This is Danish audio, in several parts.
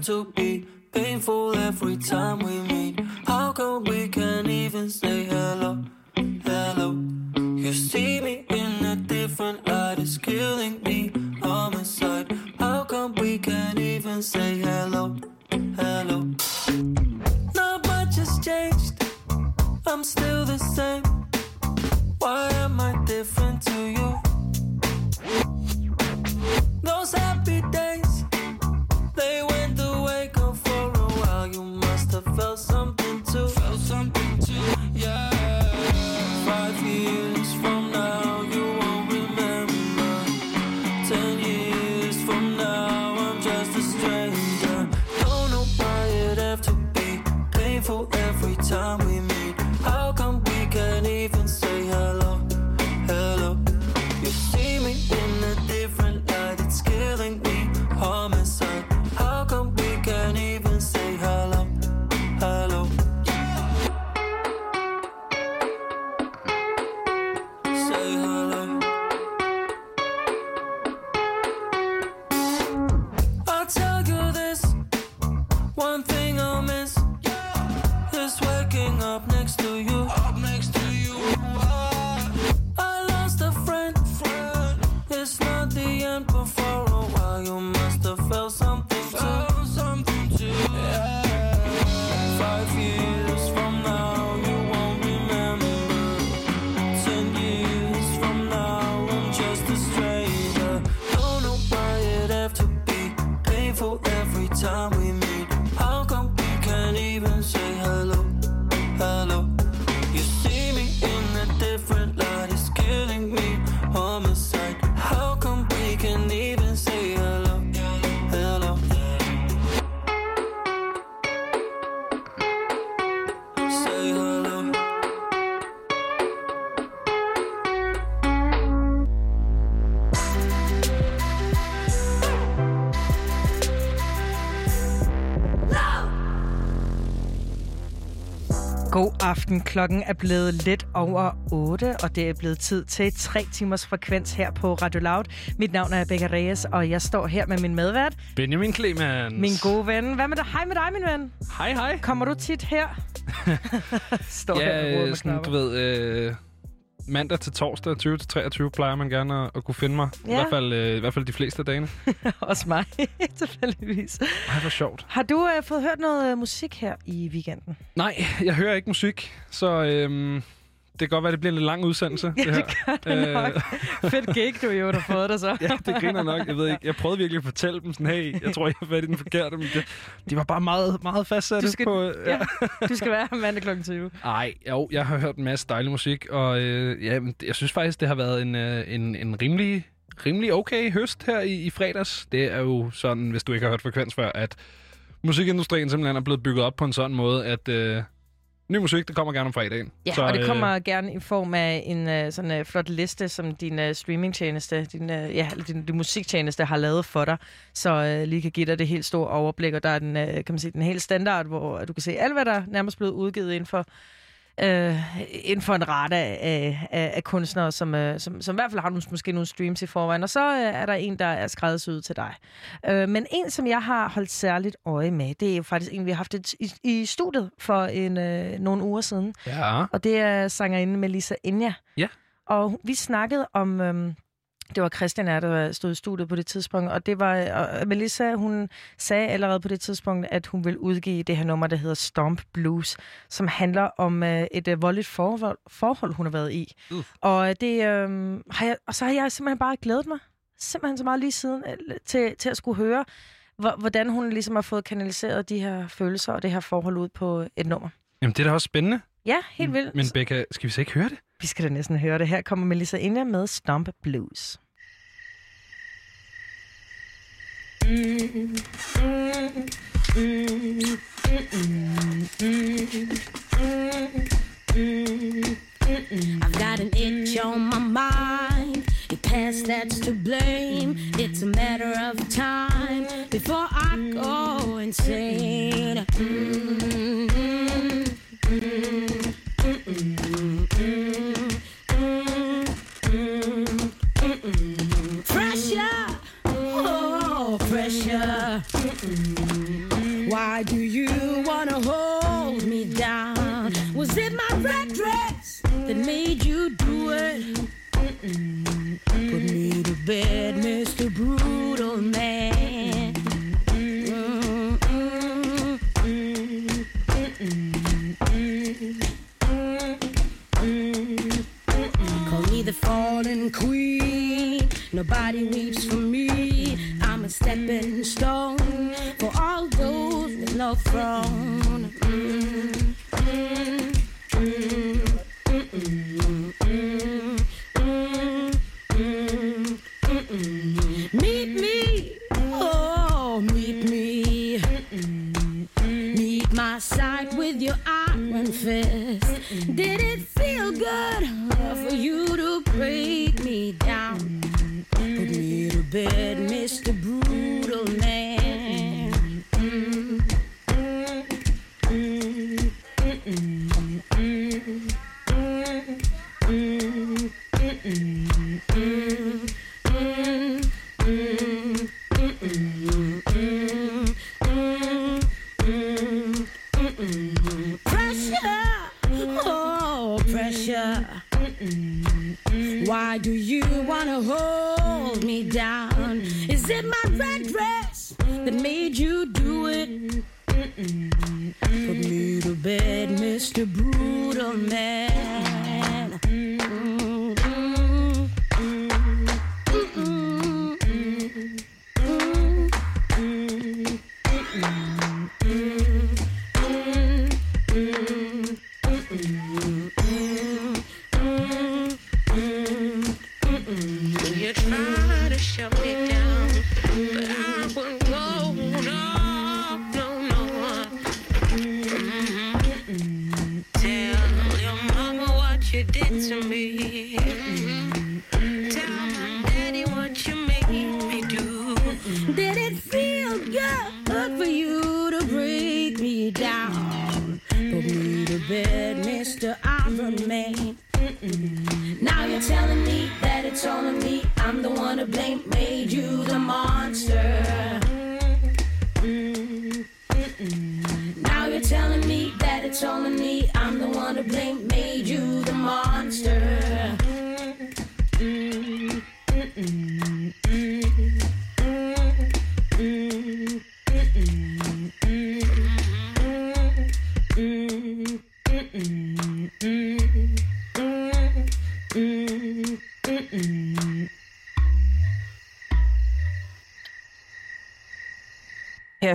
have to be painful every time we meet? How come we can't even say hello? Hello. You see me aften. Klokken er blevet lidt over 8, og det er blevet tid til tre timers frekvens her på Radio Loud. Mit navn er Becca Reyes, og jeg står her med min medvært, Benjamin Clemens. min gode ven. Hvad med dig? Hej med dig, min ven. Hej, hej. Kommer du tit her? står her Ja, med sådan, du ved, øh, mandag til torsdag 20 til 23 plejer man gerne at, at kunne finde mig. I, Ja. hvert fald, øh, I hvert fald de fleste af dagene. Også mig, tilfældigvis. Ej, hvor sjovt. Har du øh, fået hørt noget øh, musik her i weekenden? Nej, jeg hører ikke musik, så øhm, det kan godt være, det bliver en lidt lang udsendelse. Ja, det, det gør det Øh, nok. Fedt gig, du jo har fået dig så. ja, det griner nok. Jeg ved ikke. Jeg prøvede virkelig at fortælle dem sådan, hey, jeg tror, jeg har fat i den forkerte, men det, de var bare meget, meget fastsatte Du skal- på... øh, Ja, du skal være her mandag kl. 20. Ej, jo, jeg har hørt en masse dejlig musik, og øh, ja, jeg synes faktisk, det har været en, øh, en, en rimelig, rimelig okay høst her i, i fredags. Det er jo sådan, hvis du ikke har hørt frekvens før, at musikindustrien simpelthen er blevet bygget op på en sådan måde, at øh, ny musik, det kommer gerne om fredagen. Ja, så, og det kommer øh... gerne i form af en uh, sådan uh, flot liste, som din uh, streamingtjeneste, din, uh, ja, din, din musiktjeneste har lavet for dig, så uh, lige kan give dig det helt store overblik, og der er den, uh, kan man sige, den helt standard, hvor du kan se alt, hvad der er nærmest blevet udgivet inden for øh, inden for en rette af, af, af kunstnere, som, øh, som, som i hvert fald har nogle, måske nogle streams i forvejen. Og så øh, er der en, der er skræddersyet til dig. Øh, men en, som jeg har holdt særligt øje med, det er jo faktisk en, vi har haft et, i, i studiet for en, øh, nogle uger siden. Ja, Og det er sangerinde Melissa Enja. Ja. Og vi snakkede om... Øhm, det var Christian er, der stod i studiet på det tidspunkt, og det var og Melissa, hun sagde allerede på det tidspunkt, at hun vil udgive det her nummer, der hedder Stomp Blues, som handler om øh, et øh, voldeligt forhold, forhold, hun har været i. Uh. Og, det, øh, har jeg, og så har jeg simpelthen bare glædet mig, simpelthen så meget lige siden, øh, til, til at skulle høre, hvor- hvordan hun ligesom har fået kanaliseret de her følelser og det her forhold ud på et nummer. Jamen, det er da også spændende. Ja, helt vildt. Men Becca, skal vi så ikke høre det? Vi skal da næsten høre det. Her kommer Melissa Inger med Stomp Blues. I've got an itch on my mind. It past that's to blame. It's a matter of time before I go insane. Mm-hmm. Mm-hmm. Pressure, oh pressure. Why do you wanna hold me down? Was it my red dress that made you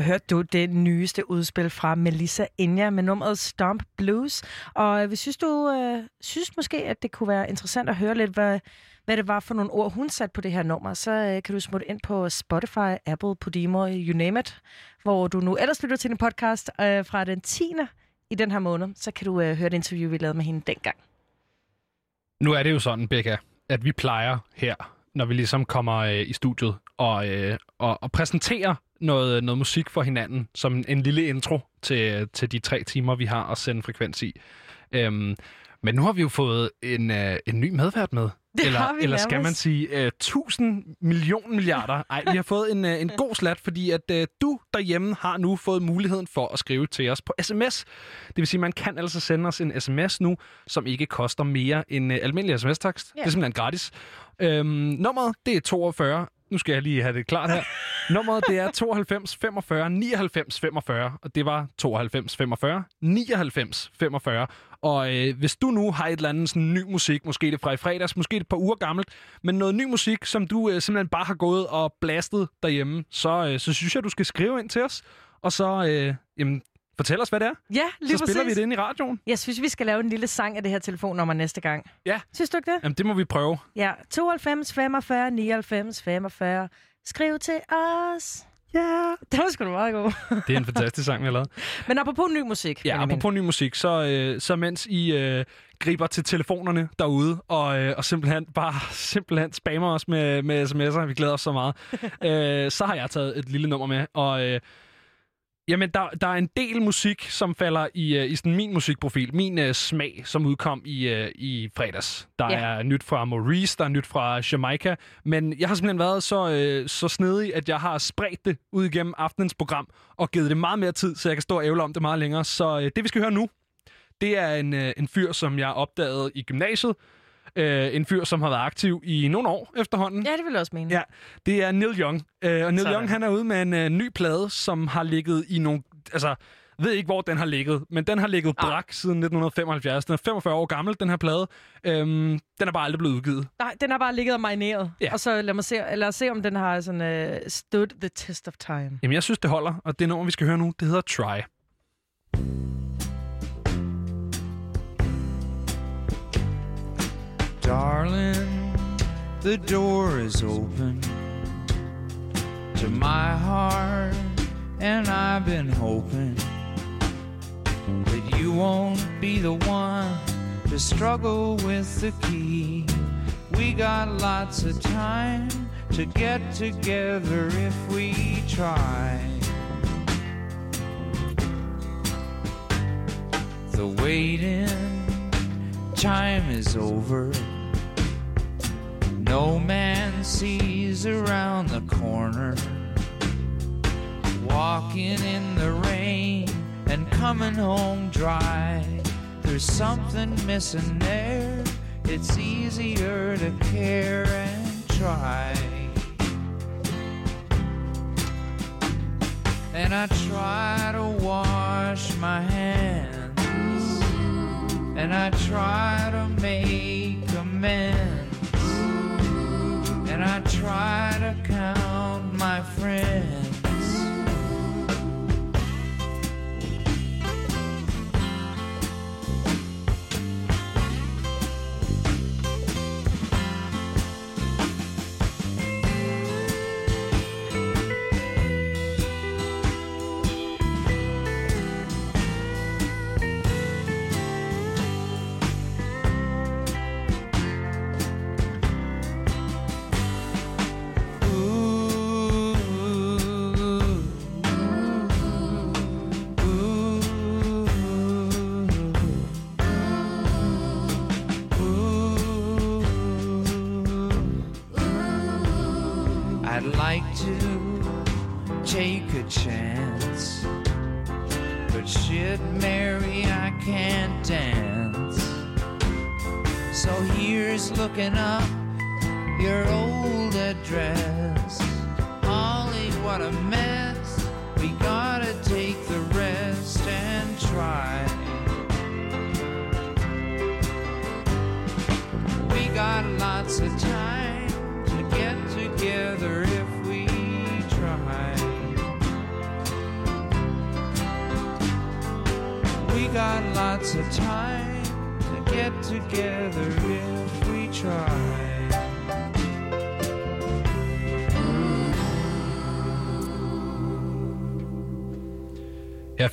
hørte du det nyeste udspil fra Melissa Inja med nummeret Stomp Blues. Og øh, vi synes, du øh, synes måske, at det kunne være interessant at høre lidt, hvad, hvad det var for nogle ord, hun satte på det her nummer, så øh, kan du smutte ind på Spotify, Apple, Podimo, you name it, hvor du nu ellers lytter til en podcast øh, fra den 10. i den her måned, så kan du øh, høre det interview, vi lavede med hende dengang. Nu er det jo sådan, Becca, at vi plejer her, når vi ligesom kommer øh, i studiet og, øh, og, og præsenterer noget, noget musik for hinanden, som en lille intro til, til de tre timer, vi har at sende frekvens i. Øhm, men nu har vi jo fået en, øh, en ny medvært med. Det eller, har vi eller skal man sige øh, 1000 million milliarder? Nej, vi har fået en, øh, en god slat, fordi at øh, du derhjemme har nu fået muligheden for at skrive til os på sms. Det vil sige, man kan altså sende os en sms nu, som ikke koster mere end øh, almindelig sms-tekst. Ja. Det er simpelthen gratis. Øhm, nummeret, det er 42 nu skal jeg lige have det klart her. Nummeret det er 92 45 99 45, og det var 92 45 99 45. Og øh, hvis du nu har et eller andet sådan ny musik, måske det fra i fredags, måske et par uger gammelt, men noget ny musik, som du øh, simpelthen bare har gået og blastet derhjemme, så, øh, så synes jeg, du skal skrive ind til os, og så øh, jamen, fortæl os, hvad det er. Ja, lige så spiller præcis. vi det ind i radioen. Jeg synes, vi skal lave en lille sang af det her telefonnummer næste gang. Ja, Synes du ikke det? jamen, det må vi prøve. Ja, 92 45 99 45. Skriv til os. Ja, yeah. det var sgu da meget god. Det er en fantastisk sang, vi har lavet. Men apropos ny musik. Ja, apropos ny musik, så, øh, så mens I øh, griber til telefonerne derude, og, øh, og simpelthen bare simpelthen spammer os med, med sms'er, vi glæder os så meget, øh, så har jeg taget et lille nummer med, og øh, Jamen, der, der er en del musik, som falder i, uh, i sådan min musikprofil. Min uh, smag, som udkom i, uh, i fredags. Der Ja. er nyt fra Maurice, der er nyt fra Jamaica. Men jeg har simpelthen været så, uh, så snedig, at jeg har spredt det ud igennem aftenens program og givet det meget mere tid, så jeg kan stå og ævle om det meget længere. Så uh, det, vi skal høre nu, det er en, uh, en fyr, som jeg opdagede i gymnasiet. Uh, en fyr, som har været aktiv i nogle år efterhånden. Ja, det vil jeg også mene. Ja, det er Neil Young. Uh, og Neil Sådan. Young, han er ude med en uh, ny plade, som har ligget i nogle... Altså, ved ikke, hvor den har ligget, men den har ligget Ah. brak siden 1975. Den er 45 år gammel, den her plade. Øhm, den er bare aldrig blevet udgivet. Nej, den har bare ligget og marineret. Ja. Og så lad, mig se, lad os se, om den har sådan, uh, stood the test of time. Jamen, jeg synes, det holder, og det nummer, vi skal høre nu, det hedder Try. Darling, the door is open to my heart, and I've been hoping that you won't be the one to struggle with the key. We got lots of time to get together if we try. The waiting time is over. No man sees around the corner. Walking in the rain and coming home dry. There's something missing there. It's easier to care and try. And I try to wash my hands. And I try to make amends. And I try to count my friends.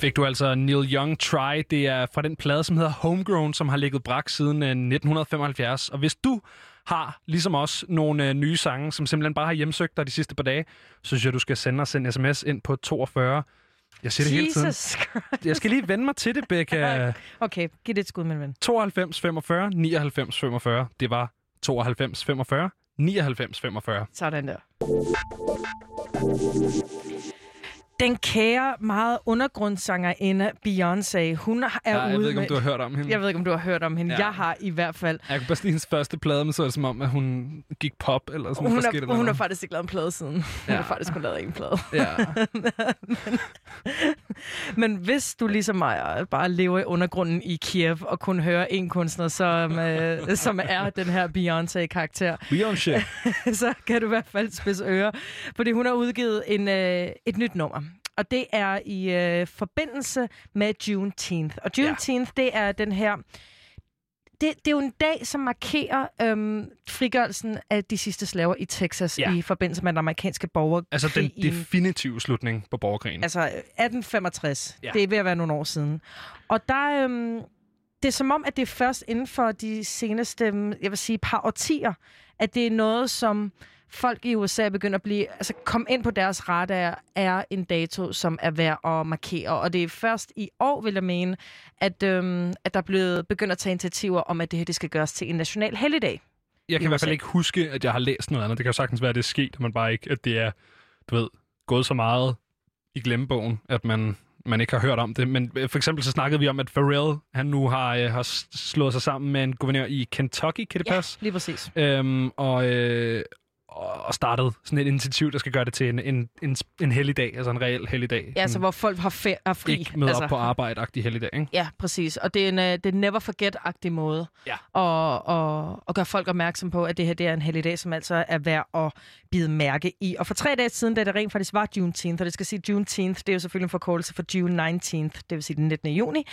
Fik du altså Neil Young Try. Det er fra den plade, som hedder Homegrown, som har ligget brak siden øh, 1975. Og hvis du har, ligesom os, nogle øh, nye sange, som simpelthen bare har hjemsøgt dig de sidste par dage, så synes jeg, du skal sende os en sms ind på 42. Jeg siger det hele tiden. Jesus Christ. Jeg skal lige vende mig til det, Becca. Okay, giv det et skud, min ven. 92 45 99 45. Det var 92 45 99 45. Sådan der. Den kære, meget undergrundssangerinde Beyoncé, hun er Ja, jeg ude ved ikke, om du har hørt om hende. Jeg ved ikke, om du har hørt om hende. Ja. Jeg har i hvert fald. Jeg kunne bare se hendes første plade, men så er det som om, at hun gik pop eller sådan Hun noget. har, hun har faktisk ikke lavet en plade siden. Hun Ja. har faktisk kun lavet en plade. Ja. Men hvis du ligesom mig bare lever i undergrunden i Kiev og kun hører en kunstner, som, øh, som er den her Beyoncé-karakter, Beyoncé. så kan du i hvert fald spidse ører. Fordi hun har udgivet en, øh, et nyt nummer. Og det er i øh, forbindelse med Juneteenth. Og Juneteenth, ja. det er den her... Det, det er jo en dag, som markerer øhm, frigørelsen af de sidste slaver i Texas Ja. i forbindelse med den amerikanske borgerkrig. Altså den definitive slutning på borgerkrigen. Altså øh, 1865. Ja. Ja. Det er ved at være nogle år siden. Og der, øhm, det er som om, at det er først inden for de seneste, øhm, jeg vil sige, par årtier, at det er noget, som folk i USA begynder at blive, altså kom ind på deres radar, er en dato, som er værd at markere. Og det er først i år, vil jeg mene, at, øhm, at der er blevet begyndt at tage initiativer om, at det her det skal gøres til en national helligdag. Jeg kan i i hvert fald ikke huske, at jeg har læst noget andet. Det kan jo sagtens være, at det er sket, men bare ikke, at det er, du ved, gået så meget i glemmebogen, at man, man ikke har hørt om det. Men øh, for eksempel så snakkede vi om, at Pharrell, han nu har, øh, har slået sig sammen med en guvernør i Kentucky, kan det Ja, passe? lige præcis. Øhm, og, øh, og og startet sådan et initiativ, der skal gøre det til en, en, en, en helligdag, altså en reel helligdag. Ja, altså hvor folk har, fe- har fri. ikke møde altså. op på arbejde-agtig helligdag, ikke? Ja, præcis. Og det er en, uh, det er en never forget-agtig måde Ja. at, at, at gøre folk opmærksom på, at det her det er en helligdag, som altså er værd at bide mærke i. Og for tre dage siden, da det rent faktisk var Juneteenth, og det skal sige Juneteenth, det er jo selvfølgelig en forkortelse for June 19th, det vil sige den 19. juni.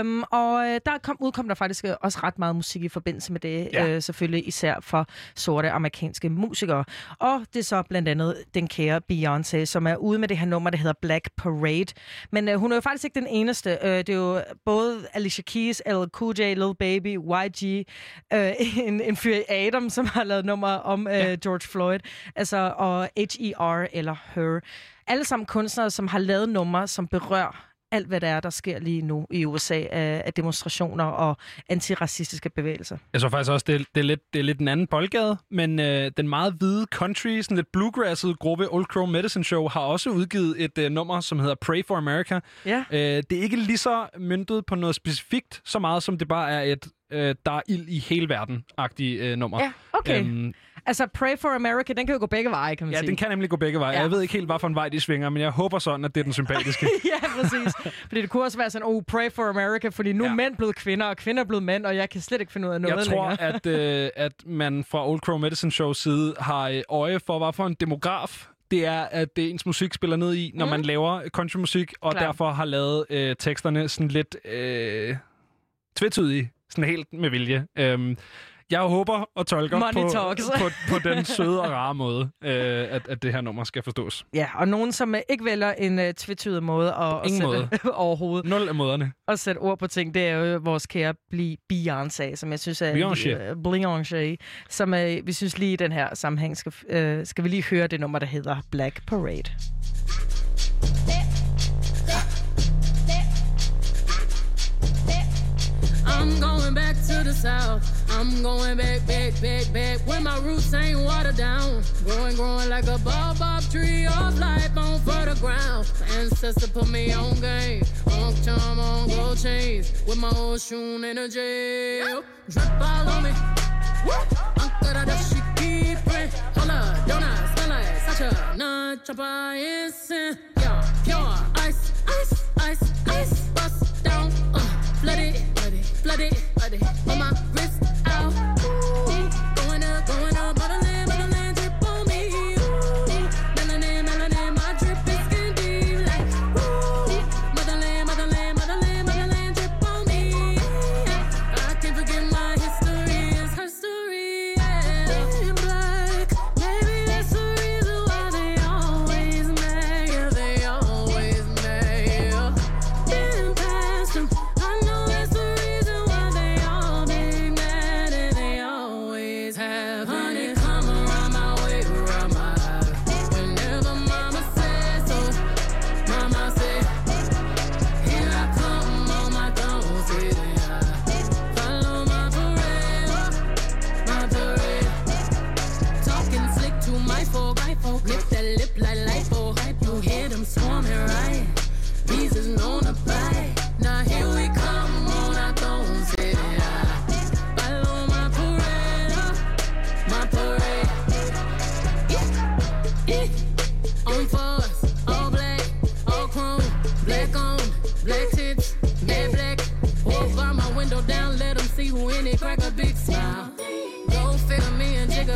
Um, og øh, der kom, udkom der faktisk også ret meget musik i forbindelse med det, ja. øh, selvfølgelig især for sorte amerikanske musikere. Og det er så blandt andet den kære Beyoncé, som er ude med det her nummer, der hedder Black Parade. Men øh, hun er jo faktisk ikke den eneste. Øh, det er jo både Alicia Keys, LL Cool J, Lil Baby, YG, øh, en, en fyr Adam, som har lavet nummer om øh, ja. George Floyd, altså, og H.E.R. eller Her. Alle sammen kunstnere, som har lavet numre, som berører alt, hvad der er, der sker lige nu i USA af, af demonstrationer og antiracistiske bevægelser. Jeg tror faktisk også, det er, det er, lidt, det er lidt en anden boldgade, men øh, den meget hvide country, sådan lidt bluegrasset gruppe Old Crow Medicine Show har også udgivet et øh, nummer, som hedder Pray for America. Ja. Øh, det er ikke lige så myndet på noget specifikt, så meget som det bare er et øh, der er ild i hele verden-agtigt øh, nummer. Ja, okay. Øhm, Altså, Pray for America, den kan jo gå begge veje, kan man ja, sige. den kan nemlig gå begge veje. Ja. Jeg ved ikke helt, hvad for en vej de svinger, men jeg håber sådan, at det er den sympatiske. ja, præcis. Fordi det kunne også være sådan, oh, pray for America, fordi nu er Ja. mænd blevet kvinder, og kvinder er blevet mænd, og jeg kan slet ikke finde ud af noget Jeg tror, at, øh, at man fra Old Crow Medicine Show side har øh, øje for, hvad for en demograf det er, at det ens musik spiller ned i, når mm. man laver countrymusik, og Klart. derfor har lavet øh, teksterne sådan lidt øh, tvetydige, sådan helt med vilje. Øhm, jeg håber og tolker på, på, på den søde og rare måde, øh, at, at det her nummer skal forstås. Ja, og nogen, som uh, ikke vælger en uh, tvetydig måde at, at ingen sætte overhovedet Nul af måderne. at sætte ord på ting, det er jo vores kære Beyoncé, som jeg synes er... Beyoncé. Uh, Beyoncé, som uh, vi synes lige i den her sammenhæng skal, uh, skal vi lige høre det nummer, der hedder Black Parade. I'm going back to the south. I'm going back, back, back, back. Where my roots ain't watered down. Growing, growing like a bob tree of life on fertile ground. My ancestor put me on game. On charm, on gold chains. With my old shoe energy. Drip all on me. Uncle that she keep it. I smell like such a non-chopper instant? Yeah, pure ice, ice, ice, ice. Bust flood it, flood it, flood it. On my wrist out.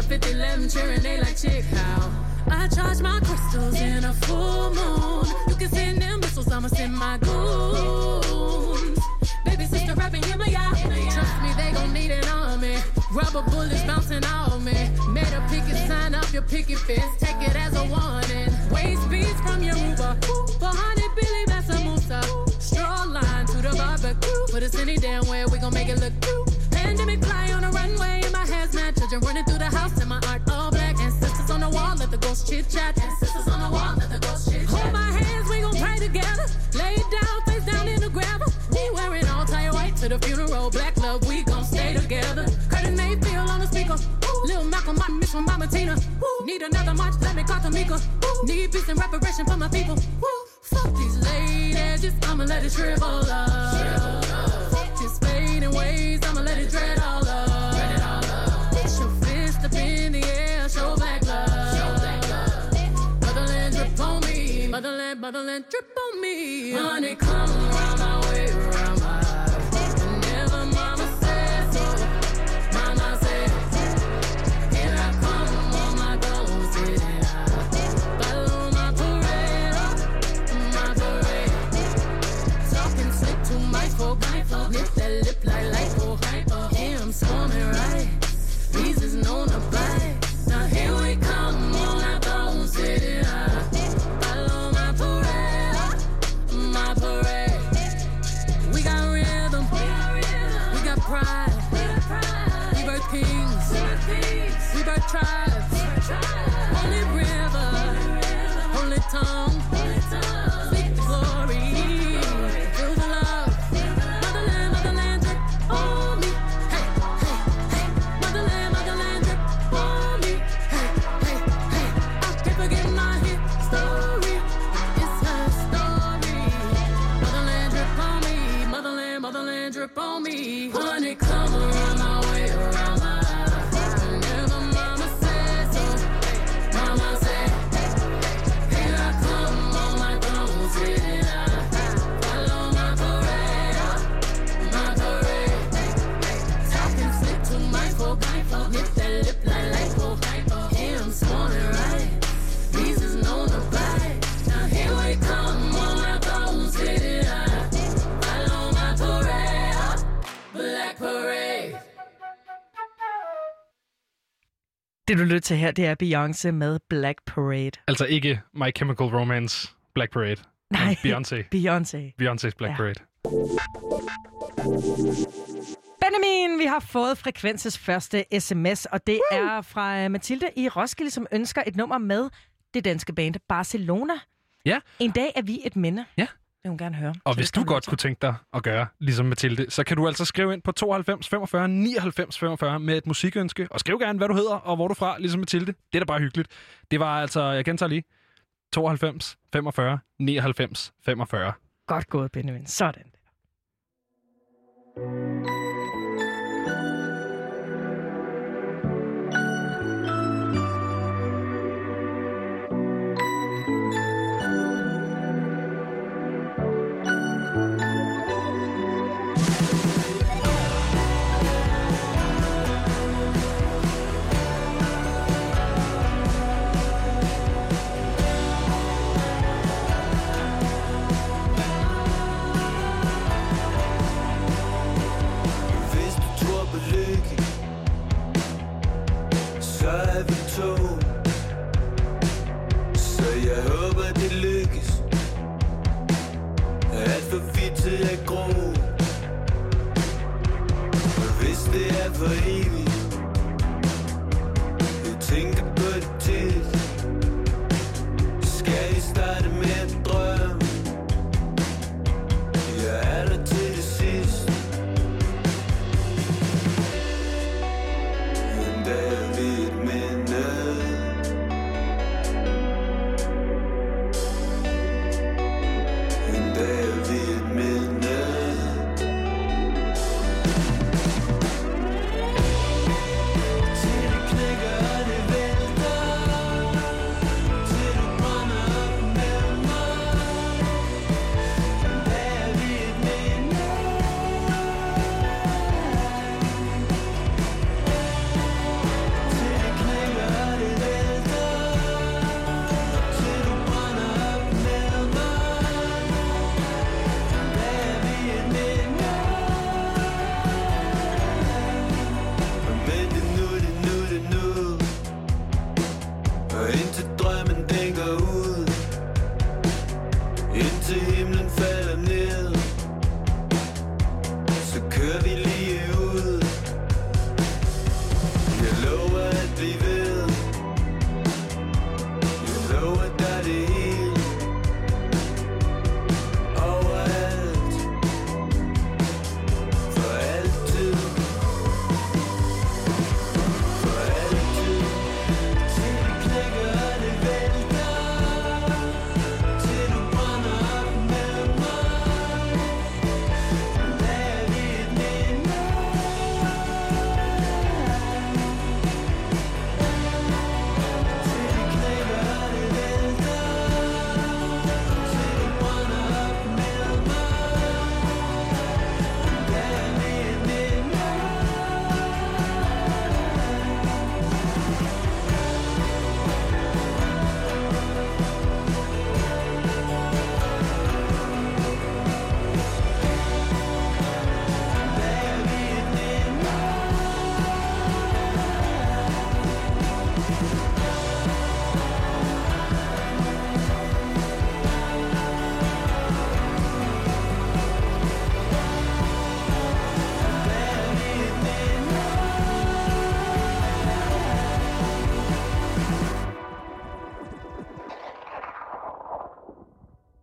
Me 50, let them cheering, they like chick how. I charge my crystals in a full moon. You can send them missiles, I'ma send my goons. Baby sister rapping, hear me out. Trust me, they gon' need an army. Rubber bullets bouncing off me. Made a picket sign up your picket fence. Take it as a warning. Waste beats from your Uber. Behind it, Billy Massamusa. Straw line to the barbecue. Put us any damn way, we gon' make it look religion running through the house and my art all black. And sisters on the wall, let the ghost chit chat. And sisters on the wall, let the ghost chit chat. Hold my hands, we gon' pray together. Lay down, face down in the gravel. We wearing all tight white to the funeral. Black love, we gon' stay together. Curtis Mayfield on the speaker. Lil Malcolm, my miss from Mama Tina. Need another march, let me call Tamika. Need peace and reparation for my people. Fuck these ladies, just I'ma let it shrivel up. Fuck this fading ways, I'ma let it dread all up. Motherland, motherland drip on me. Honey, come around my way, around my eyes. Whenever mama says so, mama says. Here I come on my kings, we birth tribes. Holy river, holy tongue, Det du lytter til her, det er Beyoncé med Black Parade. Altså ikke My Chemical Romance Black Parade. Nej, Beyoncé. Beyoncé. Beyoncé's Black Ja. Parade. Benjamin, vi har fået Frekvenses første sms, og det Woo! er fra øh, Mathilde i Roskilde, som ønsker et nummer med det danske band Barcelona. Ja. En dag er vi et minde. Ja. Vil hun gerne høre. Og hvis du godt altså. kunne tænke dig at gøre, ligesom Mathilde, så kan du altså skrive ind på 92 45 99 45 med et musikønske. Og skriv gerne, hvad du hedder og hvor du er fra, ligesom Mathilde. Det er da bare hyggeligt. Det var altså, jeg gentager lige, 92 45 99 45. Godt gået, Benjamin. Sådan. Hvis få fit til at gro Og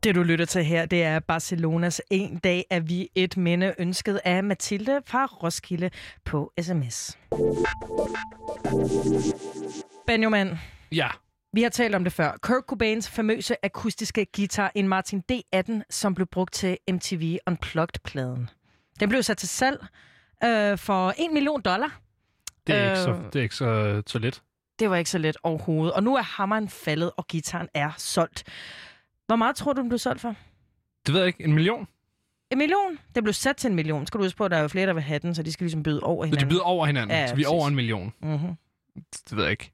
Det, du lytter til her, det er Barcelonas En dag er vi et minde ønsket af Mathilde fra Roskilde på sms. Benjamin, Ja. vi har talt om det før. Kurt Cobains famøse akustiske guitar, en Martin D18, som blev brugt til MTV Unplugged-pladen. Den blev sat til salg øh, for 1 million dollar. Det er, øh... ikke, så, Øh. det er ikke så, så let. Det var ikke så let overhovedet. Og nu er hammeren faldet, og gitaren er solgt. Hvor meget tror du, den blev solgt for? Det ved jeg ikke. En million? En million? Den blev sat til en million. Skal du huske på, at der er jo flere, der vil have den, så de skal ligesom byde over Så hinanden. de byder over hinanden, Ja, ja, så vi er over en million. Mm-hmm. Det ved jeg ikke.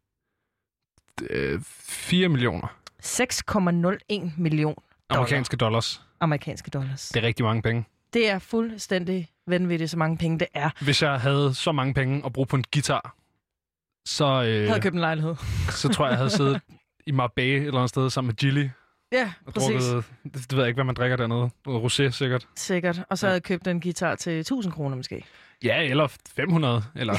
Øh, 4 millioner 6,01 million amerikanske dollars. amerikanske dollars. Det er rigtig mange penge. Det er fuldstændig vanvittigt, så mange penge det er. Hvis jeg havde så mange penge at bruge på en guitar, så, Jeg øh, havde købt en lejlighed. så tror jeg, jeg havde siddet i Marbella et eller andet sted sammen med Gilly Ja, og præcis. drukket, det, det ved jeg ikke, hvad man drikker dernede. Noget rosé sikkert. Sikkert. Og så Ja. havde jeg købt en guitar til 1000 kroner måske. Ja, eller 500, eller,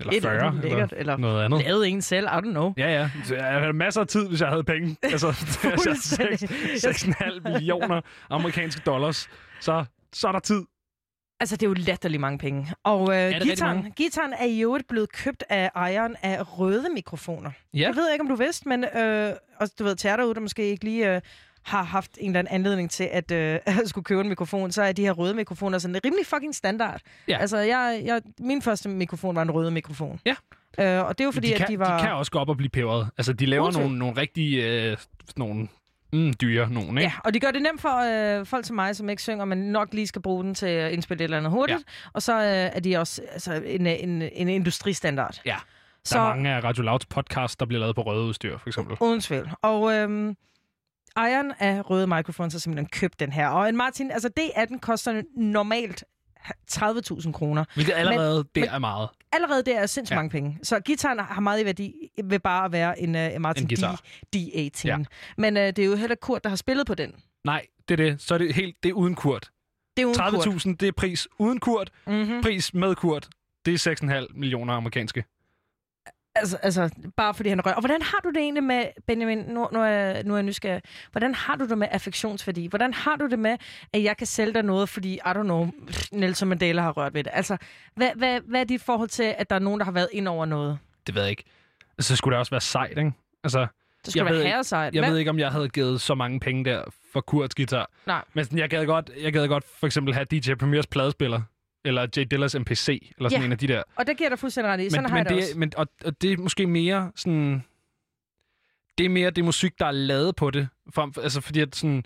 eller Et 40, eller eller, lækkert, eller noget andet. Lavet en selv, I don't know. Ja, ja. Så Jeg havde masser af tid, hvis jeg havde penge. Altså, Fuldstændig. 6,5 millioner amerikanske dollars. Så, så er der tid. Altså, det er jo latterlig mange penge. Og øh, gitaren, gitaren er i øvrigt blevet købt af ejeren af røde mikrofoner. Ja. Jeg ved ikke, om du vidste, men øh, og du ved, til jer derude, der måske ikke lige øh, har haft en eller anden anledning til at, øh, skulle købe en mikrofon, så er de her røde mikrofoner sådan rimelig fucking standard. Ja. Altså, jeg, jeg, min første mikrofon var en røde mikrofon. Ja. Øh, og det er jo fordi, de, kan, at de var... de kan også gå op og blive peberet. Altså, de laver tvivl. nogle, nogle rigtig øh, nogle, mm, dyre nogen, ikke? Ja, og de gør det nemt for øh, folk som mig, som ikke synger, men nok lige skal bruge den til at indspille et eller andet hurtigt. Ja. Og så øh, er de også altså, en, en, en industristandard. Ja. Så Der er mange af Radio Louds podcast, der bliver lavet på røde udstyr, for eksempel. uden tvivl. Og øhm, ejeren af Røde Microphones har simpelthen købt den her. Og en Martin, altså D18 koster normalt 30.000 kroner. Hvilket allerede, men, det men- er meget. Allerede det er sindssygt Ja. mange penge. Så gitaren har meget i værdi ved bare at være en, uh, Martin En guitar. D, D18. Ja. Men uh, det er jo heller Kurt, der har spillet på den. Nej, det er det. Så er det helt, det er uden kurt. Det er jo en Kurt. 30.000, det er pris uden kurt. Mm-hmm. Pris med kurt, det er 6,5 millioner amerikanske. Altså, altså, bare fordi han rører. Og hvordan har du det egentlig med, Benjamin, nu, nu, er, nu er jeg nysgerrig, hvordan har du det med affektionsværdi? Hvordan har du det med, at jeg kan sælge dig noget, fordi, I don't know, Nelson Mandela har rørt ved det? Altså, hvad, hvad, hvad er dit forhold til, at der er nogen, der har været ind over noget? Det ved jeg ikke. Altså, så skulle det også være sejt, ikke? Altså, Det skulle Jeg ved være ikke- herresejt. jeg ved ikke, om jeg havde givet så mange penge der for Kurts guitar. Nej. Men sådan, jeg gad godt, jeg gad godt for eksempel have DJ Premiers pladespiller. Eller J. Dillas MPC, eller sådan Ja. en af de der. Og det giver dig fuldstændig ret i. Sådan men, har men jeg det, det, også. Men, og, og det er måske mere sådan... Det er mere det musik, der er lavet på det. For, altså fordi at sådan...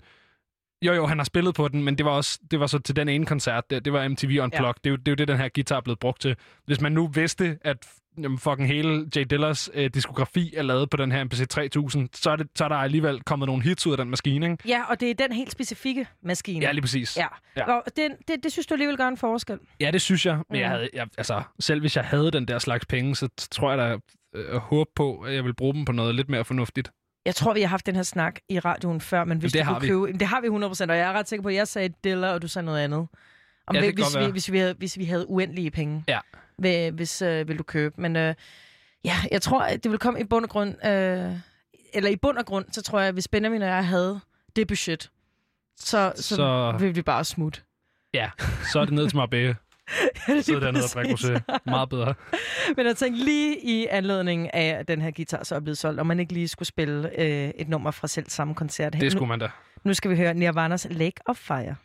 Jo, jo, han har spillet på den, men det var også det var så til den ene koncert. Det, det var MTV Unplugged. Ja. Det, er jo, det er jo det, den her guitar er blevet brugt til. Hvis man nu vidste, at jamen, fucking hele J. Dillers øh, diskografi er lavet på den her MPC 3000, så er, det, så er der alligevel kommet nogle hits ud af den maskine, ikke? Ja, og det er den helt specifikke maskine. Ja, lige præcis. Ja. Ja. Og det, det, det synes du alligevel gør en forskel. Ja, det synes jeg. Men Mm. jeg havde, jeg, altså, selv hvis jeg havde den der slags penge, så tror jeg da øh, håb på, at jeg vil bruge dem på noget lidt mere fornuftigt. Jeg tror, vi har haft den her snak i radioen før, men hvis det du har kunne vi. købe... Jamen, Det har vi 100%, og jeg er ret sikker på, at jeg sagde Dilla, og du sagde noget andet. Om Ja, det hvis, vi, hvis, vi havde, hvis vi havde uendelige penge. Ja. Vil, hvis øh, vil du købe. Men øh, ja, jeg tror, at det vil komme i bund og grund... Øh, eller i bund og grund, så tror jeg, at hvis Benjamin og jeg havde det budget, så, så, Så- så... ville vi bare smutte. Ja, så er det ned til Marbella. Sidde dernede og drikke rosé. Meget bedre. Men jeg tænkte lige i anledning af, at den her guitar så er blevet solgt, om man ikke lige skulle spille øh, et nummer fra selv samme koncert. Det skulle man da. Nu, nu skal vi høre Nirvanas Lake of Fire.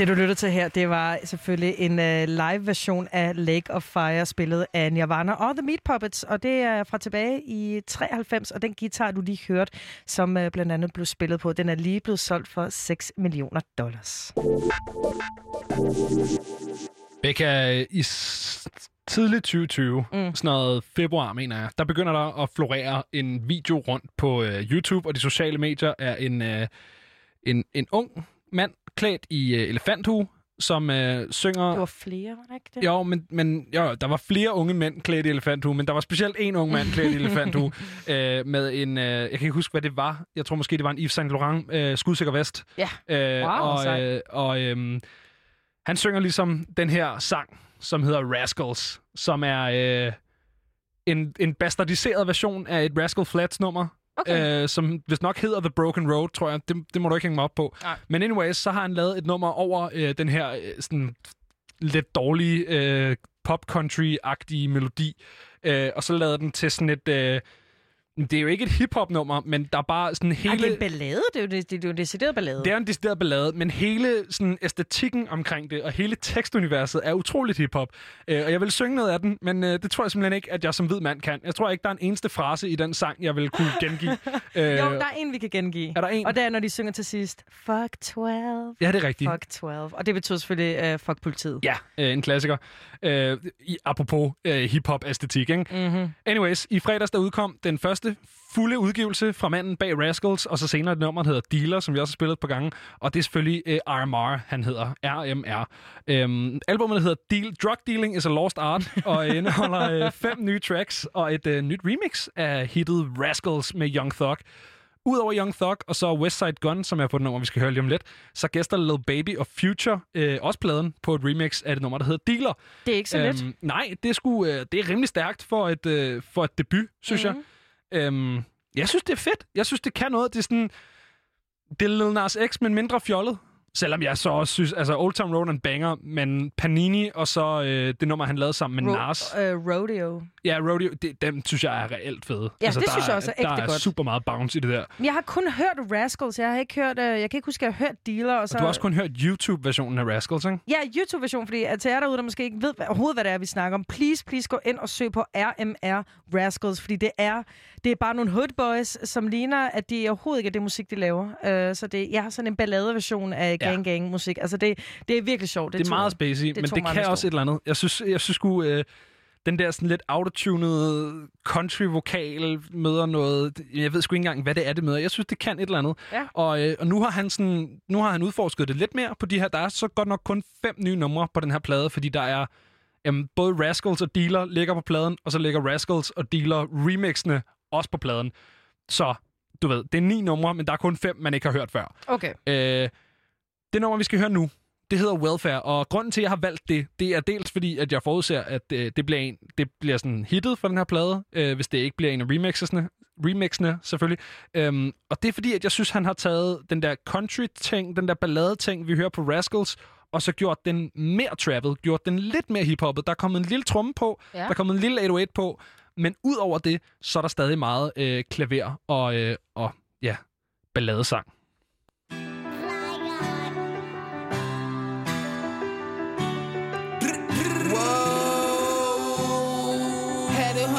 Det, du lytter til her, det var selvfølgelig en uh, live-version af Lake of Fire, spillet af Nirvana og The Meat Puppets, og det er fra tilbage i 93, og den guitar, du lige hørte, som uh, blandt andet blev spillet på, den er lige blevet solgt for 6 millioner dollars. Becca, i tidligt 2020, mm. sådan noget februar, mener jeg, der begynder der at florere en video rundt på øh, YouTube og de sociale medier af en, øh, en, en ung mand klædt i øh, elefanthue, som øh, synger... Det var flere, var det ikke det? Jo, men, men jo, der var flere unge mænd klædt i elefanthue, men der var specielt en ung mand klædt i elefanthue øh, med en, øh, jeg kan ikke huske, hvad det var. Jeg tror måske, det var en Yves Saint Laurent øh, skudsikker vest. Ja. Øh, Wow, og øh, og øh, han synger ligesom den her sang, som hedder Rascals, som er øh, en, en bastardiseret version af et Rascal Flats nummer. Okay. Øh, som hvis nok hedder The Broken Road, tror jeg. Det, det må du ikke hænge mig op på. Nej. Men anyways, så har han lavet et nummer over øh, den her øh, sådan lidt dårlige øh, pop-country-agtige melodi. Øh, og så lavede den til sådan et... Øh, det er jo ikke et hip-hop-nummer, men der er bare sådan Ej, hele... det er en ballade, det er jo, det, det er jo en decideret ballade. Det er en decideret ballade, men hele sådan, æstetikken omkring det, og hele tekstuniverset er utroligt hiphop. Øh, og jeg vil synge noget af den, men øh, det tror jeg simpelthen ikke, at jeg som hvid mand kan. Jeg tror ikke, der er en eneste frase i den sang, jeg vil kunne gengive. øh, Jo, der er en, vi kan gengive. Er der en? Og det er, når de synger til sidst, fuck 12. Ja, det er rigtigt. Fuck 12. Og det betyder selvfølgelig uh, fuck politiet. Ja, øh, en klassiker. Øh, i, apropos øh, hip-hop-æstetik, ikke? Mm-hmm. Anyways, i fredags der udkom den første fulde udgivelse fra manden bag Rascals, og så senere et nummer, der hedder Dealer, som vi også har spillet et par gange, og det er selvfølgelig øh, RMR, han hedder, RMR. Øhm, albumet hedder Deal, Drug Dealing is a Lost Art, og indeholder øh, fem nye tracks og et øh, nyt remix af hittet Rascals med Young Thug. Udover Young Thug og så Westside Gun, som er på det nummer, vi skal høre lige om lidt, så gæster Lil Baby og Future øh, også pladen på et remix af det nummer, der hedder Dealer. Det er ikke så let. Øhm, nej, det er, sgu, øh, det er rimelig stærkt for et, øh, for et debut, synes Mhm. mm-hmm. jeg. Øhm, jeg synes, det er fedt. Jeg synes, det kan noget. Det er sådan... Det er Lil Nas X, men mindre fjollet. Selvom jeg så også synes, altså Old Town Road er en banger, men Panini og så øh, det nummer, han lavede sammen med Ro- Nas. øh, rodeo. Ja, Rodeo, det, dem synes jeg er reelt fede. Ja, det der synes jeg også er ægte Der er godt. super meget bounce i det der. Jeg har kun hørt Rascals. Jeg har ikke hørt, øh, jeg kan ikke huske, at jeg har hørt Dealer. Og så, Og du har også kun hørt YouTube-versionen af Rascals, ikke? Ja, YouTube-version, fordi at til jer derude, der måske ikke ved hvad, overhovedet, hvad det er, vi snakker om, please, please gå ind og søg på RMR Rascals, fordi det er, det er bare nogle hood boys, som ligner, at de overhovedet ikke er det musik, de laver. Uh, så det, jeg har sådan en balladeversion af. Gang gang musik. Altså det, det er virkelig sjovt. Det er tog- meget spacey, men tog det kan også et eller andet. Jeg synes, jeg synes sgu, øh, den der sådan lidt autotunede country-vokal møder noget... Jeg ved sgu ikke engang, hvad det er, det møder. Jeg synes, det kan et eller andet. Ja. Og, øh, og nu, har han sådan, nu har han udforsket det lidt mere på de her. Der er så godt nok kun fem nye numre på den her plade, fordi der er... Jamen, både Rascals og Dealer ligger på pladen, og så ligger Rascals og Dealer remixene også på pladen. Så, du ved, det er ni numre, men der er kun fem, man ikke har hørt før. Okay. Øh, det nummer, vi skal høre nu, det hedder Welfare, og grunden til, at jeg har valgt det, det er dels fordi, at jeg forudser, at øh, det bliver, en, det bliver sådan hittet for den her plade, øh, hvis det ikke bliver en af remixene, remixene selvfølgelig. Øhm, og det er fordi, at jeg synes, han har taget den der country-ting, den der ballade-ting, vi hører på Rascals, og så gjort den mere trapped, gjort den lidt mere hiphoppet. Der er kommet en lille tromme på, Ja. der er kommet en lille 808 på, men ud over det, så er der stadig meget øh, klaver og, øh, og ja, balladesang.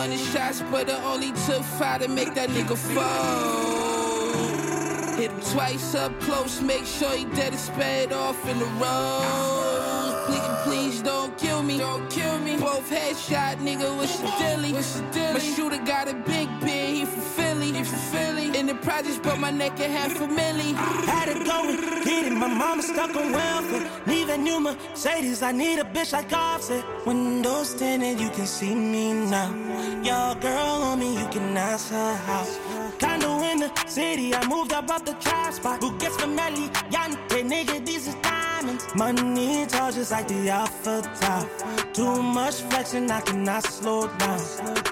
100 shots, but it only took five to make that nigga fall. Hit him twice up close, make sure he dead and sped off in the road. Please, please don't kill me. Don't kill me. Both headshot, nigga, what's your dilly? What's your dilly? My shooter got a big pin, he from Philly. He from Philly. In the projects, but my neck at half a milli. Had it go and get it. My mama stuck on welfare. Need a new Mercedes. I need a bitch like Offset. Windows tinted, you can see me now. Your girl on me, you can ask her house. Condo in the city, I moved up off the trap spot. Who gets from Melly? Yante, nigga, these is Money tall just like the alpha top. Too much flexing, I cannot slow down.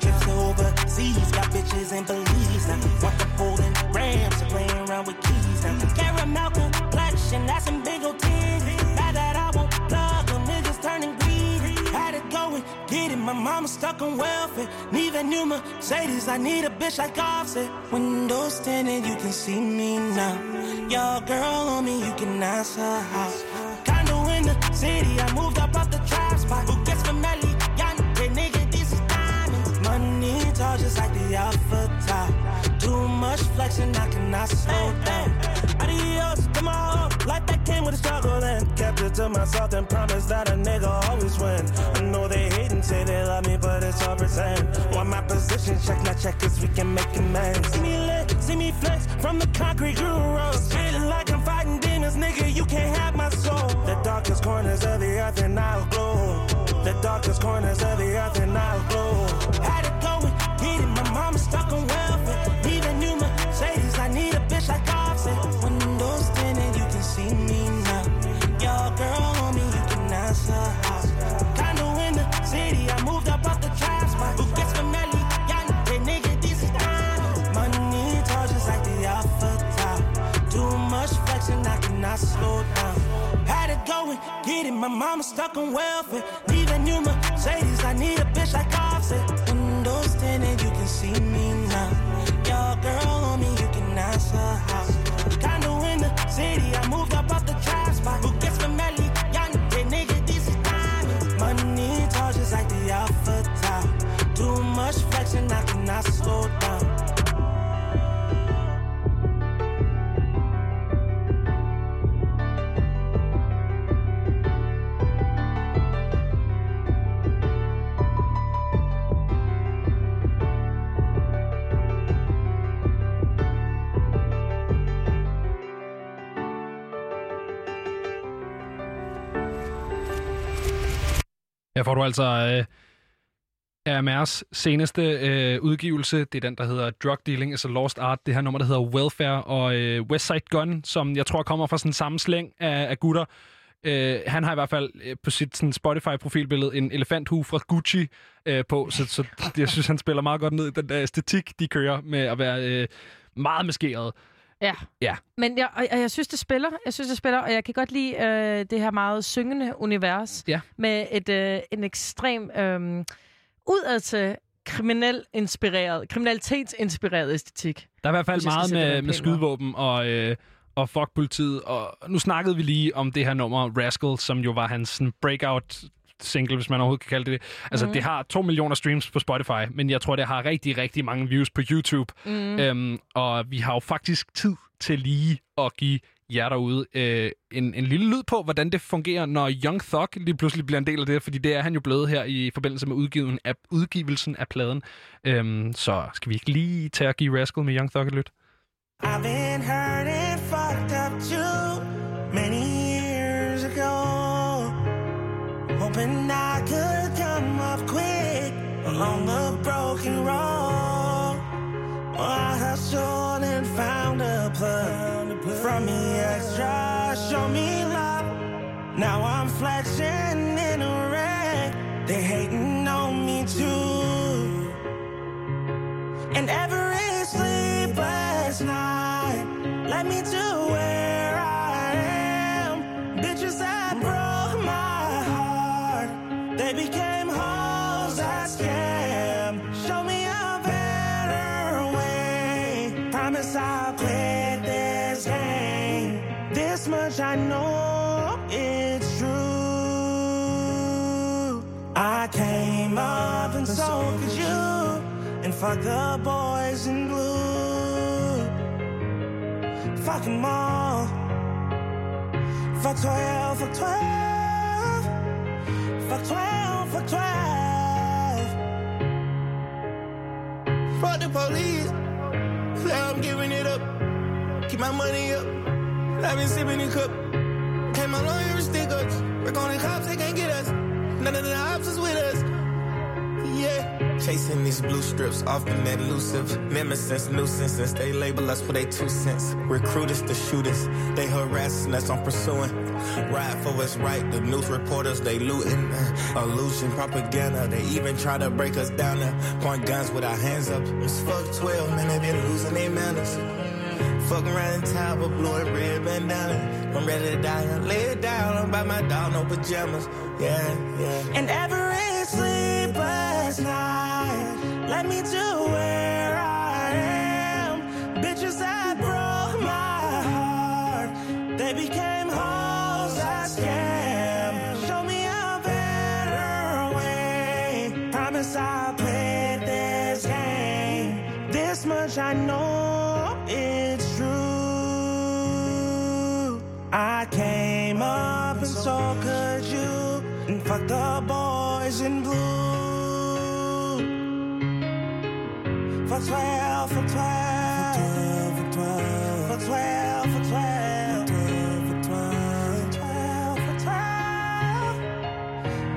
Trips overseas, got bitches in Belize now. Want the folding grams, playing around with keys now. Caramel complexion, that's some big old titties. It, my mama stuck on welfare. Need a new Mercedes, I need a bitch like Offset. Windows tinted, you can see me now. Your girl on me, you can ask her how. Condo in the city, I moved up off the trap spot. Tall, just like the alpha top. Too much flexing, I cannot slow down. Adios, come on. Life that came with a struggle and kept it to myself and promised that a nigga always win. I know they hate and say they love me, but it's all pretend. Want my position, check my check, cause we can make amends. See me lit, see me flex from the concrete grew roads. Feeling like I'm fighting demons, nigga, you can't have my soul. The darkest corners of the earth and I'll glow. The darkest corners of the earth and I'll glow. I cannot slow down. Had it going, get it, my mama stuck on welfare. A new Mercedes, I need a bitch like Offset. Windows tinted, you can see me now. Your girl on me, you can ask her how. Condo in the city, I moved up off the trap spot. Who gets Melly? Young, hey, nigga, this is diamonds. Money tall, just like the alpha top. Too much flexing, I cannot slow down. Her får du altså øh, RMR's seneste øh, udgivelse. Det er den, der hedder Drug Dealing is a Lost Art. Det her nummer, der hedder Welfare. Og øh, Westside Gun, som jeg tror kommer fra sådan samme slæng af, af gutter. Øh, han har i hvert fald øh, på sit sådan, Spotify-profilbillede en elefanthue fra Gucci øh, på, så, så jeg synes, han spiller meget godt ned i den der æstetik, de kører med at være øh, meget maskeret. Ja. Ja. Men jeg, og, og jeg synes, det spiller. Jeg synes, det spiller, og jeg kan godt lide øh, det her meget syngende univers. Ja. Med et, øh, en ekstrem øh, udad til kriminel inspireret, kriminalitetsinspireret æstetik. Der er i hvert fald meget med, med skydevåben og, øh, og fuck politiet. Og nu snakkede vi lige om det her nummer, Rascal, som jo var hans sådan, breakout single, hvis man overhovedet kan kalde det det. Altså, mm. det har to millioner streams på Spotify, men jeg tror, det har rigtig, rigtig mange views på YouTube. Mm. Øhm, og vi har jo faktisk tid til lige at give jer derude øh, en, en lille lyd på, hvordan det fungerer, når Young Thug lige pludselig bliver en del af det, fordi det er han jo blevet her i forbindelse med udgivelsen af, udgivelsen af pladen. Øhm, så skal vi ikke lige tage at give Rascal med Young Thug et lyt? I've been Hoping I could come up quick along the broken road. I hustled and found a plug from me extra, show me love. Now I'm flexing in a wreck. They hating on me too. And every sleepless night let me to they became hoes that scam. Show me a better way. Promise I'll quit this game. This much I know it's true. I came up and so could you. And fuck the boys in blue. Fuck them all. Fuck 12, fuck 12. Fuck 12, fuck 12. Fuck the police. Now I'm giving it up. Keep my money up. I've been sipping the cup. Pay my lawyer stick ups. Work on the cops, they can't get us. None of the ops is with us. Yeah. Chasing these blue strips, often elusive. Nemesis, nuisances, they label us for their two cents. Recruiters to shooters, they harassing us, I'm pursuing. Ride for what's right, the news reporters, they looting. Uh, illusion, propaganda, they even try to break us down there. Point guns with our hands up. It's fuck 12, man, they been losing their manners. Fuck around in town with blue and red bandana. I'm ready to die, I lay it down, I'm by my dog, no pajamas. Yeah, yeah. And every sleepless night led me to where I am. Bitches that broke my heart, They became hoes I scam. Show me a better way. Promise I'll play this game. This much I know I came up and so could you. And fuck the boys in blue. For 12, for 12. For 12, for 12. For 12, for 12. For 12, for 12.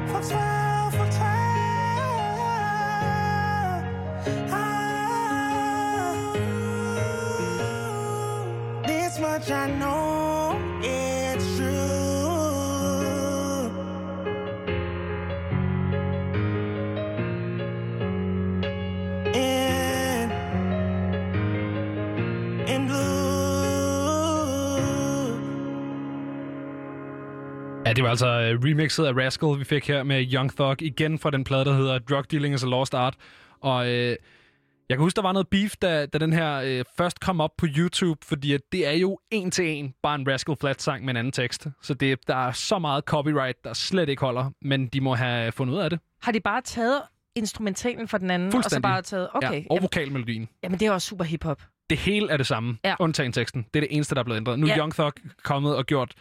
For 12, for 12. Ah. This much I know Ja, det var altså øh, remixet af Rascal, vi fik her med Young Thug, igen fra den plade, der hedder Drug Dealing is a Lost Art. Og øh, jeg kan huske, der var noget beef, da, da den her øh, først kom op på YouTube, fordi at det er jo en til en bare en Rascal Flat-sang med en anden tekst. Så det, der er så meget copyright, der slet ikke holder, men de må have fundet ud af det. Har de bare taget instrumentalen fra den anden, og så bare taget... Okay, Ja, og vokalmelodien. jamen det er også super hiphop. Det hele er det samme, ja. undtagen teksten. Det er det eneste, der er blevet ændret. Nu er Ja. Young Thug kommet og gjort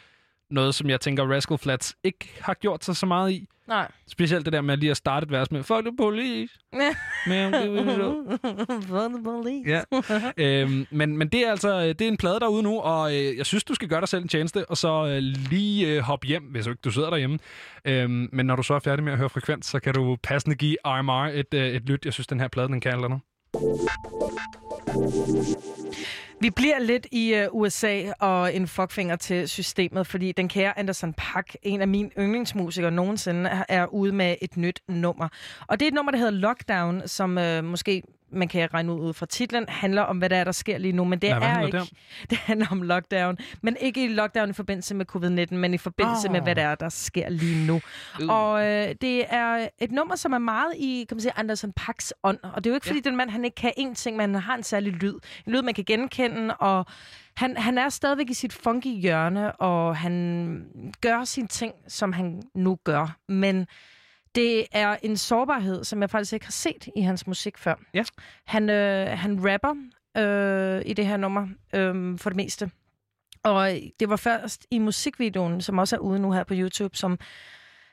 noget, som jeg tænker Rascal Flats ikke har gjort sig så meget i. Nej. Specielt det der med lige at starte et vers med Fuck the police. Men, the police. ja. øhm, men, men det er altså det er en plade derude nu, og øh, jeg synes, du skal gøre dig selv en tjeneste, og så øh, lige øh, hoppe hjem, hvis du ikke du sidder derhjemme. Øhm, men når du så er færdig med at høre frekvens, så kan du passende give RMR et, øh, et lyt. Jeg synes, den her plade, den kan eller noget. Vi bliver lidt i øh, USA og en fuckfinger til systemet, fordi den kære Anderson Pack, en af mine yndlingsmusikere nogensinde, er- ude med et nyt nummer. Og det er et nummer, der hedder Lockdown, som øh, måske man kan regne ud fra titlen, handler om, hvad der er, der sker lige nu. Men det hvad er ikke. det om? Det handler om lockdown. Men ikke i lockdown i forbindelse med covid-19, men i forbindelse Ah. med, hvad der er, der sker lige nu. Øh. Og øh, det er et nummer, som er meget i, kan man sige, Anderson Paaks ånd. Og det er jo ikke, fordi ja. den mand, han ikke kan én ting, men han har en særlig lyd. En lyd, man kan genkende, og han, han er stadigvæk i sit funky hjørne, og han gør sine ting, som han nu gør. Men det er en sårbarhed, som jeg faktisk ikke har set i hans musik før. Ja. Han, øh, han rapper øh, i det her nummer øh, for det meste. Og det var først i musikvideoen, som også er ude nu her på YouTube, som,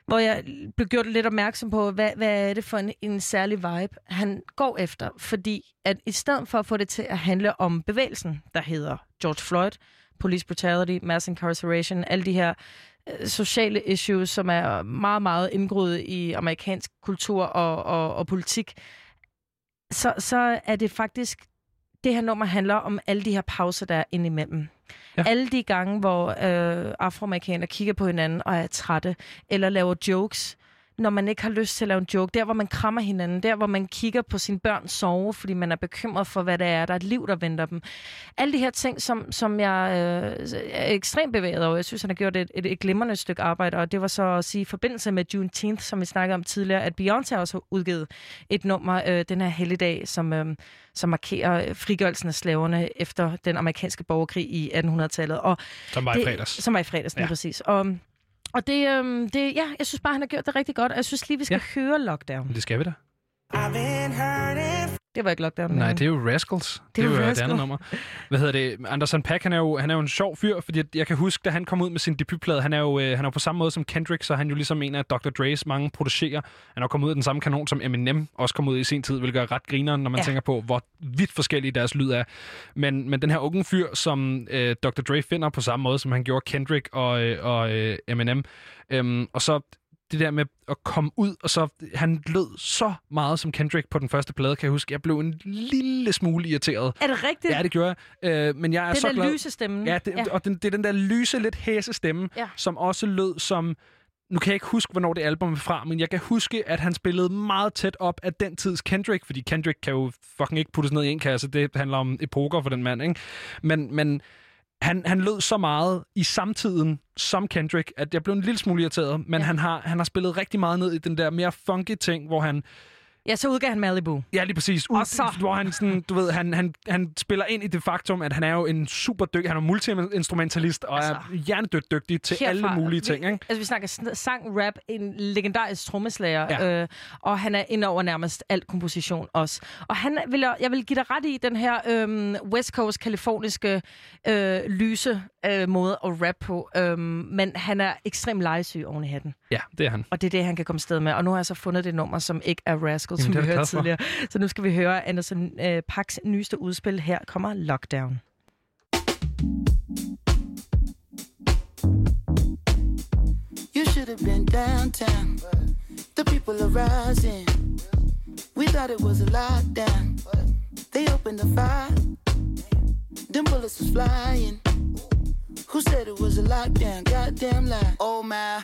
hvor jeg blev gjort lidt opmærksom på, hvad, hvad er det for en, en særlig vibe, han går efter. Fordi at i stedet for at få det til at handle om bevægelsen, der hedder George Floyd, police brutality, mass incarceration, alle de her sociale issues, som er meget, meget indgroet i amerikansk kultur og, og, og politik, så, så er det faktisk, det her nummer handler om alle de her pauser, der er indimellem. Ja. Alle de gange, hvor øh, afroamerikanere kigger på hinanden og er trætte, eller laver jokes, når man ikke har lyst til at lave en joke. Der, hvor man krammer hinanden. Der, hvor man kigger på sine børn sove, fordi man er bekymret for, hvad det er. Der er et liv, der venter dem. Alle de her ting, som, som jeg øh, er ekstremt bevæget over. Jeg synes, han har gjort et, et, et glimrende stykke arbejde, og det var så at sige i forbindelse med Juneteenth, som vi snakkede om tidligere, at Beyoncé også har udgivet et nummer øh, den her helligdag, som, øh, som markerer frigørelsen af slaverne efter den amerikanske borgerkrig i 1800-tallet. Og Som var i det, fredags. Som var i fredags, ja. præcis. Og, og det, øhm, det, ja, jeg synes bare, han har gjort det rigtig godt, og jeg synes lige, vi skal ja. høre Lockdown. Det skal vi da. I've been hurting. Det var ikke Lockdown. Nej, det er jo Rascals. Det, Det er er jo Rascal. andet nummer. Hvad hedder det? Anderson Paak, han er jo, han er jo en sjov fyr, fordi jeg kan huske, da han kom ud med sin debutplade, han er jo, øh, han er på samme måde som Kendrick, så er han jo ligesom en af Dr. Dre's mange producerer. Han er kommet ud af den samme kanon, som Eminem også kom ud i sin tid, hvilket er ret grineren, når man ja. tænker på, hvor vidt forskellige deres lyd er. Men, men den her unge fyr, som øh, Dr. Dre finder på samme måde, som han gjorde Kendrick og, øh, og øh, Eminem, øhm, og så det der med at komme ud, og så han lød så meget som Kendrick på den første plade, kan jeg huske. Jeg blev en lille smule irriteret. Er det rigtigt? Ja, det gjorde jeg. Øh, men jeg er Den så der glad. lyse stemme. Ja, det, Ja. og den, det er den der lyse, lidt hæse stemme, Ja. som også lød som... Nu kan jeg ikke huske, hvornår det album er fra, men jeg kan huske, at han spillede meget tæt op af den tids Kendrick, fordi Kendrick kan jo fucking ikke puttes ned i en kasse. Det handler om epoker for den mand, ikke? Men, men han, han lød så meget i samtiden som Kendrick, at jeg blev en lille smule irriteret, men ja. han, har, han har spillet rigtig meget ned i den der mere funky ting, hvor han Ja, så udgav han Malibu. Ja, lige præcis. Ud, Og så- Hvor han, sådan, du ved, han, han, han spiller ind i det faktum, at han er jo en super dygtig, han er multi-instrumentalist og altså, er hjernedødt dygtig til Herfra- alle mulige ting. Vi, Ikke? altså, vi snakker sn- sang, rap, en legendarisk trommeslager, ja. øh, og han er ind over nærmest alt komposition også. Og han vil, jeg vil give dig ret i den her øh, West Coast, kaliforniske, øh, lyse øh, måde at rap på, øh, men han er ekstremt legesyg oven i hatten. Ja, det er han. Og det er det, han kan komme sted med. Og nu har jeg så fundet det nummer, som ikke er Rascal, Jamen, som det vi hørte tidligere. Så nu skal vi høre Anderson øh, Parks nyeste udspil. Her kommer Lockdown. You should have been downtown. The people are rising. We thought it was a lockdown. They opened the fire. Them bullets was flying. Who said it was a lockdown? Goddamn lie. Oh my,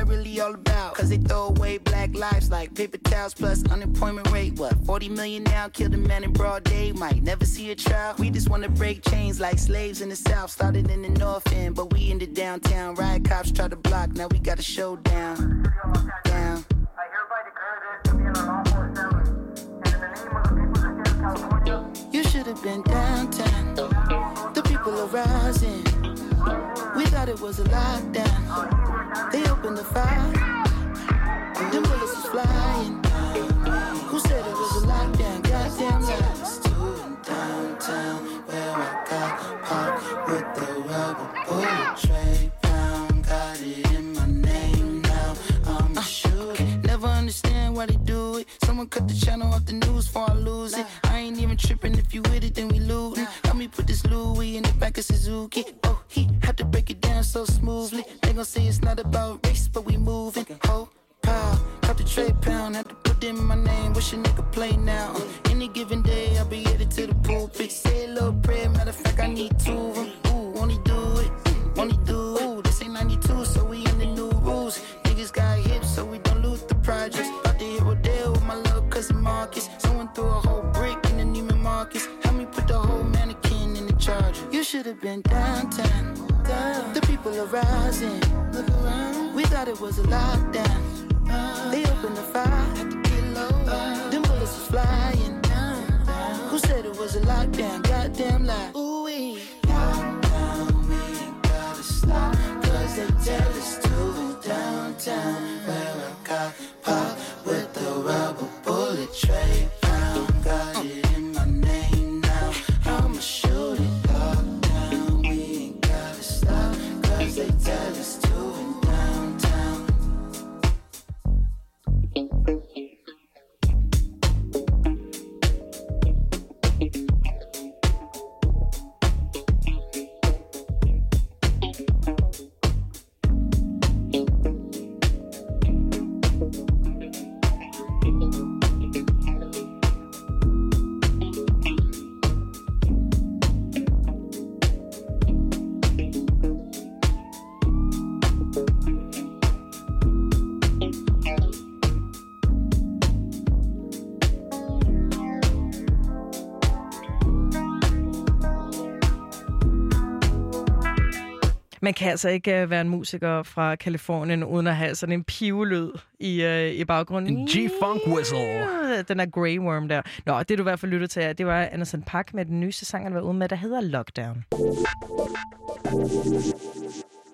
really all about? Cause they throw away black lives like paper towels plus unemployment rate. What, 40 million now? Killed a man in broad day. Might never see a trial. We just wanna break chains like slaves in the south. Started in the north end, but we in the downtown. Riot cops try to block, now we got a showdown. Down. You should have been downtown. The people are rising. It was a lockdown. They opened the fire. Them bullets was flying. Who said it was a lockdown? Goddamn lies. Downtown, where I got popped with the Man kan altså ikke uh, være en musiker fra Kalifornien, uden at have sådan en pivelyd i, uh, i baggrunden. En G-funk whistle. Den er Grey Worm der. Nå, det du i hvert fald lyttede til, det var Anderson Park med den nyeste sang, han var ude med, der hedder Lockdown.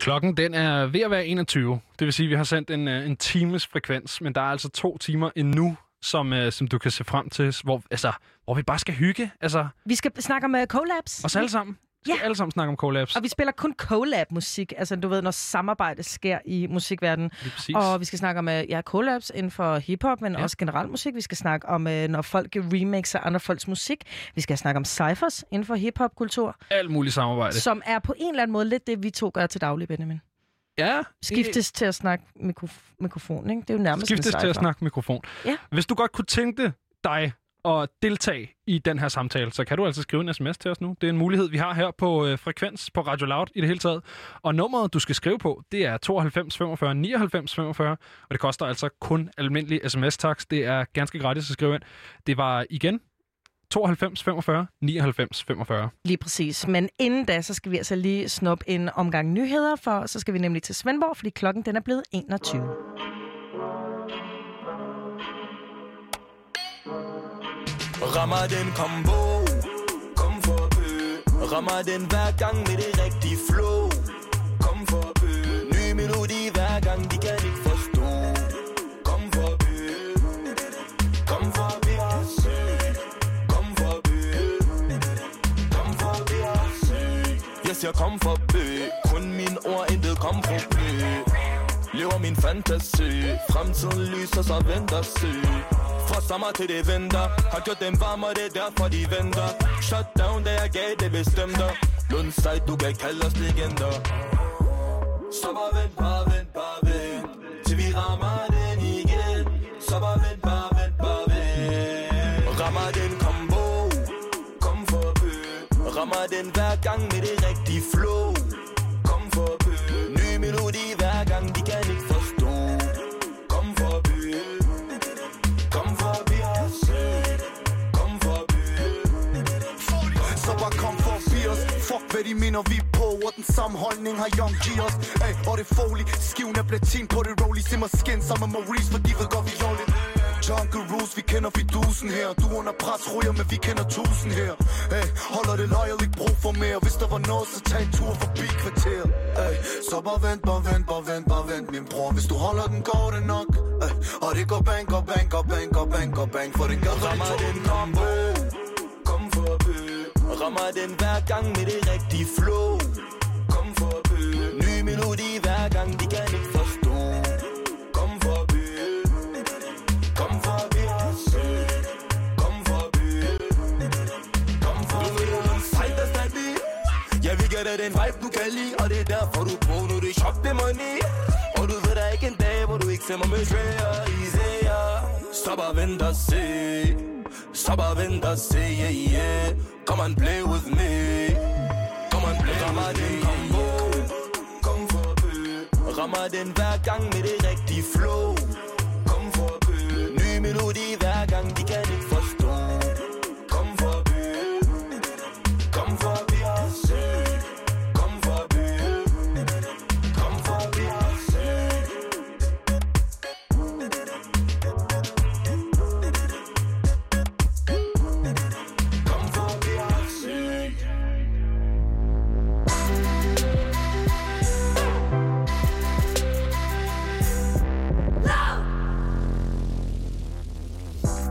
Klokken den er ved at være 21. Det vil sige, at vi har sendt en, øh, en times frekvens, men der er altså to timer endnu, som, øh, som du kan se frem til, hvor, altså, hvor vi bare skal hygge. Altså, Vi skal snakke om uh, collabs. os alle sammen. Skal Ja. alle sammen snakke om collabs. Og vi spiller kun collab-musik, altså du ved, når samarbejde sker i musikverdenen. Og vi skal snakke om uh, ja, collabs inden for hiphop, men Ja. også generelt musik. Vi skal snakke om, uh, når folk remixer andre folks musik. Vi skal snakke om cyphers inden for hiphop-kultur, Alt muligt samarbejde. som er på en eller anden måde lidt det, vi to gør til daglig, Benjamin. Ja, Skiftes til at snakke mikrof- mikrofon, ikke? Det er jo nærmest skiftes til at snakke mikrofon. Ja. Hvis du godt kunne tænke dig at deltage i den her samtale, så kan du altså skrive en sms til os nu. Det er en mulighed, vi har her på øh, Frekvens, på Radio Loud i det hele taget. Og nummeret, du skal skrive på, det er 92 45 99 45, og det koster altså kun almindelig sms-tax. Det er ganske gratis at skrive ind. Det var igen 92 45 99 45. Lige præcis. Men inden da, så skal vi altså lige snuppe en omgang nyheder, for så skal vi nemlig til Svendborg, fordi klokken den er blevet 21. Rammer den combo Kom for bø. Rammer den hver gang med det rigtige flow. Kom for bø. Ny melodi hver gang, de kan ikke forstå. Kom for bø. Kom for BRC Kom for bø. Kom for BRC Jeg siger kom for bø. Kun min ord, intet kom for bø. Lever min fantasi. Fremtiden lyser, så venter søg fra sommer til det vinter. Har gjort dem varme, det er derfor de venter. Shut down, da jeg gav det bestemte Lund sej, du kan kalde os legender. Så bare vent, bare vent, bare vent Til vi rammer den igen. Så bare vent, bare vent, bare vent Rammer den combo. Kom for bø Rammer den hver gang med det hvad de mener vi på Og den samme holdning har Young G os Ey, og det Foley Skiven er platin på det rollie Simmer skin sammen med Maurice For de ved godt vi lovligt. Jungle Rules, vi kender fidusen her. Du er under pres, ryger, men vi kender tusind her. Ey, holder det loyal, ikke brug for mere. Hvis der var noget, så tag en tur forbi kvarteret. Ey, så bare vent, bare vent, bare vent, bare vent Min bror, hvis du holder den, går det nok. Ey, og det går bang, går bang, går bang, går bang, går bang. For den gør Rammer den combo Rammer den hver gang med det rigtige flow. Kom for bø Ny melodi hver gang, de kan ikke forstå. Kom for bø Kom for BRC Kom for bø Kom for bø Du ved, sejt er Jeg vil gøre dig den vibe, du kan lide Og det er derfor, du bruger nu det shop det money Og du ved, der er ikke en dag, hvor du ikke ser mig med Shreya Isaiah. Stop og vent og se. Stop og vent og se, yeah, yeah. Come and play with me. Come and play Rammer den combo Kom for bø Rammer den hver gang med det rigtige flow. Kom for bø Ny melodi hver gang, de kan ikke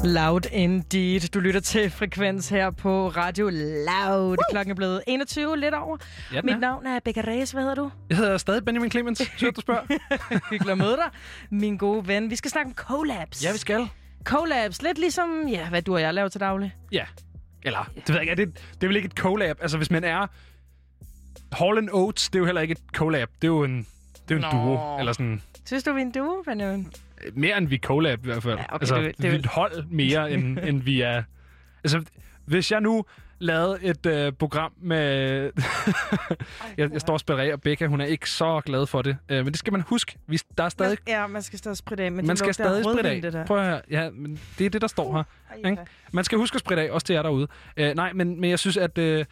Loud indeed. Du lytter til Frekvens her på Radio Loud. Klokken er blevet 21, lidt over. Ja. Mit navn er Becca Reyes. Hvad hedder du? Jeg hedder stadig Benjamin Clemens, sødt du spørger. Hyggeligt at møde dig, min gode ven. Vi skal snakke om collabs. Ja, vi skal. Collabs, lidt ligesom, ja, hvad du og jeg laver til daglig. Ja. Eller, det ved jeg ikke, er det, det er vel ikke et collab. Altså, hvis man er... Hall Oates, det er jo heller ikke et collab. Det er jo en, det er jo en Nå. duo. Eller sådan... Synes du, vi er en duo, Benjamin? Mere end vi collab i hvert fald. Ja, okay, altså, det- det- vi hold mere, end, end vi er... Altså, hvis jeg nu lavede et øh, program med... jeg, jeg står og spiller af, og Becca, hun er ikke så glad for det. Øh, men det skal man huske. Vi, der er stadig... Man, ja, man skal stadig spritte af. Men man skal af stadig spritte rødvin, det af. der. Prøv at høre. Ja, men det er det, der står her. Ej, Ikke? Man skal huske at spritte af, også til jer derude. Øh, nej, men, men jeg synes, at... Øh,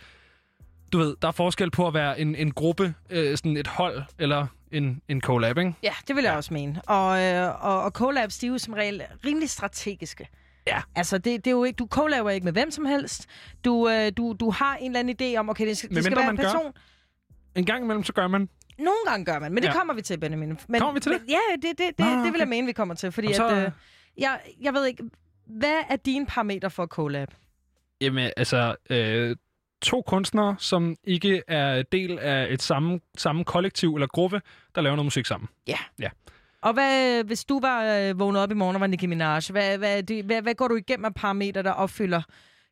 du ved, der er forskel på at være en, en gruppe, øh, sådan et hold, eller en, en collab, ikke? Ja, det vil jeg også mene. Og, øh, og, og collabs, de er jo som regel rimelig strategiske. Ja. Altså, det, det er jo ikke, du collaber ikke med hvem som helst. Du, øh, du, du har en eller anden idé om, okay, det Men det skal være en man gør. person. En gang imellem, så gør man. Nogle gange gør man, men det Ja. kommer vi til, Benjamin. Men, Kommer vi til det? Men, ja, det, det, det, Nå, det vil okay. jeg mene, vi kommer til. Fordi så- at, øh, jeg, jeg ved ikke, hvad er dine parametre for collab? Jamen, altså, øh, to kunstnere, som ikke er del af et samme, samme kollektiv eller gruppe, der laver noget musik sammen. Ja. Ja. Og hvad, hvis du var øh, vågnet op i morgen og var Nicki Minaj, hvad, hvad, det, hvad, hvad går du igennem af parametre, der opfylder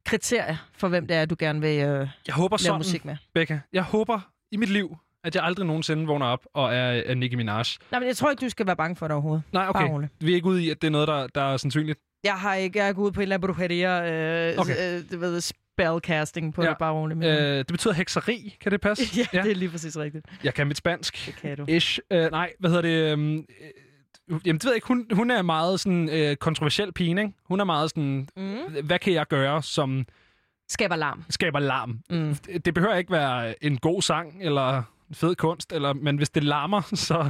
kriterier for, hvem det er, du gerne vil øh, Jeg håber lave sådan, musik med? Becca, jeg håber i mit liv, at jeg aldrig nogensinde vågner op og er, er Nicki Minaj. Nej, men jeg tror ikke, du skal være bange for det overhovedet. Nej, okay. Vi er ikke ude i, at det er noget, der, der er sandsynligt. Jeg har ikke, jeg er gået på en eller anden brujeria, øh, Okay. øh, du ved, spellcasting på ja. det bare ordentligt. Øh, det betyder hekseri, kan det passe? ja, ja, det er lige præcis rigtigt. Jeg kan mit spansk. Det kan du. Ish. Øh, nej, hvad hedder det? øhm, Øh, jamen, det ved jeg ikke. Hun, hun er meget sådan øh, kontroversiel pige, ikke? Hun er meget sådan, Mm. hvad kan jeg gøre, som Skaber larm. skaber larm? Mm. Det, det behøver ikke være en god sang, eller fed kunst, eller, men hvis det larmer, så...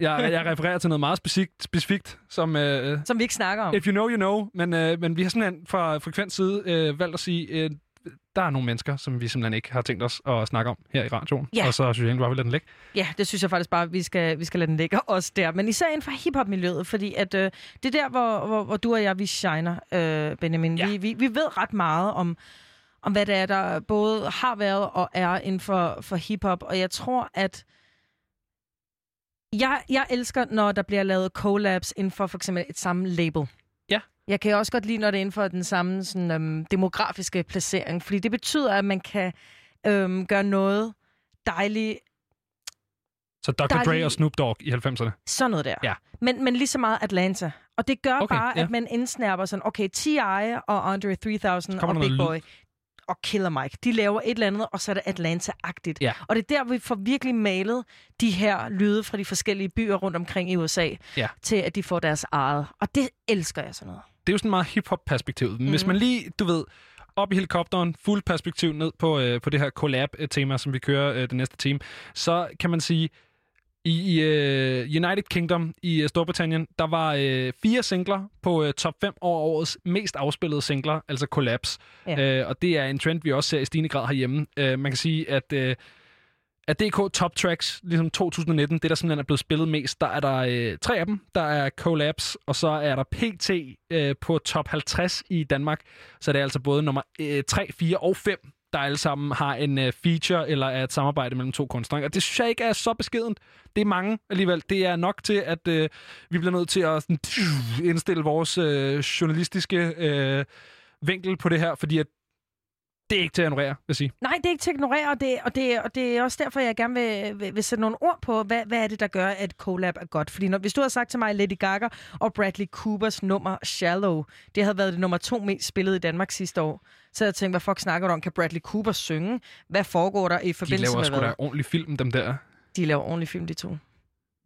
Jeg, jeg refererer til noget meget specifikt, specifikt som... Øh, Som vi ikke snakker om. If you know, you know. Men, øh, men vi har simpelthen fra frekvent side øh, valgt at sige, øh, der er nogle mennesker, som vi simpelthen ikke har tænkt os at snakke om her i radioen. Ja. Og så synes jeg egentlig bare, vi lader den ligge. Ja, det synes jeg faktisk bare, vi skal, vi skal lade den ligge også der. Men især inden for hiphop-miljøet, fordi at, øh, det er der, hvor, hvor, hvor du og jeg, vi shiner, øh, Benjamin. Ja. Vi, vi, vi ved ret meget om, om, hvad det er, der både har været og er inden for, for hiphop. Og jeg tror, at jeg, jeg elsker, når der bliver lavet collabs inden for for eksempel et samme label. Ja. Jeg kan også godt lide, når det er inden for den samme sådan, øhm, demografiske placering, fordi det betyder, at man kan øhm, gøre noget dejligt Så Dr. Er Dre og Snoop Dogg i 90'erne. sådan noget der. Ja. Men, men lige så meget Atlanta. Og det gør Okay, bare, ja. at man indsnærper sådan, okay, T.I. og Andre 3000 kommer og Big Boy og Killer Mike, de laver et eller andet, og så er det Atlanta-agtigt. Ja. Og det er der, vi får virkelig malet de her lyde fra de forskellige byer rundt omkring i USA, Ja. til at de får deres eget. Og det elsker jeg sådan noget. Det er jo sådan meget hip-hop-perspektiv. Mm. Hvis man lige, du ved, op i helikopteren, fuld perspektiv ned på, øh, på det her collab-tema, som vi kører øh, det næste time, så kan man sige, i, i øh, United Kingdom i øh, Storbritannien, der var øh, fire singler på øh, top 5 over årets mest afspillede singler, altså collabs. Ja. Øh, og det er en trend, vi også ser i stigende grad herhjemme. Øh, man kan sige, at... Øh, af DK Top Tracks, ligesom 2019, det der simpelthen er blevet spillet mest, der er der øh, tre af dem. Der er collabs, og så er der PT øh, på top 50 i Danmark. Så det er altså både nummer øh, 3, 4 og 5, der alle sammen har en øh, feature eller er et samarbejde mellem to kunstnere. Og det synes jeg ikke er så beskedent. Det er mange alligevel. Det er nok til, at øh, vi bliver nødt til at sådan, indstille vores øh, journalistiske øh, vinkel på det her, fordi at det er ikke til at ignorere, vil jeg sige. Nej, det er ikke til at ignorere, og det, og det, og det er også derfor, jeg gerne vil, vil, vil sætte nogle ord på, hvad, hvad er det, der gør, at collab er godt. Fordi når, hvis du havde sagt til mig, Lady Gaga og Bradley Coopers nummer Shallow, det havde været det nummer to mest spillet i Danmark sidste år, så jeg tænkt, hvad fuck snakker du om? Kan Bradley Cooper synge? Hvad foregår der i De forbindelse laver med sgu da ordentlig film, dem der. De laver ordentlig film, de to.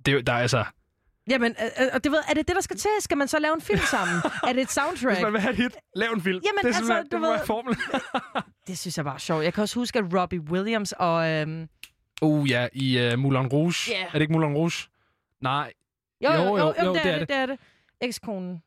Det, er der er altså... Jamen, øh, øh, og det ved, er det det, der skal til? Skal man så lave en film sammen? er det et soundtrack? Hvis man vil have et hit, lav en film. Jamen, det er altså, du det ved- formlen. Det synes jeg var sjovt. Jeg kan også huske, at Robbie Williams og... Øhm, Uh, ja, i uh, Moulin Rouge. Ja. Er det ikke Moulin Rouge? Nej. jo, jo, jo, jo, jo, det, er det, det er det. Ekskonen.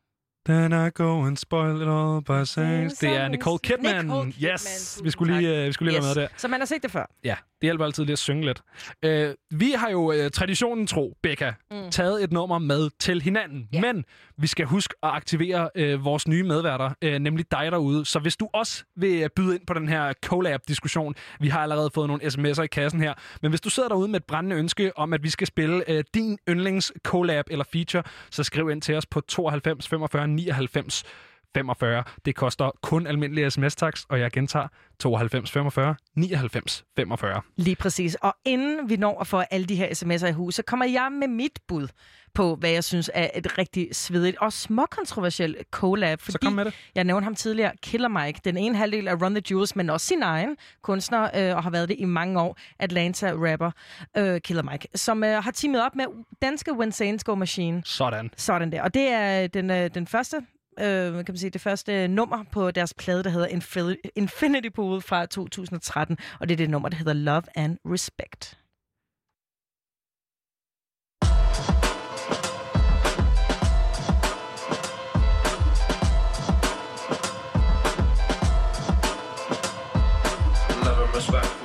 Then I go and spoil it all by saying... Det er. Nicole Kidman. Nicole Kidman, Yes, vi skulle lige, uh, vi skulle lige yes. Lade med der. Så man har set det før. Ja, det hjælper altid lige at synge lidt. Uh, vi har jo uh, traditionen tro, Becca, mm. Taget et nummer med til hinanden. Yeah. Men vi skal huske at aktivere uh, vores nye medværter, uh, nemlig dig derude. Så hvis du også vil uh, byde ind på den her collab-diskussion, vi har allerede fået nogle sms'er i kassen her, men hvis du sidder derude med et brændende ønske om, at vi skal spille uh, din yndlings collab eller feature, så skriv ind til os på 92 45 99 45. Det koster kun almindelig sms-tax, og jeg gentager 92 45 99 45. Lige præcis. Og inden vi når at få alle de her sms'er i hus, så kommer jeg med mit bud på, hvad jeg synes er et rigtig svedigt og småkontroversielt collab. Fordi kom med det. Jeg nævnte ham tidligere, Killer Mike, den ene halvdel af Run the Jewels, men også sin egen kunstner, øh, og har været det i mange år, Atlanta-rapper øh, Killer Mike, som øh, har teamet op med danske When Saints Go Machine. Sådan. Sådan der. Og det er den, øh, den første, øh, kan man sige, det første nummer på deres plade, der hedder Infinity Pool fra 2013. Og det er det nummer, der hedder Love and Respect. Love and respect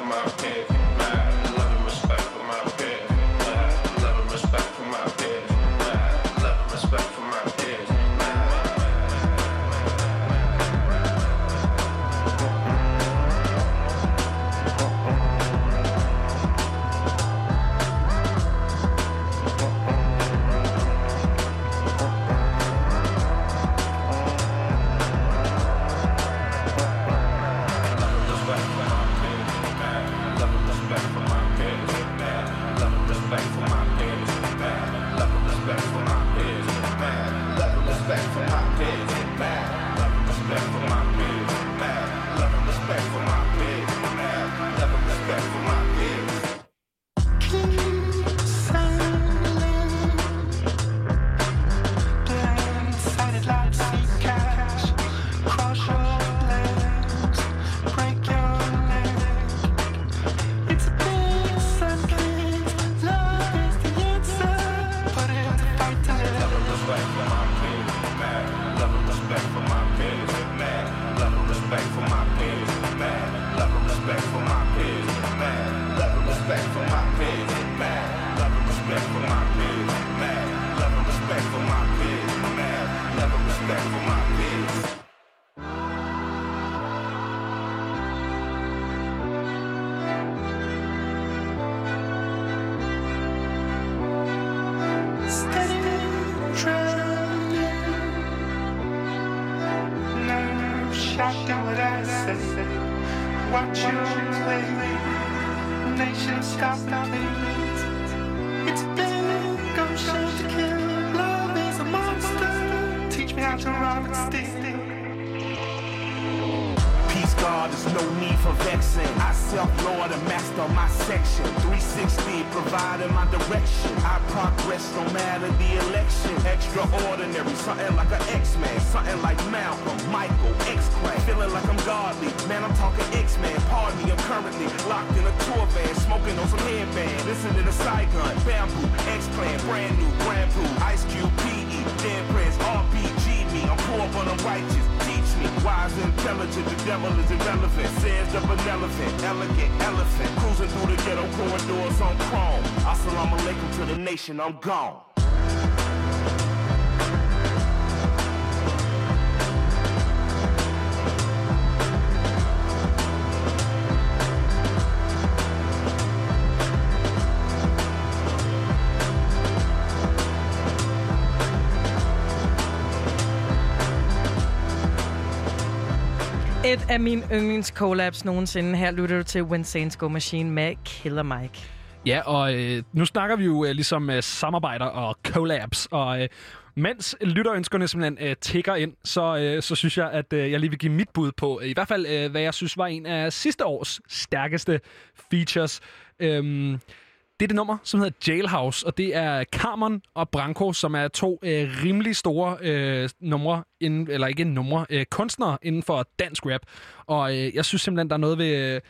to I'm gone. Et af mine yndlings collabs nogensinde. Her lytter du til When Saints Go Machine med Killer Mike. Ja, og øh, nu snakker vi jo øh, ligesom øh, samarbejder og collabs, og øh, mens lytterønskerne simpelthen øh, tigger ind, så, øh, så synes jeg, at øh, jeg lige vil give mit bud på, øh, i hvert fald øh, hvad jeg synes var en af sidste års stærkeste features. Øhm, det er det nummer, som hedder Jailhouse, og det er Carmen og Branko, som er to øh, rimelig store øh, numre, inden, eller ikke numre, øh, kunstnere inden for dansk rap. Og øh, jeg synes simpelthen, der er noget ved... Øh,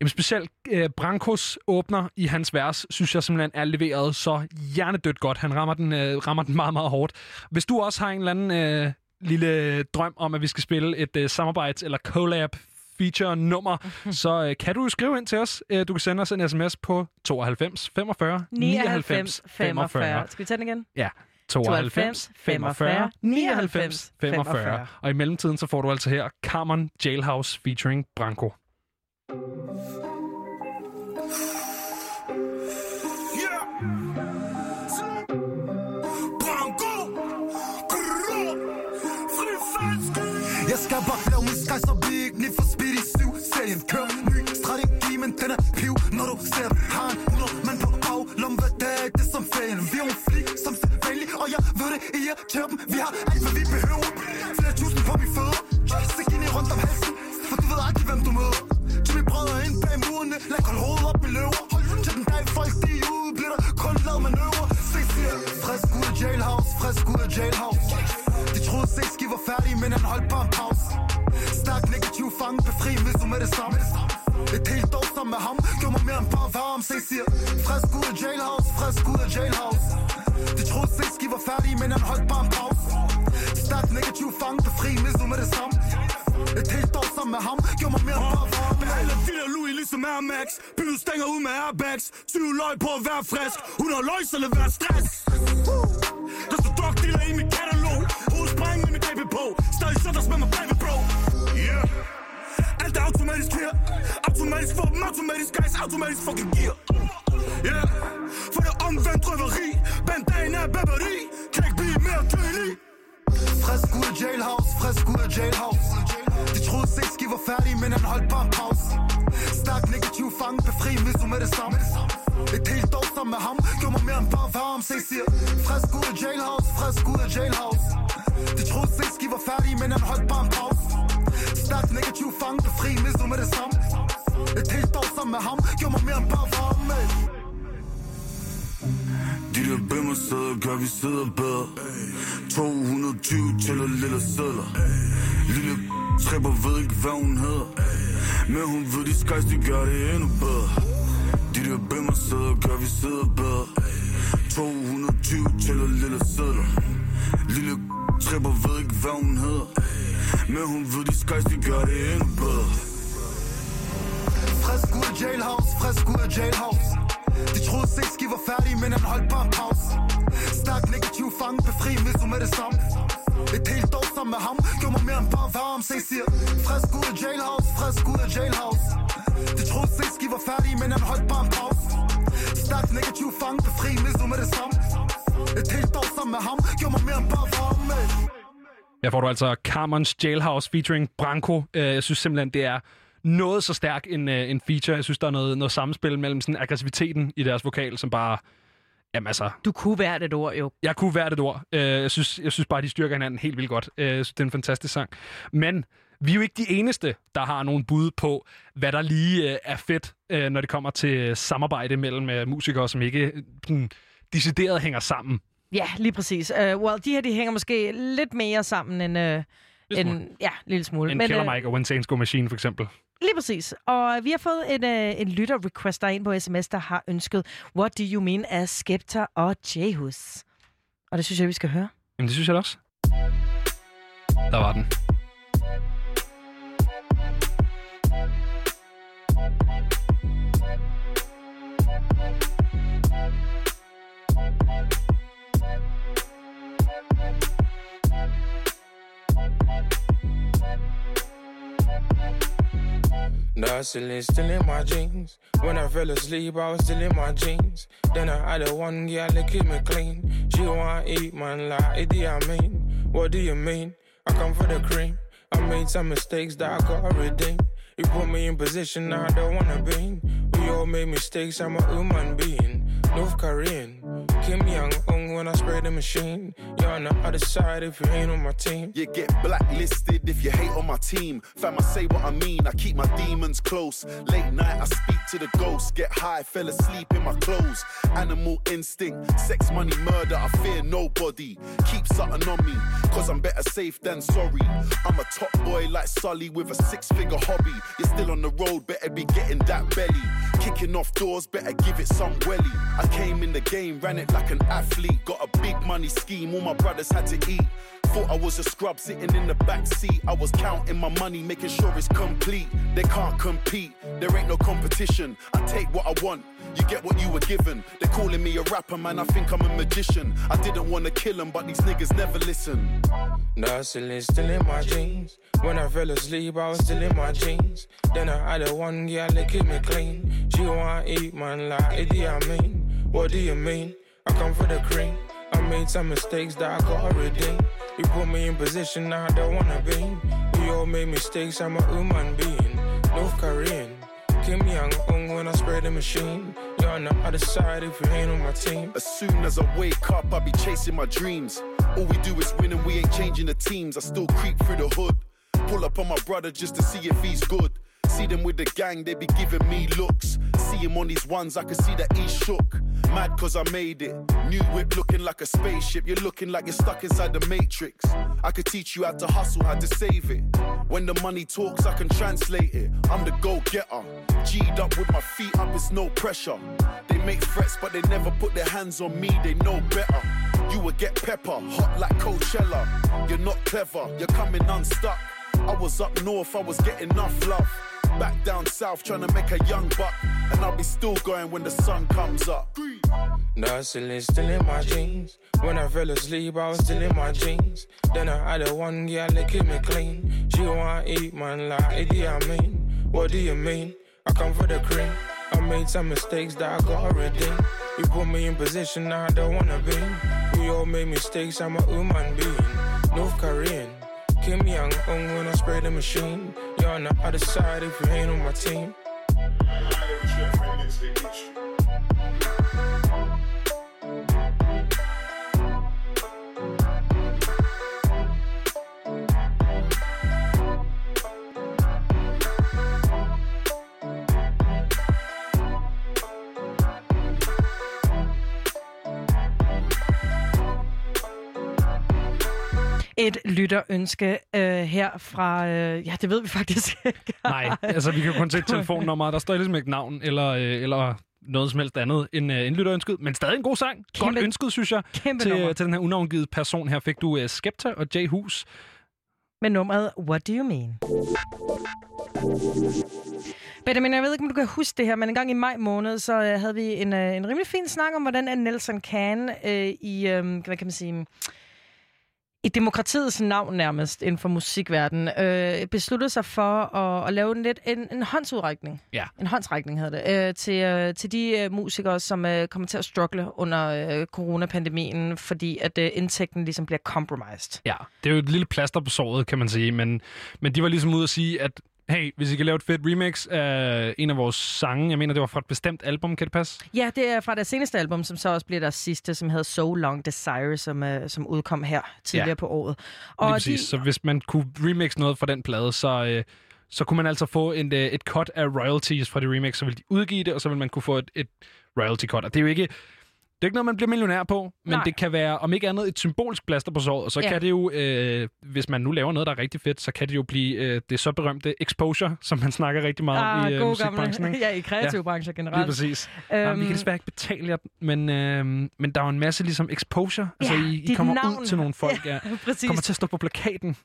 Jamen specielt øh, Brankos åbner i hans vers, synes jeg simpelthen er leveret så hjernedødt godt. Han rammer den, øh, rammer den meget, meget hårdt. Hvis du også har en eller anden øh, lille drøm om, at vi skal spille et øh, samarbejds- eller collab feature-nummer, så øh, kan du jo skrive ind til os. Øh, du kan sende os en sms på 92 45 99 45. Skal vi tage den igen? Ja. 92 45 99 45. Og i mellemtiden så får du altså her Carmen Jailhouse featuring Branko. Jeg skal bare lave min sky, så vi ikke ned for speed i syv. Serien kører ny strategi, men den er piv. Når du ser den, har en 100 mand på aflom Hvad dag er det som ferien? Vi er en flik som sædvanlig Og jeg ved det, I irriterer dem Vi har alt, hvad vi behøver. Flere tusind på min fødder. Stik ind i rundt om halsen For du ved aldrig, hvem du møder brødre ind bag murene. Lad kun hovedet op med løver. Hold Til den dag folk de er ude Bliver der kun lavet manøvrer Se siger Frisk ud af jailhouse Frisk ud af jailhouse. De troede Sexki var færdig Men han holdt bare en pause. Stærk negativ fange Befri Mizu med det samme. Et helt år sammen med ham Gjorde mig mere end bare varm Se siger. Frisk ud af jailhouse Frisk ud af jailhouse. De troede Sexki var færdig Men han holdt bare en pause. Stærk negativ fange Befri Mizu med det samme. Et helt år sammen med ham Gjorde mig mere end bare for Men alle de der Louis ligesom Air Max. Byde stænger ud med airbags. Syv løg på at være frisk. 100 løg, så lad være stress. Der står drug dealer i mit katalog. Hovedspring med mit baby på Stadig så med mig baby bro. Yeah. Alt er automatisk her. Automatisk for dem, automatisk guys. Automatisk fucking gear. Yeah. For det omvendt røveri Bandana er babberi Kan ikke blive mere tydelig Frisk ud af jailhouse, frisk ud af jailhouse. De troede sex, de var færdige, men han holdt bare en pause. Stærk negativ fange, befri Mizu med det samme. Et helt år sammen med ham Gjorde mig mere end bare varm Se siger Frisk ud af jailhouse, frisk ud af jailhouse. De troede sex, de var færdige, men han holdt bare en pause. Stærk negativ fange, befri Mizu med det samme. Et helt år sammen med ham Gjorde mig mere end bare varme de der bimmer sidder, gør vi sidder bedre. 220 tæller lille sædler. Lille tripper ved ikke hvad hun hedder. Men hun ved de skajs, de gør det endnu bedre. De der bimmer sidder, gør vi sidder bedre. 220 tæller lille sædler. Lille tripper ved ikke hvad hun hedder. Men hun ved de skajs, de gør det endnu bedre. Frisk ud af jailhouse, frisk ud af jailhouse. De troede Zelski var færdige, men han holdt bare en pause. Stærk negativ fange, befri Mizu med det samme. Et helt år sammen med ham Gjorde mig mere end bare varm Se siger Frisk ud af jailhouse, frisk ud af jailhouse. De troede Zelski var færdige, men han holdt bare en pause. Stærk negativ fange, befri Mizu med det samme. Et helt år sammen med ham Gjorde mig mere end bare varm Her får du altså Carmons Jailhouse featuring Branko. Øh, jeg synes simpelthen, det er noget så stærk en, øh, en feature. Jeg synes, der er noget, noget samspil mellem sådan aggressiviteten i deres vokal, som bare... Jamen altså... Du kunne hvert et ord, jo. Jeg kunne hvert et ord. Øh, Jeg synes, jeg synes bare, de styrker hinanden helt vildt godt. Øh, Jeg synes, det er en fantastisk sang. Men vi er jo ikke de eneste, der har nogen bud på, hvad der lige øh, er fedt, øh, når det kommer til samarbejde mellem øh, musikere, som ikke øh, decideret hænger sammen. Ja, lige præcis. Uh, well, de her, de hænger måske lidt mere sammen end... Uh, end ja, en lille smule. En Killer øh, Mike og When Saints Go Machine, for eksempel. Lige præcis. Og vi har fået en, øh, en lytter-request ind på sms, der har ønsket What Do You Mean af Skepta og Jehus. Og det synes jeg, vi skal høre. Jamen, det synes jeg også. Der var den. Still in my jeans. When I fell asleep, I was still in my jeans. Then I had a one girl that keep me clean. She want eat man like Idi Amin. What do you mean? I come for the cream. I made some mistakes that I gotta redeem. You put me in position I don't wanna be in. We all made mistakes, I'm a human being. North Korean. Kim Young Un when I spray the machine. You're on the other side if you ain't on my team. You get blacklisted if you hate on my team. Fam, I say what I mean. I keep my demons close. Late night, I speak to the ghosts. Get high, fell asleep in my clothes. Animal instinct, sex, money, murder. I fear nobody. Keep something on me, cause I'm better safe than sorry. I'm a top boy like Sully with a six figure hobby. You're still on the road, better be getting that belly. Kicking off doors, better give it some welly. I came in the game, ran it like an athlete. Got a big money scheme, all my brothers had to eat. Thought I was a scrub sitting in the back seat. I was counting my money, making sure it's complete. They can't compete, there ain't no competition. I take what I want. You get what you were given. They're calling me a rapper, man. I think I'm a magician. I didn't want to kill them, but these niggas never listen. Hustling still in my jeans. When I fell asleep, I was still in my jeans. Then I had a one girl that keep me clean. She want eat man like Idi mean. What do you mean? I come for the cream. I made some mistakes that I gotta redeem. You put me in position I don't wanna be. We all made mistakes, I'm a human being. North Korean. Kim Young Un when I spray the machine. You're on the other side if you ain't on my team. As soon as I wake up, I be chasing my dreams. All we do is win and we ain't changing the teams. I still creep through the hood. Pull up on my brother just to see if he's good. See them with the gang, they be giving me looks. See him on these ones, I can see that he's shook. Mad cause I made it. New whip looking like a spaceship. You're looking like you're stuck inside the matrix. I could teach you how to hustle, how to save it. When the money talks, I can translate it. I'm the go getter. G'd up with my feet up, it's no pressure. They make threats, but they never put their hands on me, they know better. You will get pepper, hot like Coachella. You're not clever, you're coming unstuck. I was up north, I was getting enough love. Back down south, trying to make a young buck. And I'll be still going when the sun comes up. Hustling still in my jeans. When I fell asleep, I was still in my jeans. Then I had a one girl keep me clean. She want eat man like Idi mean, What do you mean? I come for the cream. I made some mistakes that I gotta redeem. You put me in position I don't wanna be. We all made mistakes, I'm a human being. North Korean. Kim Young Un when I spray the machine. On the other side if you ain't on my team. Et lytterønske øh, her fra... Øh, ja, det ved vi faktisk ikke. Nej, altså vi kan jo kun se telefonnummeret. Der står ligesom ikke navn eller, øh, eller noget som helst andet end, øh, end lytterønsket. Men stadig en god sang. Kæmpe, Godt ønsket, synes jeg. Kæmpe til, nummer. til den her unavngivede person her fik du øh, Skepta og Jay Hus. Med nummeret What Do You Mean? Benjamin, jeg ved ikke, om du kan huske det her, men en gang i maj måned, så øh, havde vi en, øh, en rimelig fin snak om, hvordan Nelson Can øh, i, øh, hvad kan man sige, i demokratiets navn nærmest inden for musikverdenen, øh, besluttede sig for at, at lave en lidt en, en håndsudrækning. Ja. En håndsrækning hedder det. Øh, til, øh, til de øh, musikere, som øh, kommer til at struggle under øh, coronapandemien, fordi at øh, indtægten ligesom bliver compromised. Ja, det er jo et lille plaster på såret, kan man sige. Men, men de var ligesom ude at sige, at hey, hvis I kan lave et fedt remix af en af vores sange, jeg mener, det var fra et bestemt album, kan det passe? Ja, det er fra deres seneste album, som så også bliver deres sidste, som hedder So Long Desire, som, øh, som udkom her tidligere Ja. på året. Lige præcis. Så hvis man kunne remix noget fra den plade, så, øh, så kunne man altså få en, øh, et cut af royalties fra det remix, så vil de udgive det, og så vil man kunne få et, et royalty cut. Og det er jo ikke... Det er ikke noget, man bliver millionær på, men Nej. det kan være, om ikke andet, et symbolsk plaster på såret. Og så Ja. ja. kan det jo, øh, hvis man nu laver noget, der er rigtig fedt, så kan det jo blive øh, det så berømte exposure, som man snakker rigtig meget om i øh, musikbranchen. gamle, ja, i kreative brancher generelt. Lige præcis. Øhm, Jamen, vi kan Øhm, desværre ikke betale jer, men, øh, men der er jo en masse ligesom exposure. Altså, Ja, I, I dit kommer navn. ud til nogle folk. Ja, Ja, præcis. Kommer til at stå på plakaten.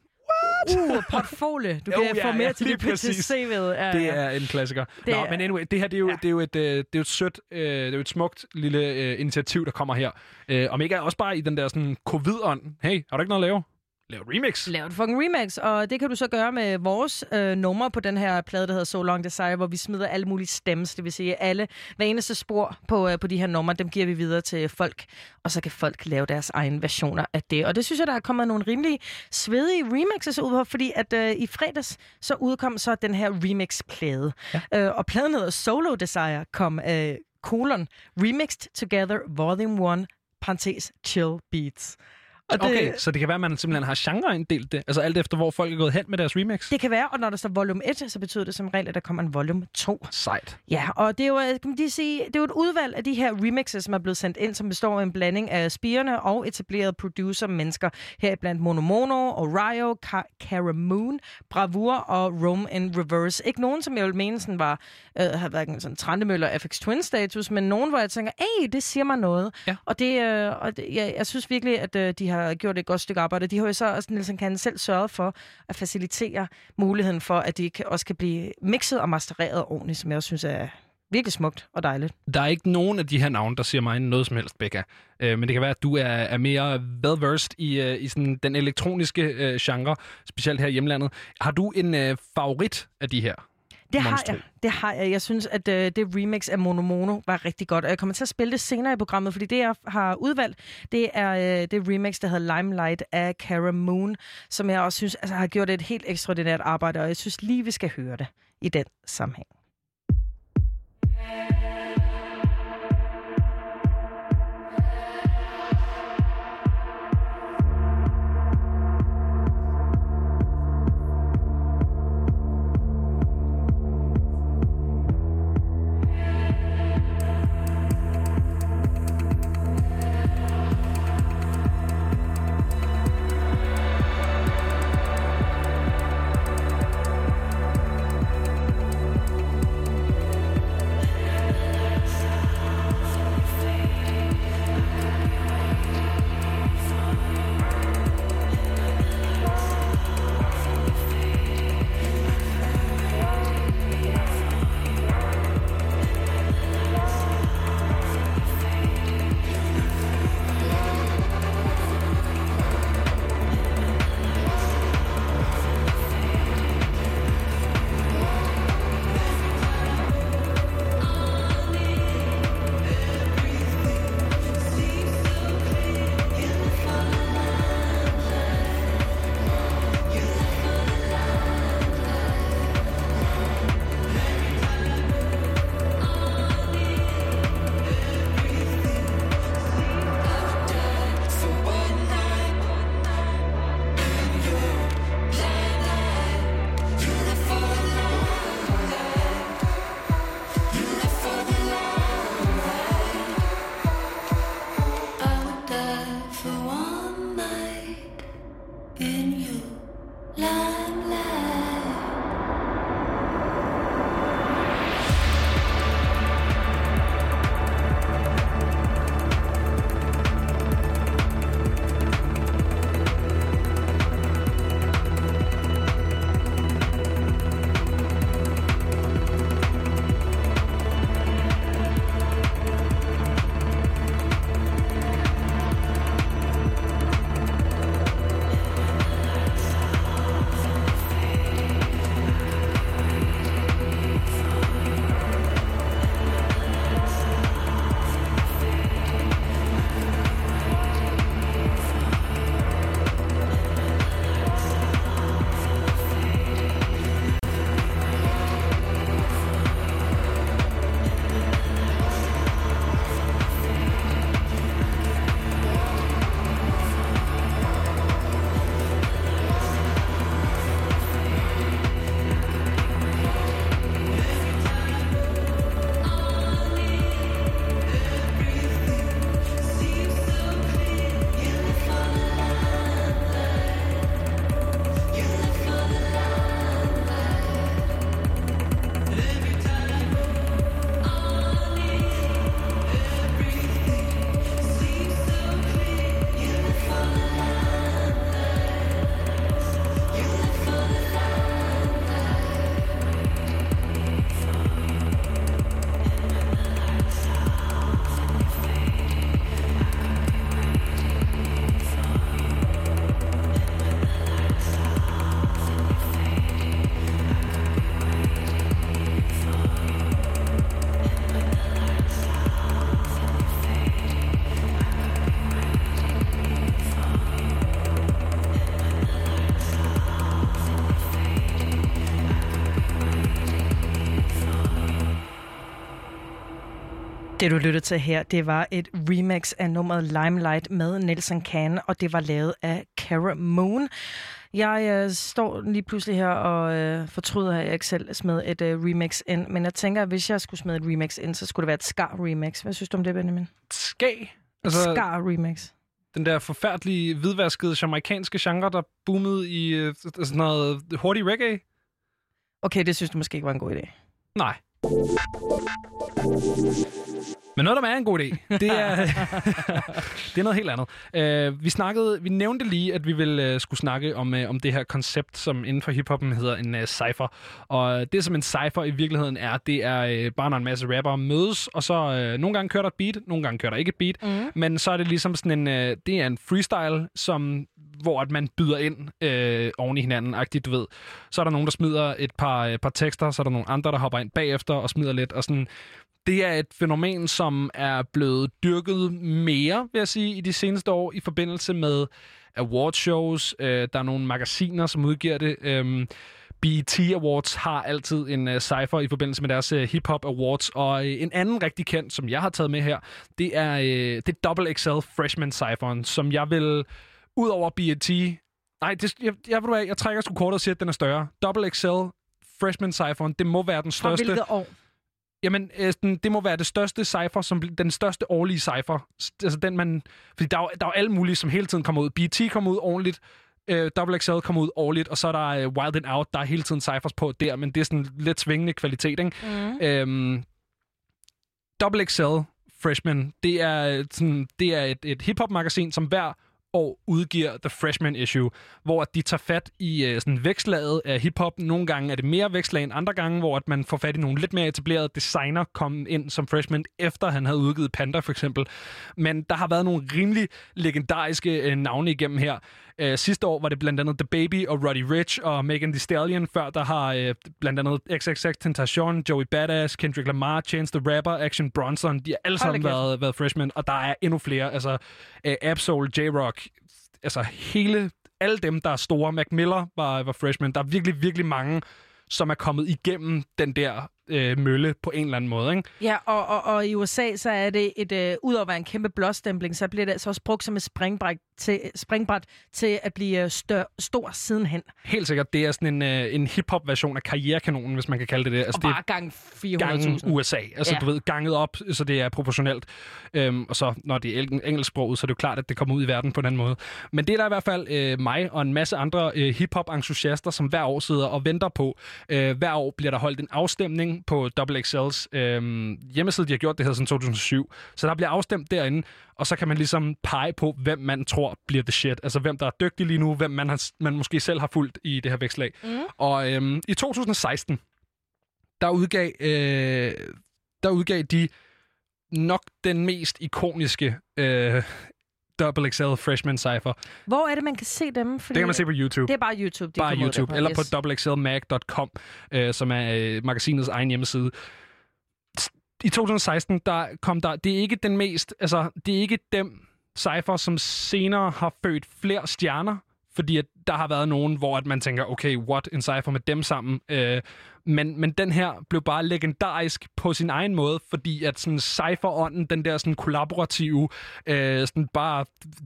Uh, portfolio. Du kan ja, få mere ja, til dit til. CV'et. Ja, Det er en klassiker. Det Det Nå, er- men anyway, det her det er jo, ja. det er jo, et, øh, det er jo et sødt, øh, det er jo et smukt lille øh, initiativ, der kommer her. Øh, om ikke også bare i den der sådan covid-ånd. Hey, har du ikke noget at lave? Lav et remix. Lav et fucking remix, og det kan du så gøre med vores øh, nummer på den her plade, der hedder So Long Desire, hvor vi smider alle mulige stems, det vil sige alle, hver eneste spor på, øh, på de her numre, dem giver vi videre til folk, og så kan folk lave deres egne versioner af det. Og det synes jeg, der er kommet nogle rimelig svedige remixes ud på, fordi at øh, i fredags, så udkom så den her remix-plade. Ja. Øh, og pladen hedder Solo Desire, kom øh, kolon, Remixed Together Volume 1, parentes, Chill Beats. Og det- Okay, så det kan være, at man simpelthen har genreinddelt det. Altså alt efter, hvor folk er gået hen med deres remix. Det kan være, og når der står volume 1, så betyder det som regel, at der kommer en volume 2. Sejt. Ja, og det er jo, øh, kan man lige sige, det er jo et udvalg af de her remixes, som er blevet sendt ind, som består af en blanding af spirende og etablerede producer-mennesker, heriblandt Mono Mono, Orio, Ka- Cara Moon, Bravur og Rome in Reverse. Ikke nogen, som jeg vil mene sådan var, øh, har været sådan Trandemøller FX Twin status, men nogen, hvor jeg tænker, hey, det siger mig noget. Ja. Og, det, øh, og det, ja, jeg synes virkelig, at øh, de har gjort et godt stykke arbejde. De har jo så også, Nielsen kan selv sørget for at facilitere muligheden for, at de kan, også kan blive mixet og mastereret ordentligt, som jeg også synes er virkelig smukt og dejligt. Der er ikke nogen af de her navne, der siger mig noget som helst, Becca. Øh, men det kan være, at du er, er mere well-versed i, øh, i sådan den elektroniske øh, genre, specielt her i hjemlandet. Har du en øh, favorit af de her? Det har jeg. Det har jeg. Jeg synes, at øh, det remix af Mono Mono var rigtig godt. Og jeg kommer til at spille det senere i programmet, fordi det, jeg har udvalgt, det er øh, det remix, der hedder Limelight af Cara Moon, som jeg også synes altså, har gjort et helt ekstraordinært arbejde, og jeg synes lige, vi skal høre det i den sammenhæng. Det du lyttede til her, det var et remix af nummeret Limelight med Nelson Can, og det var lavet af Cara Moon. Jeg øh, står lige pludselig her og øh, fortryder, at jeg ikke selv smed et øh, remix ind, men jeg tænker, at hvis jeg skulle smide et remix ind, så skulle det være et Scar-remix. Hvad synes du om det, Benjamin? Skag? Altså... Scar-remix. Den der forfærdelige, hvidvaskede, jamaikanske genre, der boomede i øh, sådan noget hurtig reggae. Okay, det synes du måske ikke var en god idé. Nej. Men noget, der er en god idé, det er, det er noget helt andet. Uh, vi snakkede, vi nævnte lige, at vi ville uh, skulle snakke om, uh, om det her koncept, som inden for hiphoppen hedder en uh, cypher. Og det, som en cypher i virkeligheden er, det er uh, bare når en masse rappere mødes, og så uh, nogle gange kører der et beat, nogle gange kører der ikke et beat, mm. men så er det ligesom sådan en, uh, det er en freestyle, som hvor at man byder ind øh, oven i hinanden, agtigt, du ved. Så er der nogen, der smider et par, øh, par tekster, så er der nogle andre, der hopper ind bagefter og smider lidt, og sådan det er et fænomen, som er blevet dyrket mere, vil jeg sige, i de seneste år i forbindelse med awardshows. Øh, der er nogle magasiner, som udgiver det. Øh, BET Awards har altid en uh, cypher i forbindelse med deres uh, hip-hop awards, og uh, en anden rigtig kendt, som jeg har taget med her, det er uh, det Double XL Freshman Cypheren, som jeg vil, ud over BET, nej, det, jeg, jeg, jeg, jeg trækker sgu kortet og siger, at den er større. Double XL Freshman Cypheren, det må være den Fra største. hvilket år? Jamen, øh, sådan, det må være det største cipher, som den største årlige cipher. Altså den man... Fordi der er, jo, der er jo alle mulige, som hele tiden kommer ud. BT kommer ud ordentligt, øh, Double XL kommer ud årligt, og så er der øh, Wild and Out, der er hele tiden ciphers på der, men det er sådan lidt svingende kvalitet, ikke? Mm. Øhm, Double XL Freshman, det er, øh, sådan, det er et, et hip-hop-magasin, som hver år udgiver The Freshman Issue, hvor at de tager fat i øh, sådan vækstlaget af hiphop. Nogle gange er det mere vækstlag end andre gange, hvor at man får fat i nogle lidt mere etablerede designer kom ind som freshman, efter han havde udgivet Panda for eksempel. Men der har været nogle rimelig legendariske øh, navne igennem her. Øh, sidste år var det blandt andet The Baby og Roddy Rich og Megan Thee Stallion. Før der har øh, blandt andet XXX Tentacion, Joey Badass, Kendrick Lamar, Chance the Rapper, Action Bronson. De har alle sammen været, været freshmen, og der er endnu flere. Altså øh, Absol, J-Rock, altså hele, alle dem, der er store. Mac Miller var, var freshman. Der er virkelig, virkelig mange, som er kommet igennem den der øh, mølle på en eller anden måde. Ikke? Ja, og, og, og i USA, så er det et, øh, udover at være en kæmpe blåstempling, så bliver det altså også brugt som et springbræt til, springbræt til at blive øh, stør, stor sidenhen. Helt sikkert, det er sådan en, øh, en hip-hop-version af karrierekanonen, hvis man kan kalde det det. Altså, Og det er bare gang 400.000. gangen USA. Altså, Ja. du ved, ganget op, så det er proportionelt. Øhm, og så, når det er eng- engelsksproget, så er det jo klart, at det kommer ud i verden på en anden måde. Men det er der i hvert fald øh, mig og en masse andre øh, hip-hop-entusiaster, som hver år sidder og venter på. Øh, hver år bliver der holdt en afstemning på XXL's øh, hjemmeside. De har gjort det her siden 2007. Så der bliver afstemt derinde, og så kan man ligesom pege på, hvem man tror bliver the shit. Altså, hvem der er dygtig lige nu, hvem man, har, man måske selv har fulgt i det her vækslag. Mm. Og øhm, i 2016, der udgav, øh, der udgav de nok den mest ikoniske øh, Double XL Freshman Cypher. Hvor er det, man kan se dem? Fordi Det kan man se på YouTube. Det er bare YouTube, de Bare YouTube, eller yes. på doublexlmag.com, øh, som er øh, magasinets egen hjemmeside. I 2016, der kom der, det er ikke den mest, altså, det er ikke dem cypher, som senere har født flere stjerner, fordi at der har været nogen, hvor at man tænker, okay, what, en cypher med dem sammen. Øh, men, men den her blev bare legendarisk på sin egen måde, fordi at sådan cypher-ånden, den der sådan kollaborative, øh, sådan bare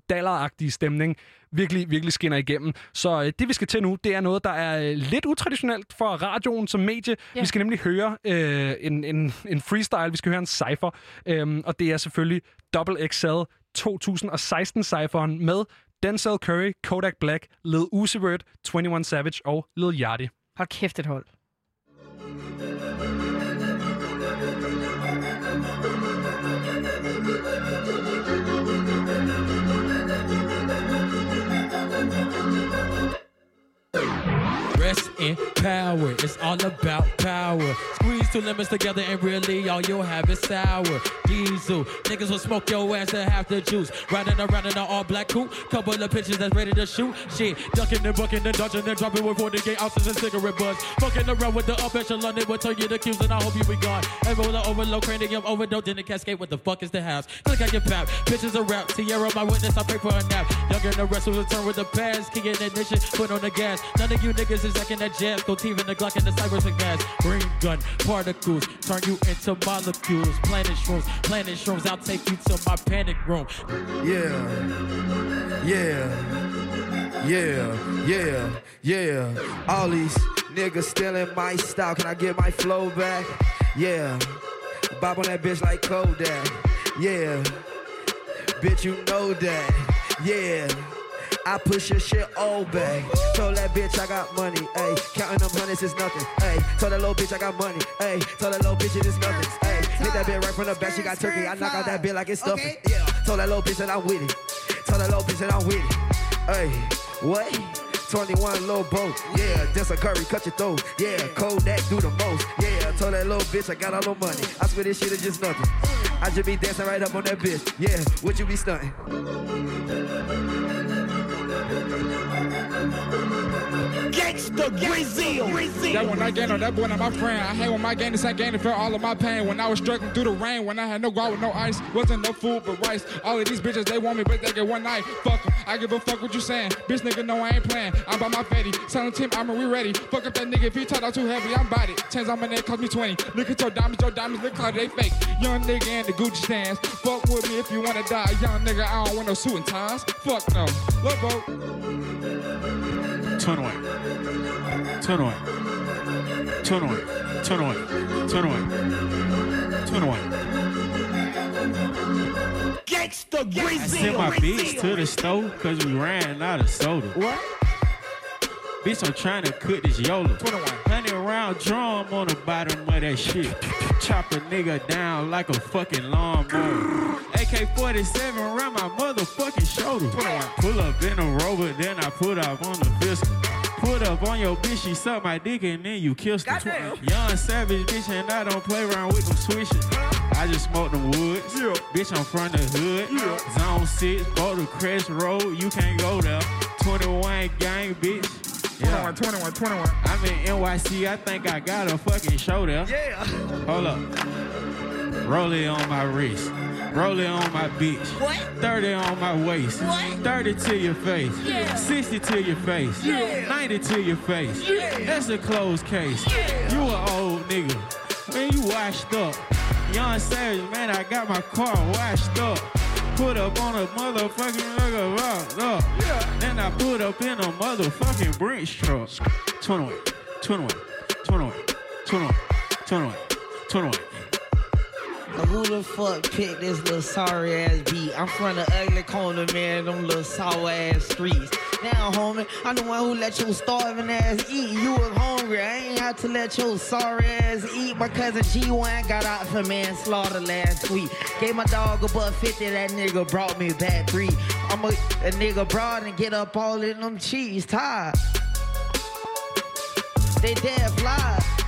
dalleragtige stemning, virkelig, virkelig skinner igennem. Så øh, det, vi skal til nu, det er noget, der er øh, lidt utraditionelt for radioen som medie. Ja. Vi skal nemlig høre øh, en, en, en freestyle, vi skal høre en cypher, øh, og det er selvfølgelig Double XL 2016-cypheren med Denzel Curry, Kodak Black, Lil Uzi Vert, 21 Savage og Lil Yachty. Hold kæft et hold. Power, it's all about power. Squeeze two lemons together and really all you'll have is sour. Diesel, niggas will smoke your ass and half the juice. Riding around in an all black coupe, couple of pitches that's ready to shoot. Shit, ducking and bucking and dodging and dropping with 40 gate ounces and cigarette butts. Fucking around with the up echelon, it will turn you to cubes and I hope you be gone. And roll overload, cranium overdose in the cascade. What the fuck is the house? Click on your pap, bitches a rap. Sierra, my witness, I pray for a nap. Younger than the rest will return with the past. Key in ignition, put on the gas. None of you niggas is acting that jazz. Go team in the Glock and gas. Gun, particles, turn you into molecules. Planet shrooms, planet shrooms. I'll take you to my panic room. Yeah, yeah, yeah, yeah, yeah. All these niggas stealing my style. Can I get my flow back? Yeah. Bob on that bitch like Kodak. Yeah. Bitch, you know that. Yeah. I push your shit all back. Told that bitch I got money, ayy. Counting them hundreds is nothing, ayy. Told that little bitch I got money, ayy. Told that little bitch it is nothing, ayy. Hit that bitch right from the back, she got turkey. I knock out that bitch like it's stuffing. Yeah. Told that little bitch that I'm with it. Told that little bitch that I'm with it. Ayy, what? 21 low boat, yeah, just a curry, cut your throat, yeah, Kodak do the most, yeah, told that little bitch I got all the money, I swear this shit is just nothing, I just be dancing right up on that bitch, yeah, would you be stunting? Gangsta Brazil. That one I gained that boy, not my friend. I hang with my gang, the same gang that felt all of my pain. When I was struggling through the rain, when I had no guard with no ice, wasn't no food but rice. All of these bitches, they want me, but they get one night. Fuck 'em. I give a fuck what you saying. Bitch nigga, no, I ain't playing. I'm by my fatty. Silent team, I'm we ready. Fuck up that nigga if he talk out too heavy, I'm body. Chains on neck cost me 20. Look at your diamonds, your diamonds look like they fake. Young nigga in the Gucci stands. Fuck with me if you wanna die. Young nigga, I don't want no suit and ties. Fuck no. Bro. Turn away. Turn away. Turn away. Turn away. Turn away. Turn away. Gangsta I sent my bitch to the store cause we ran out of soda. What? Bitch, I'm trying to cook this YOLO. 21. Hundred round drum on the bottom of that shit. Chop a nigga down like a fucking lawnmower. AK-47 around my motherfucking shoulder. 21. Pull up in a rover, then I put up on the pistol. Put up on your bitch, she suck my dick and then you kissed her. Young savage bitch and I don't play around with them swishes. I just smoke them woods. Bitch, I'm from the hood. Zone 6, Boulder Crest Road, you can't go there. 21 gang, bitch. 21, 21, 21. I'm in NYC, I think I got a fucking show there. Yeah. Hold up. Roll it on my wrist. Roll it on my bitch. What? 30 on my waist. What? 30 to your face. Yeah. 60 to your face. Yeah. 90 to your face. Yeah. That's a closed case. Yeah. You an old nigga. Man, you washed up. Young Savage, man, I got my car washed up. Put up on a motherfucking nigga rock up. Yeah. Then I put up in a motherfucking Brinks truck. 21, 21, 21, 21, 21, 21. Now who the fuck picked this little sorry ass beat? I'm from the ugly corner, man, them little sour ass streets. Now, homie, I'm the one who let your starving ass eat. You was hungry, I ain't have to let your sorry ass eat. My cousin G1 got out for manslaughter last week. Gave my dog a buck 50, that nigga brought me back three. I'm a, a nigga broad and get up all in them cheese ties. They dead flies.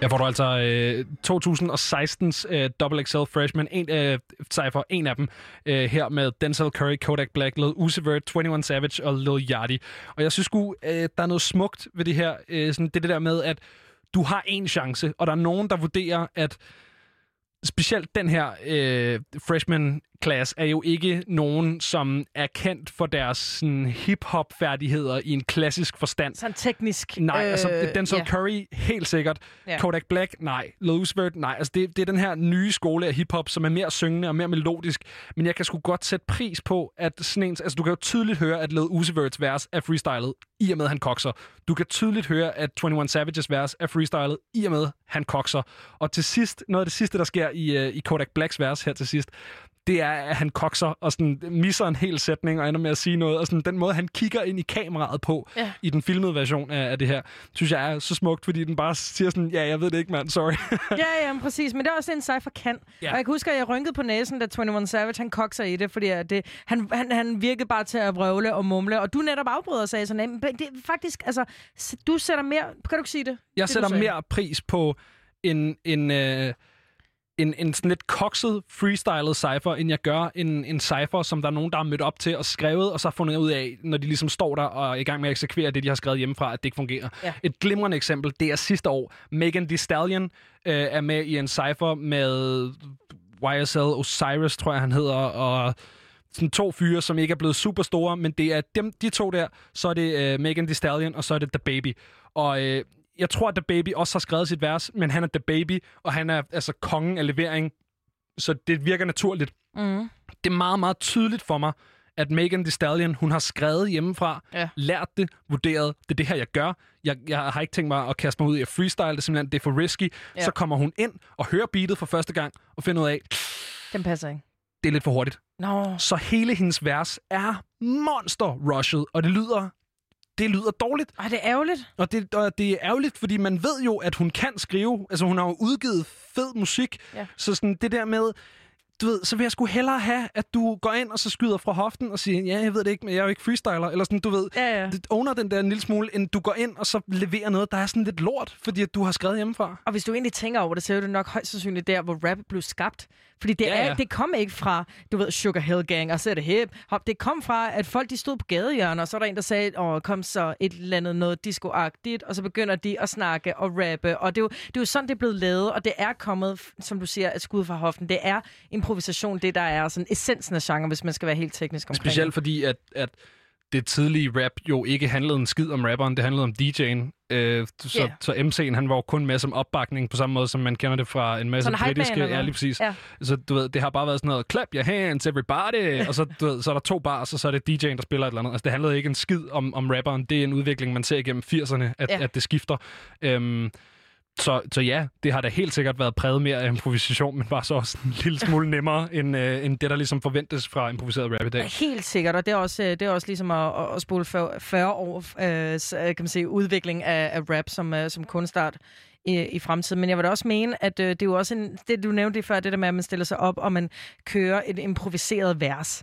Jeg får du altså øh, 2016's øh, Double XL Freshman, en, øh, cypher, en af dem, øh, her med Denzel Curry, Kodak Black, Lil Uzi Vert, 21 Savage og Lil Yachty. Og jeg synes sgu, øh, der er noget smukt ved det her. Øh, sådan, det, er det der med, at du har en chance, og der er nogen, der vurderer, at specielt den her øh, freshman class er jo ikke nogen, som er kendt for deres sådan, hip-hop-færdigheder i en klassisk forstand. Sådan teknisk. Nej, øh, altså Denzel ja. Curry, helt sikkert. Ja. Kodak Black, nej. Vert, nej. Altså det, det er den her nye skole af hiphop, som er mere syngende og mere melodisk. Men jeg kan sgu godt sætte pris på, at sådan en, altså du kan jo tydeligt høre, at Lil Uzi Verts vers er freestylet, i og med, at han kokser. Du kan tydeligt høre, at 21 Savages vers er freestylet, i og med, at han kokser. Og til sidst, noget af det sidste, der sker i, uh, i Kodak Blacks vers her til sidst, det er, at han kokser og sådan misser en hel sætning og ender med at sige noget. Og sådan, den måde, han kigger ind i kameraet på Ja. i den filmede version af, af det her, synes jeg er så smukt, fordi den bare siger sådan, ja, jeg ved det ikke, mand, sorry. ja, ja, men præcis. Men det er også en cypher kan. Ja. Og jeg kan huske, at jeg rynkede på næsen, da 21 Savage, han kokser i det, fordi det, han, han, han virkede bare til at vrøvle og mumle. Og du netop afbryder og sagde sådan, "Men det er faktisk, altså, du sætter mere... Kan du ikke sige det? Jeg det, sætter mere pris på en, en, øh, en, en sådan lidt kokset, freestylet cypher, end jeg gør en, en cypher, som der er nogen, der har mødt op til og skrevet, og så har fundet ud af, når de ligesom står der og er i gang med at eksekvere det, de har skrevet hjemmefra, at det ikke fungerer. Ja. Et glimrende eksempel, det er sidste år. Megan Thee Stallion øh, er med i en cypher med YSL Osiris, tror jeg han hedder, og sådan to fyre, som ikke er blevet super store, men det er dem, de to der, så er det øh, Megan Thee Stallion, og så er det The Baby. Og øh, jeg tror, at The Baby også har skrevet sit vers, men han er The Baby, og han er altså kongen af levering, så det virker naturligt. Mm. Det er meget, meget tydeligt for mig, at Megan Thee Stallion, hun har skrevet hjemmefra, Ja. lært det, vurderet, det er det her, jeg gør. Jeg, jeg har ikke tænkt mig at kaste mig ud i at freestyle, det er simpelthen, det er for risky. Ja. Så kommer hun ind og hører beatet for første gang, og finder ud af, Den passer ikke. det er lidt for hurtigt. Nå. Så hele hendes vers er monster-rushet, og det lyder, det lyder dårligt. Ej, det er ærgerligt. Og det, og det er ærgerligt, fordi man ved jo, at hun kan skrive. Altså, hun har jo udgivet fed musik. Ja. Så sådan det der med, du ved, så vil jeg sgu hellere have, at du går ind og så skyder fra hoften og siger, ja, jeg ved det ikke, men jeg er jo ikke freestyler. Eller sådan, du ved, ja, ja. owner den der en lille smule, end du går ind og så leverer noget, der er sådan lidt lort, fordi at du har skrevet hjemmefra. Og hvis du egentlig tænker over det, så er det nok højst sandsynligt der, hvor rap blev skabt. Fordi det, Ja, er, ja. det kom ikke fra, du ved, Sugar Hill Gang, og så er det hip hop. Det kom fra, at folk de stod på gadehjørnet, og så er der en, der sagde, åh, kom så et eller andet noget disco-agtigt, og så begynder de at snakke og rappe. Og det er, jo, det er jo sådan, det er blevet lavet, og det er kommet, som du siger, et skud fra hoften. Det er improvisation, det der er sådan essensen af genre, hvis man skal være helt teknisk omkring Specielt fordi, at, at det tidlige rap jo ikke handlede en skid om rapperen, det handlede om DJ'en. Øh, så, Ja. så MC'en, han var jo kun med som opbakning på samme måde, som man kender det fra en masse Sådan britiske... Ja, lige præcis. Ja. Så du ved, det har bare været sådan noget, clap your hands, everybody, og så, du ved, så er der to bars, og så er det DJ'en, der spiller et eller andet. Altså, det handlede ikke en skid om, om rapperen. Det er en udvikling, man ser igennem 80'erne, at, Ja. at det skifter. Øhm, så, så ja, det har da helt sikkert været præget mere af improvisation, men var så også en lille smule nemmere, end, øh, end det, der ligesom forventes fra improviseret rap i dag. Helt sikkert, og det er også, øh, det er også ligesom at, at- spole 40, år øh, øh, kan man sige, udvikling af, af rap som, øh, som kunstart i, i fremtiden. Men jeg vil da også mene, at øh, det er jo også en, det, du nævnte lige før, det der med, at man stiller sig op, og man kører et improviseret vers.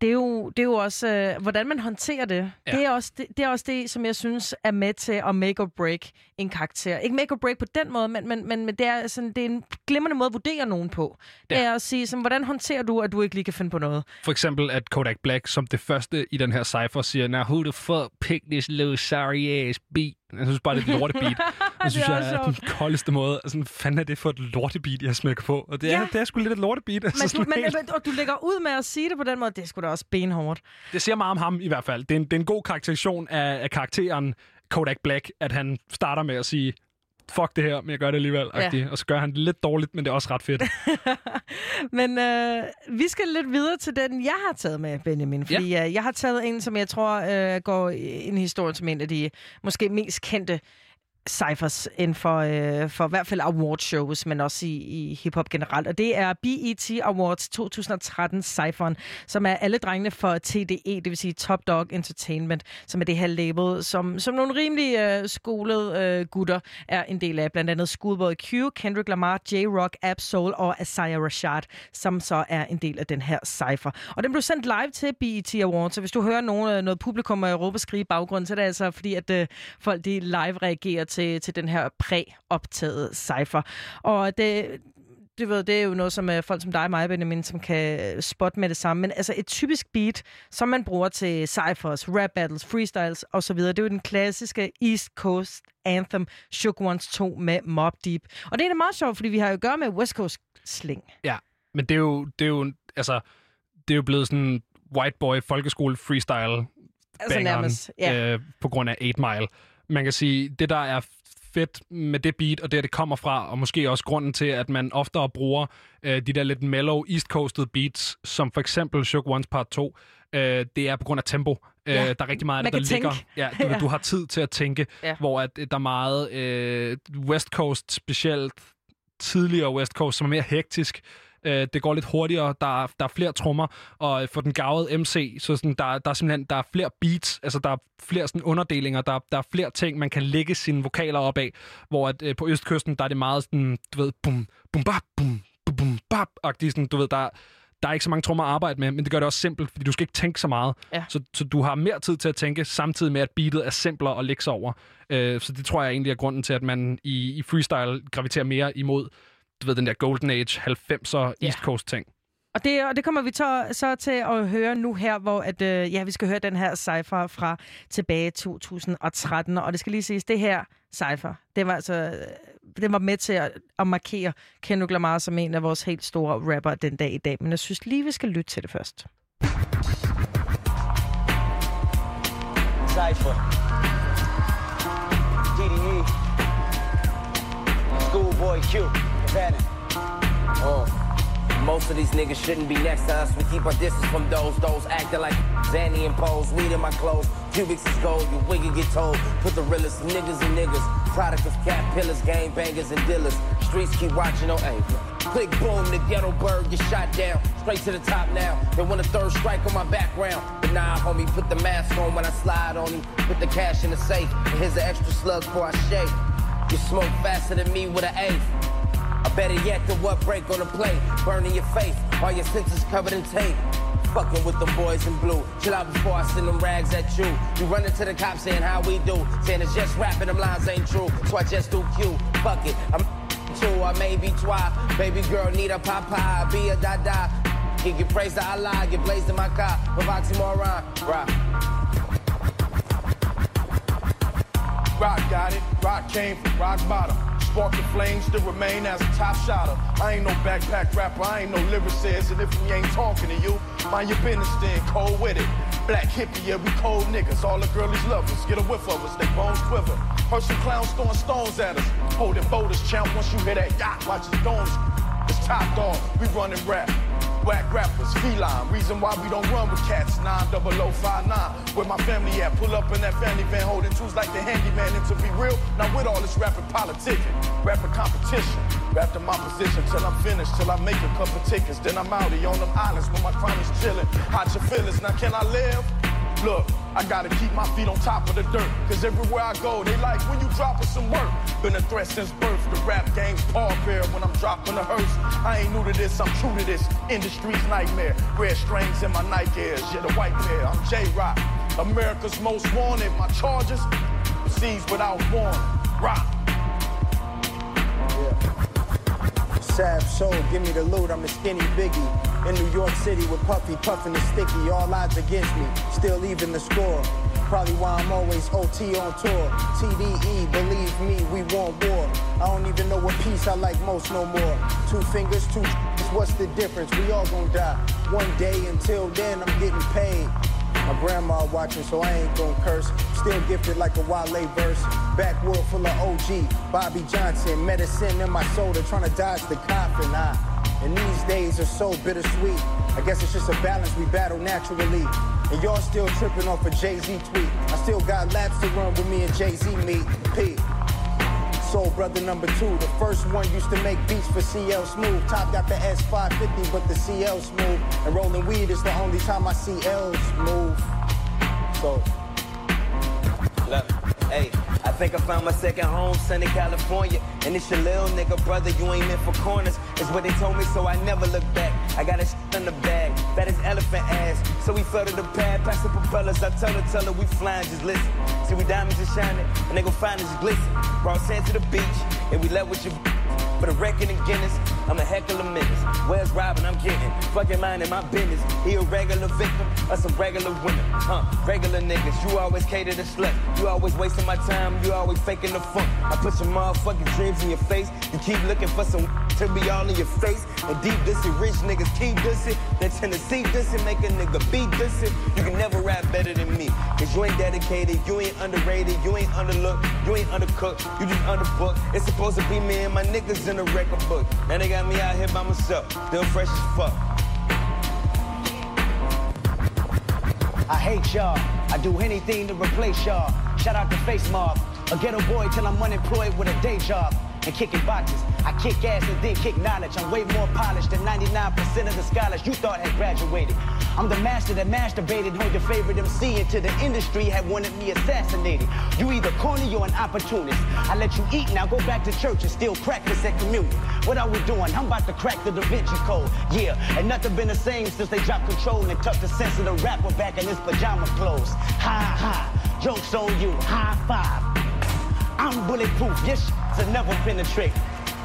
Det er jo, det er jo også, øh, hvordan man håndterer det. Ja. Ja. Det, er også, det. Det er også det, som jeg synes er med til at make or break en karakter. Ikke make or break på den måde, men, men, men, men det, er sådan, det er en glimrende måde at vurdere nogen på. Det er at sige, sådan, hvordan håndterer du, at du ikke lige kan finde på noget? For eksempel, at Kodak Black som det første i den her cypher siger, Now who the fuck picked this little sorry ass beat? Jeg synes bare, det er et lortebeat. Det synes er jeg er den koldeste måde. Altså, fanden er det for et lortebeat, jeg smækker på? Og det er, Ja. det er sgu lidt et lortebeat. Altså, Men du, men, helt- og du lægger ud med at sige det på den måde, det er sgu da også benhårdt. Det siger meget om ham i hvert fald. Det er en, det er en god karakterisation af, af karakteren Kodak Black, at han starter med at sige, fuck det her, men jeg gør det alligevel. Ja. Og så gør han det lidt dårligt, men det er også ret fedt. Men øh, vi skal lidt videre til den, jeg har taget med, Benjamin. Fordi ja. øh, jeg har taget en, som jeg tror øh, går ind i historien som en af de måske mest kendte cyphers inden for, øh, for i hvert fald awardshows, men også i, i hiphop generelt. Og det er BET Awards 2013 cypheren, som er alle drengene for TDE, det vil sige Top Dog Entertainment, som er det her label, som, som nogle rimelig øh, skolede øh, gutter er en del af. Blandt andet Schoolboy Q, Kendrick Lamar, J-Rock, Absol og Asaya Rashad, som så er en del af den her cypher. Og den blev sendt live til BET Awards, så hvis du hører nogen, øh, noget publikum og Europa skrige i baggrunden, så er det altså fordi, at øh, folk de live reagerer til, til den her præ-optaget cypher. Og det, det, ved, det er jo noget, som uh, folk som dig og mig, Benjamin, som kan øh, spotte med det samme. Men altså et typisk beat, som man bruger til cyphers, rap battles, freestyles osv., det er jo den klassiske East Coast anthem, Shook Ones 2 med Mob Deep. Og det er da meget sjovt, fordi vi har jo at gøre med West Coast sling. Ja, men det er jo, det er jo, altså, det er jo blevet sådan white boy folkeskole freestyle Altså bangeren, nærmest, ja. øh, på grund af 8 Mile. Man kan sige, det der er fedt med det beat, og det, det kommer fra, og måske også grunden til, at man oftere bruger øh, de der lidt mellow, east coasted beats, som for eksempel Shook Ones Part 2, øh, det er på grund af tempo. Ja, Øh, der er rigtig meget af det, der ligger. tænke. Ja, du, Ja. du har tid til at tænke, Ja. ja. hvor at, øh, der er meget øh, West Coast, specielt tidligere West Coast, som er mere hektisk. Øh, det går lidt hurtigere, der er, der er flere trommer, og for den gavede MC, så sådan, der, der er simpelthen der er flere beats, altså der er flere sådan underdelinger, der, der er flere ting, man kan lægge sine vokaler op af, hvor at, øh, på Østkysten, der er det meget sådan, du ved, bum, bum, bap, bum, bum, bum, bap, sådan, du ved, der, der er ikke så mange trommer at arbejde med, men det gør det også simpelt, fordi du skal ikke tænke så meget. Ja. Så, så du har mere tid til at tænke, samtidig med, at beatet er simplere at lægge sig over. Øh, så det tror jeg egentlig er grunden til, at man i, i freestyle graviterer mere imod, du ved, den der Golden Age 90'er East Coast ting. Og det, og det kommer vi så, så til at høre nu her, hvor at, øh, ja, vi skal høre den her cypher fra tilbage 2013. Og det skal lige siges, det her cypher, det var altså øh, det var med til at, at markere Kendrick Lamar som en af vores helt store rapper den dag i dag. Men jeg synes lige, vi skal lytte til det først. Cypher. DDE. Schoolboy Q. Panic. Oh. Uh, most of these niggas shouldn't be next to us. We keep our distance from those. Those acting like Zanny and pose. Weed in my clothes. Cubics is gold. You wiggy get told. Put the realest niggas and niggas. Product of cat pillars, gang bangers, and dealers. Streets keep watching on hey. Click boom, the ghetto bird get shot down. Straight to the top now. They want a third strike on my background. But nah, homie, put the mask on when I slide on him. Put the cash in the safe. And here's an extra slug for I shake. You smoke faster than me with an eighth. Or better yet, the what break on the plate. Burning your face, all your senses covered in tape. Fucking with them boys in blue. Chill out before I send them rags at you. You running to the cops saying how we do. Saying it's just rapping, them lines ain't true. So I just do Q. Fuck it. I'm two, I may be twi. Baby girl need a Popeye, be a dada. He get praised to Allah, get blazed in my car. With oxymoron, rock. Rock got it. Rock came from rock bottom. Spark the flames, still remain as a top shotter. I ain't no backpack rapper, I ain't no lyricist. And if we ain't talking to you, mind your business then, cold with it. Black hippie, yeah, we cold niggas. All the girlies love us, get a whiff of us, they bones quiver. Some clowns throwing stones at us. Holding boulders, champ, once you hear that yacht, watch his domes. It's top dog, we running rap. Whack rappers, feline. Reason why we don't run with cats. 90059. Where my family at? Pull up in that family van holding tools like the handyman. And to be real, now with all this rapping politicking. Rapping competition. Rap to my position till I'm finished. Till I make a couple tickets. Then I'm out here on them islands where my crime is chilling. Hot your feelings. Now can I live? Look, I gotta keep my feet on top of the dirt. Cause everywhere I go, they like when you dropping some work. Been a threat since birth. The rap game's paw bear when I'm dropping the hearse. I ain't new to this, I'm true to this. Industry's nightmare. Red strings in my Nike airs. Yeah, the white bear. I'm J-Rock. America's most wanted. My charges, seized without warning. Rock. Sav Soul, give me the loot, I'm the skinny biggie. In New York City with Puffy, puffing the sticky, all odds against me, still even the score. Probably why I'm always OT on tour. TDE, believe me, we want war. I don't even know what piece I like most no more. Two fingers, two what's the difference? We all gonna die. One day until then, I'm getting paid. My grandma watching, so I ain't gonna curse. Still gifted like a Wale verse. Backwood full of OG. Bobby Johnson, medicine in my soda, trying to dodge the coffin. Ah. And these days are so bittersweet. I guess it's just a balance we battle naturally. And y'all still tripping off a Jay-Z tweet. I still got laps to run with me and Jay-Z meet. P. Soul Brother number two. The first one used to make beats for CL Smooth. Top got the S550, but the CL Smooth. And rolling weed is the only time I see L's move. So. Hey, I think I found my second home, sunny California. And it's your little nigga, brother, you ain't meant for corners. It's what they told me, so I never look back. I got a shit in the bag, that is elephant ass. So we fell the pad, past the propellers. I tell her, tell her we flying, just listen. See, we diamonds are shining, and they gon' find us glisten. Brought sand to the beach, and we left with your for the record in Guinness, I'm a heck of a menace. Where's Robin? I'm getting fucking minding my business. He a regular victim of some regular women, huh? Regular niggas. You always cater to slut. You always wasting my time. You always faking the funk. I put your motherfucking dreams in your face. You keep looking for some to be all in your face. And deep dissing, rich niggas keep dissing. That Tennessee dissing, make a nigga be dissing. You can never rap better than me. Cause you ain't dedicated, you ain't underrated, you ain't underlooked, you ain't undercooked, you just underbooked. It's supposed to be me and my niggas in a record book. Now they got me out here by myself, still fresh as fuck. I hate y'all. I do anything to replace y'all. Shout out to Face Mob. A ghetto boy till I'm unemployed with a day job. And kicking boxes. I kick ass and then kick knowledge. I'm way more polished than 99% of the scholars you thought had graduated. I'm the master that masturbated on your favorite MC until the industry had wanted me assassinated. You either corny or an opportunist. I let you eat, now go back to church and still practice at communion. What are we doing? I'm about to crack the Da Vinci Code. Yeah, and nothing been the same since they dropped control and tucked the sense of the rapper back in his pajama clothes. Ha ha, jokes on you, high five. I'm bulletproof, yes, never penetrate.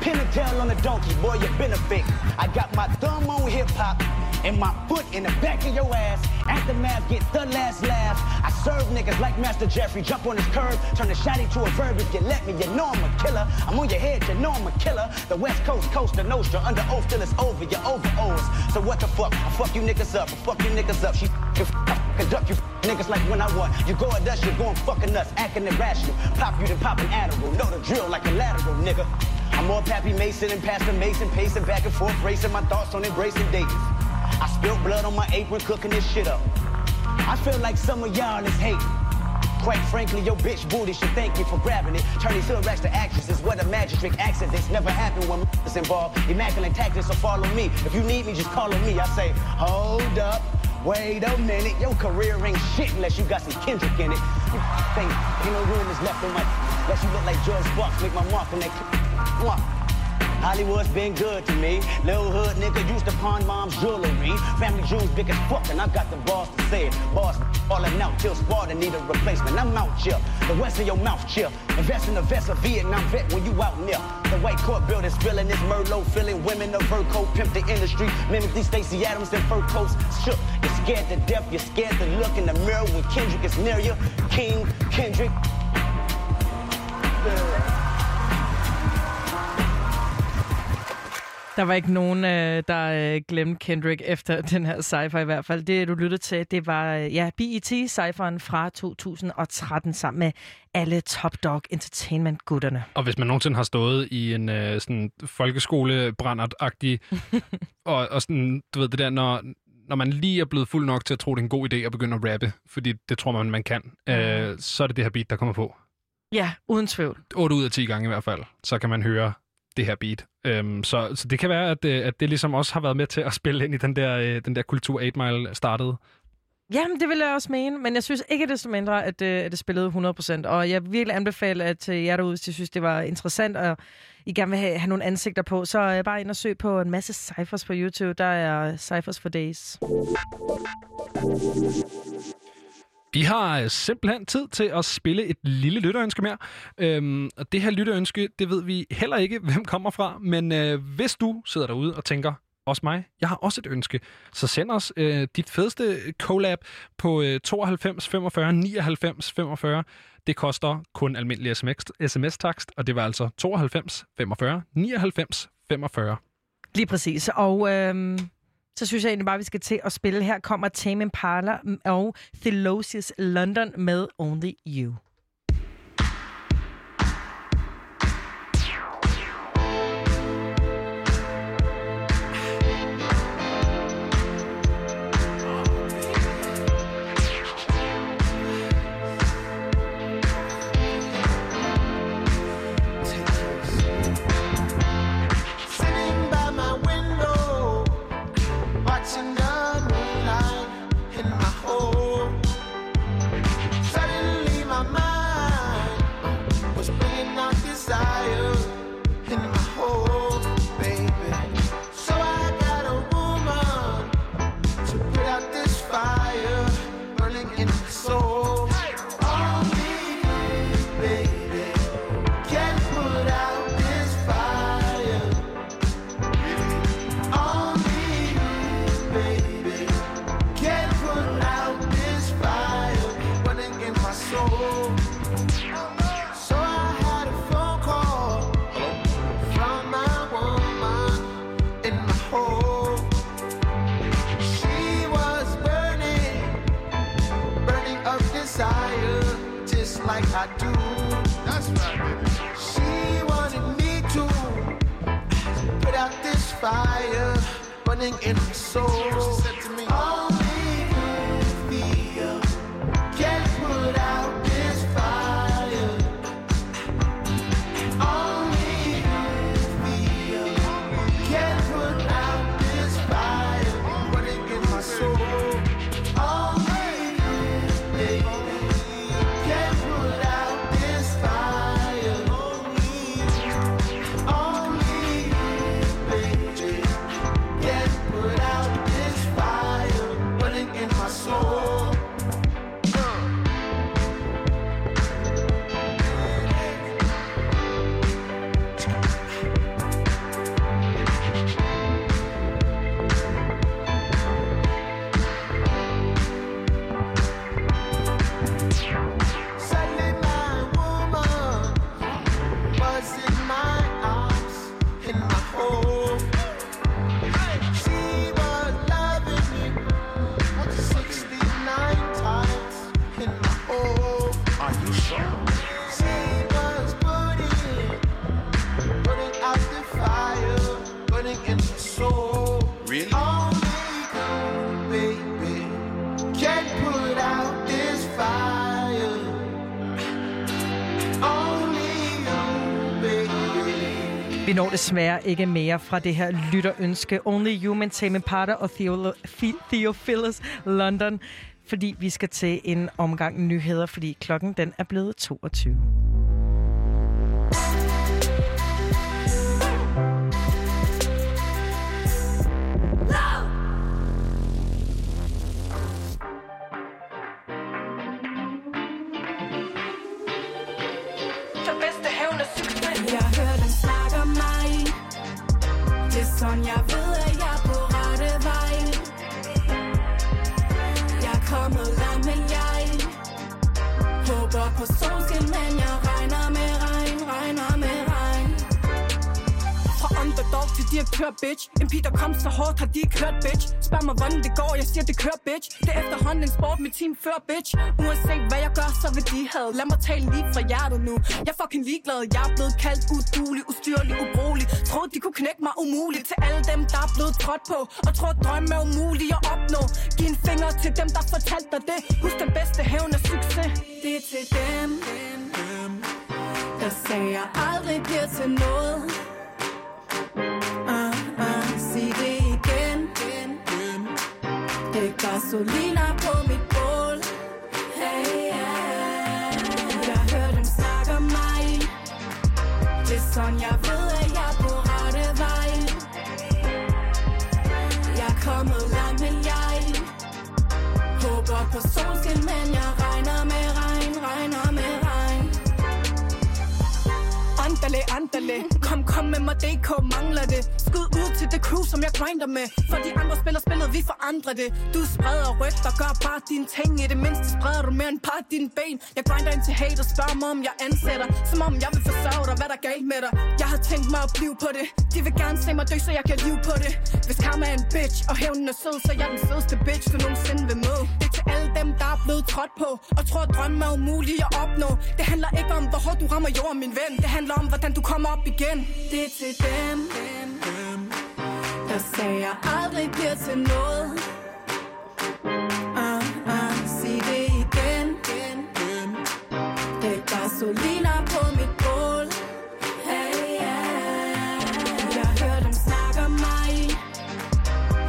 Pin a tail on a donkey, boy, you benefit. I got my thumb on hip hop and my foot in the back of your ass. Aftermath, get the last laugh. I serve niggas like Master Jeffrey. Jump on his curb, turn the shot into a verb. If you let me, you know I'm a killer. I'm on your head, you know I'm a killer. The West Coast, Coast of Nostra, under oath till it's over. You're over O's. So what the fuck? I fuck you niggas up. I fuck you niggas up. She conduct you niggas like when I want. You go at us, you're going fucking nuts, acting irrational. Pop you then pop an Adderall. Know the drill like a lateral, nigga. I'm more Pappy Mason and Pastor Mason, pacing back and forth, racing my thoughts on embracing Davis. I spilled blood on my apron, cooking this shit up. I feel like some of y'all is hating. Quite frankly, your bitch booty should thank you for grabbing it. Turn these hood racks to actresses what a magic trick accidents never happen when when is involved. Immaculate tactics, so follow me. If you need me, just call on me. I say, hold up. Wait a minute, your career ain't shit unless you got some Kendrick in it. You think ain't no room is left in my unless you look like George Sparks, make my mark on that. Mwah. Hollywood's been good to me. Little hood nigga used to pawn mom's jewelry. Family jewels big as fuck, and I got the balls to say it. Boss falling out till Sparta need a replacement. I'm out chill. The west of your mouth chill. Invest in the vest of Vietnam vet when you out near. The white court building spilling this Merlot filling. Women of coat pimp the industry. Mimic these Stacey Adams and fur coats. Shook. You're scared to death. You're scared to look in the mirror when Kendrick is near you. King Kendrick. Der var ikke nogen, øh, der øh, glemte Kendrick efter den her sci-fi i hvert fald. Det, du lyttede til, det var øh, ja, BET Cypheren fra 2013 sammen med alle Top Dog Entertainment-gutterne. Og hvis man nogensinde har stået i en øh, sådan folkeskole-brændert-agtig, og, og sådan, du ved det der, når, når man lige er blevet fuld nok til at tro, det er en god idé at begynde at rappe, fordi det tror man, man kan, øh, så er det det her beat, der kommer på. Ja, uden tvivl. 8 ud af 10 gange i hvert fald, så kan man høre det her beat. Øhm, så, så det kan være, at, øh, at det ligesom også har været med til at spille ind i den der, øh, den der kultur 8 Mile startede. Jamen, det vil jeg også mene, men jeg synes ikke desto mindre, at, øh, at det spillede 100%. Og jeg vil virkelig anbefale, at øh, jer derude, hvis I synes, det var interessant, og I gerne vil have, have nogle ansigter på, så øh, bare ind og søg på en masse cyphers på YouTube. Der er Cyphers for Days. Vi har øh, simpelthen tid til at spille et lille lytterønske mere. Øhm, og det her lytterønske, det ved vi heller ikke, hvem kommer fra. Men øh, hvis du sidder derude og tænker, også mig, jeg har også et ønske, så send os øh, dit fedeste collab på øh, 92 45 99 45. Det koster kun almindelig SMS, sms-takst, og det var altså 92 45 99 45. Lige præcis. Og øh, så synes jeg egentlig bare, vi skal til at spille. Her kommer Tame Impala og Thelosius London med Only You. Burning in my soul. Desværre ikke mere fra det her lytterønske. Only You Tame Impala og Theophilus London. Fordi vi skal til en omgang nyheder, fordi klokken den er blevet 22. direktør, bitch. En pige, der kom så hårdt, har de ikke hørt, bitch? Spørg mig, hvordan det går, jeg siger, det kører, bitch. Det er efterhånden en sport, mit team før, bitch. Uanset hvad jeg gør, så vil de have. Lad mig tale lige fra hjertet nu. Jeg er fucking ligeglad, jeg er blevet kaldt udulig Ustyrlig, ubrugelig. Troede, de kunne knække mig umuligt. Til alle dem, der er blevet trådt på. Og tror, drømme er umulige at opnå. Giv en finger til dem, der fortalte dig det. Husk den bedste hævn er succes. Det er til dem, dem, dem Der sagde jeg aldrig bliver til noget. Det er latterlig Kom, kom med mig, DK mangler det. Skud ud til det crew, som jeg grinder med. For de andre spiller spillet, vi forandrer det. Du spreder rygter, gør bare dine ting. I det mindste spreder du mere end bare dine ben. Jeg grinder ind til hate og spørger mig, om jeg ansætter. Som om jeg vil forsørge dig, hvad der er galt med dig? Jeg har tænkt mig at blive på det. De vil gerne se mig dø, så jeg kan live på det. Hvis karma er en bitch, og hævnen er sød Så er jeg den fedeste bitch, du nogensinde vil møde. Det er til alle dem, der er blevet trådt på Og tror, at drømme er umulige at opnå. Det handler ikke om, hvor hårdt du rammer jorden, min ven. Det handler om, hvordan du kommer op igen Det er til dem, dem, dem. der sagde, jeg aldrig bliver til noget ah, ah, Sig det igen dem, dem. Det er gasolina på mit bål hey, yeah. Jeg hører dem snakke om mig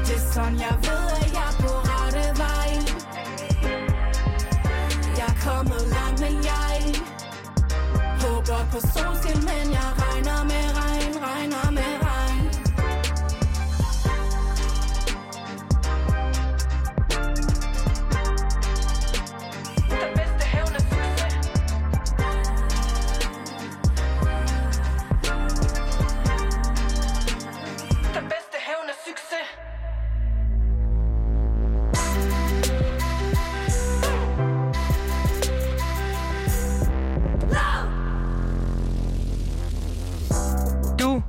Det er sådan, jeg ved, at jeg er på rette vej Jeg er kommet langt, men jeg Håber på solskin,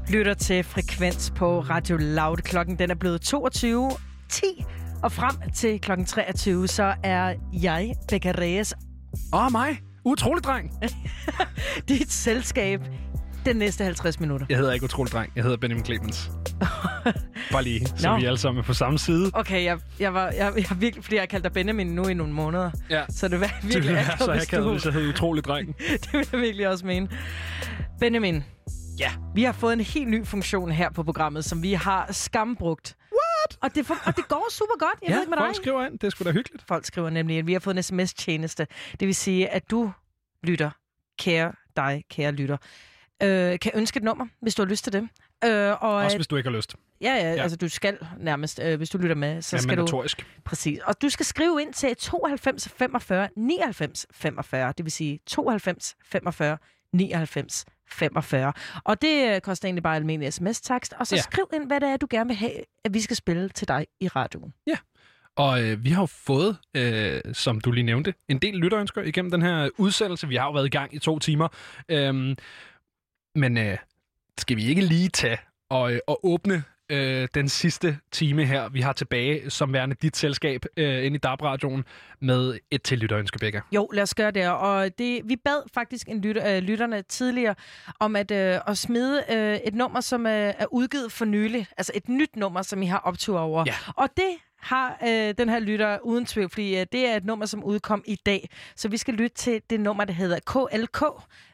lytter til Frekvens på Radio Loud. Klokken den er blevet 22.10, og frem til klokken 23, så er jeg, Becca Reyes. Og mig. Utrolig dreng. Dit selskab den næste 50 minutter. Jeg hedder ikke Utrolig dreng. Jeg hedder Benjamin Clemens. Bare lige, så Nå. vi alle sammen er på samme side. Okay, jeg, jeg, var, jeg, jeg virkelig, fordi jeg har kaldt dig Benjamin nu i nogle måneder. Ja. Så det var Det virkelig ville være så akavet, hvis jeg hed Utrolig dreng. det vil jeg virkelig også mene. Benjamin. Ja. Vi har fået en helt ny funktion her på programmet, som vi har skambrugt. What? Og det, for, og det går super godt. Jeg ja, ved ikke med folk dig. skriver ind. Det er sgu da hyggeligt. Folk skriver nemlig, at vi har fået en sms-tjeneste. Det vil sige, at du lytter, kære dig, kære lytter, øh, kan ønske et nummer, hvis du har lyst til det. Øh, og, Også hvis du ikke har lyst. Ja, ja, Ja. ja, altså du skal nærmest, øh, hvis du lytter med, så Ja, skal mandatorisk. du... Præcis. Og du skal skrive ind til 92 45 99 45, det vil sige 92 45 99 45. Og det øh, koster egentlig bare almindelig sms-takst. Og så Ja. ja. skriv ind, hvad det er, du gerne vil have, at vi skal spille til dig i radioen. Og øh, vi har jo fået, øh, som du lige nævnte, en del lytterønsker igennem den her udsendelse. Vi har jo været i gang i to timer. Øhm, men øh, skal vi ikke lige tage og, øh, og åbne øh, den sidste time her, vi har tilbage, som værende dit selskab øh, ind i DAB-radioen, med et til lytterønske, Becca? Jo, lad os gøre det. Og det, vi bad faktisk en lytter, øh, lytterne tidligere om at, øh, at smide øh, et nummer, som øh, er udgivet for nylig. Altså et nyt nummer, som I har optur over. Ja. Og det har øh, den her lytter uden tvivl, fordi øh, det er et nummer, som udkom i dag. Så vi skal lytte til det nummer, der hedder KLK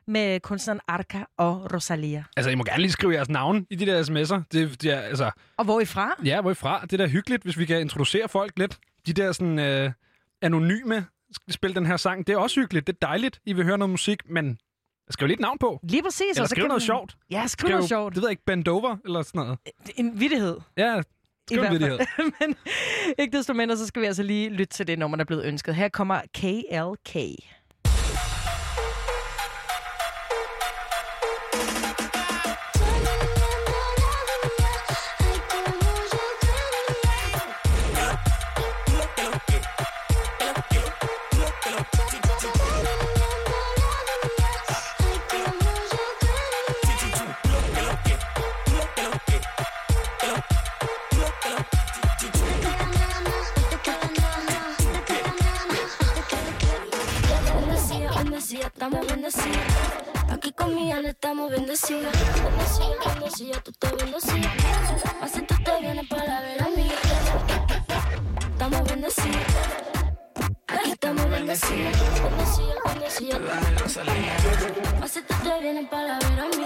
med kunstneren Arca og Rosalia. Altså, I må gerne lige skrive jeres navn i de der sms'er. Det, det er, altså, Og hvor I fra? ja, hvorfra? Det er da hyggeligt, hvis vi kan introducere folk lidt. De der sådan øh, anonyme spil den her sang. Det er også hyggeligt. Det er dejligt, I vil høre noget musik, men skriv lige et navn på. Lige præcis. Eller skriv kan noget man- sjovt. Ja, skriv noget sjovt. Det ved jeg ikke, bend over eller sådan noget. En vittighed. Ja, I hvert fald. Men ikke desto mindre, så skal vi altså lige lytte til det nummer, der er blevet ønsket. Her kommer KLK. Estamos bendecidos. Aquí con mi alma estamos bendecidos. Bendecida, bendecida, tú estás bendecida. Así tú te vienes para ver a mí. Estamos bendecidos. Aquí estamos bendecidos. Bendecida, bendecida. Así tú te vienes para ver a mí.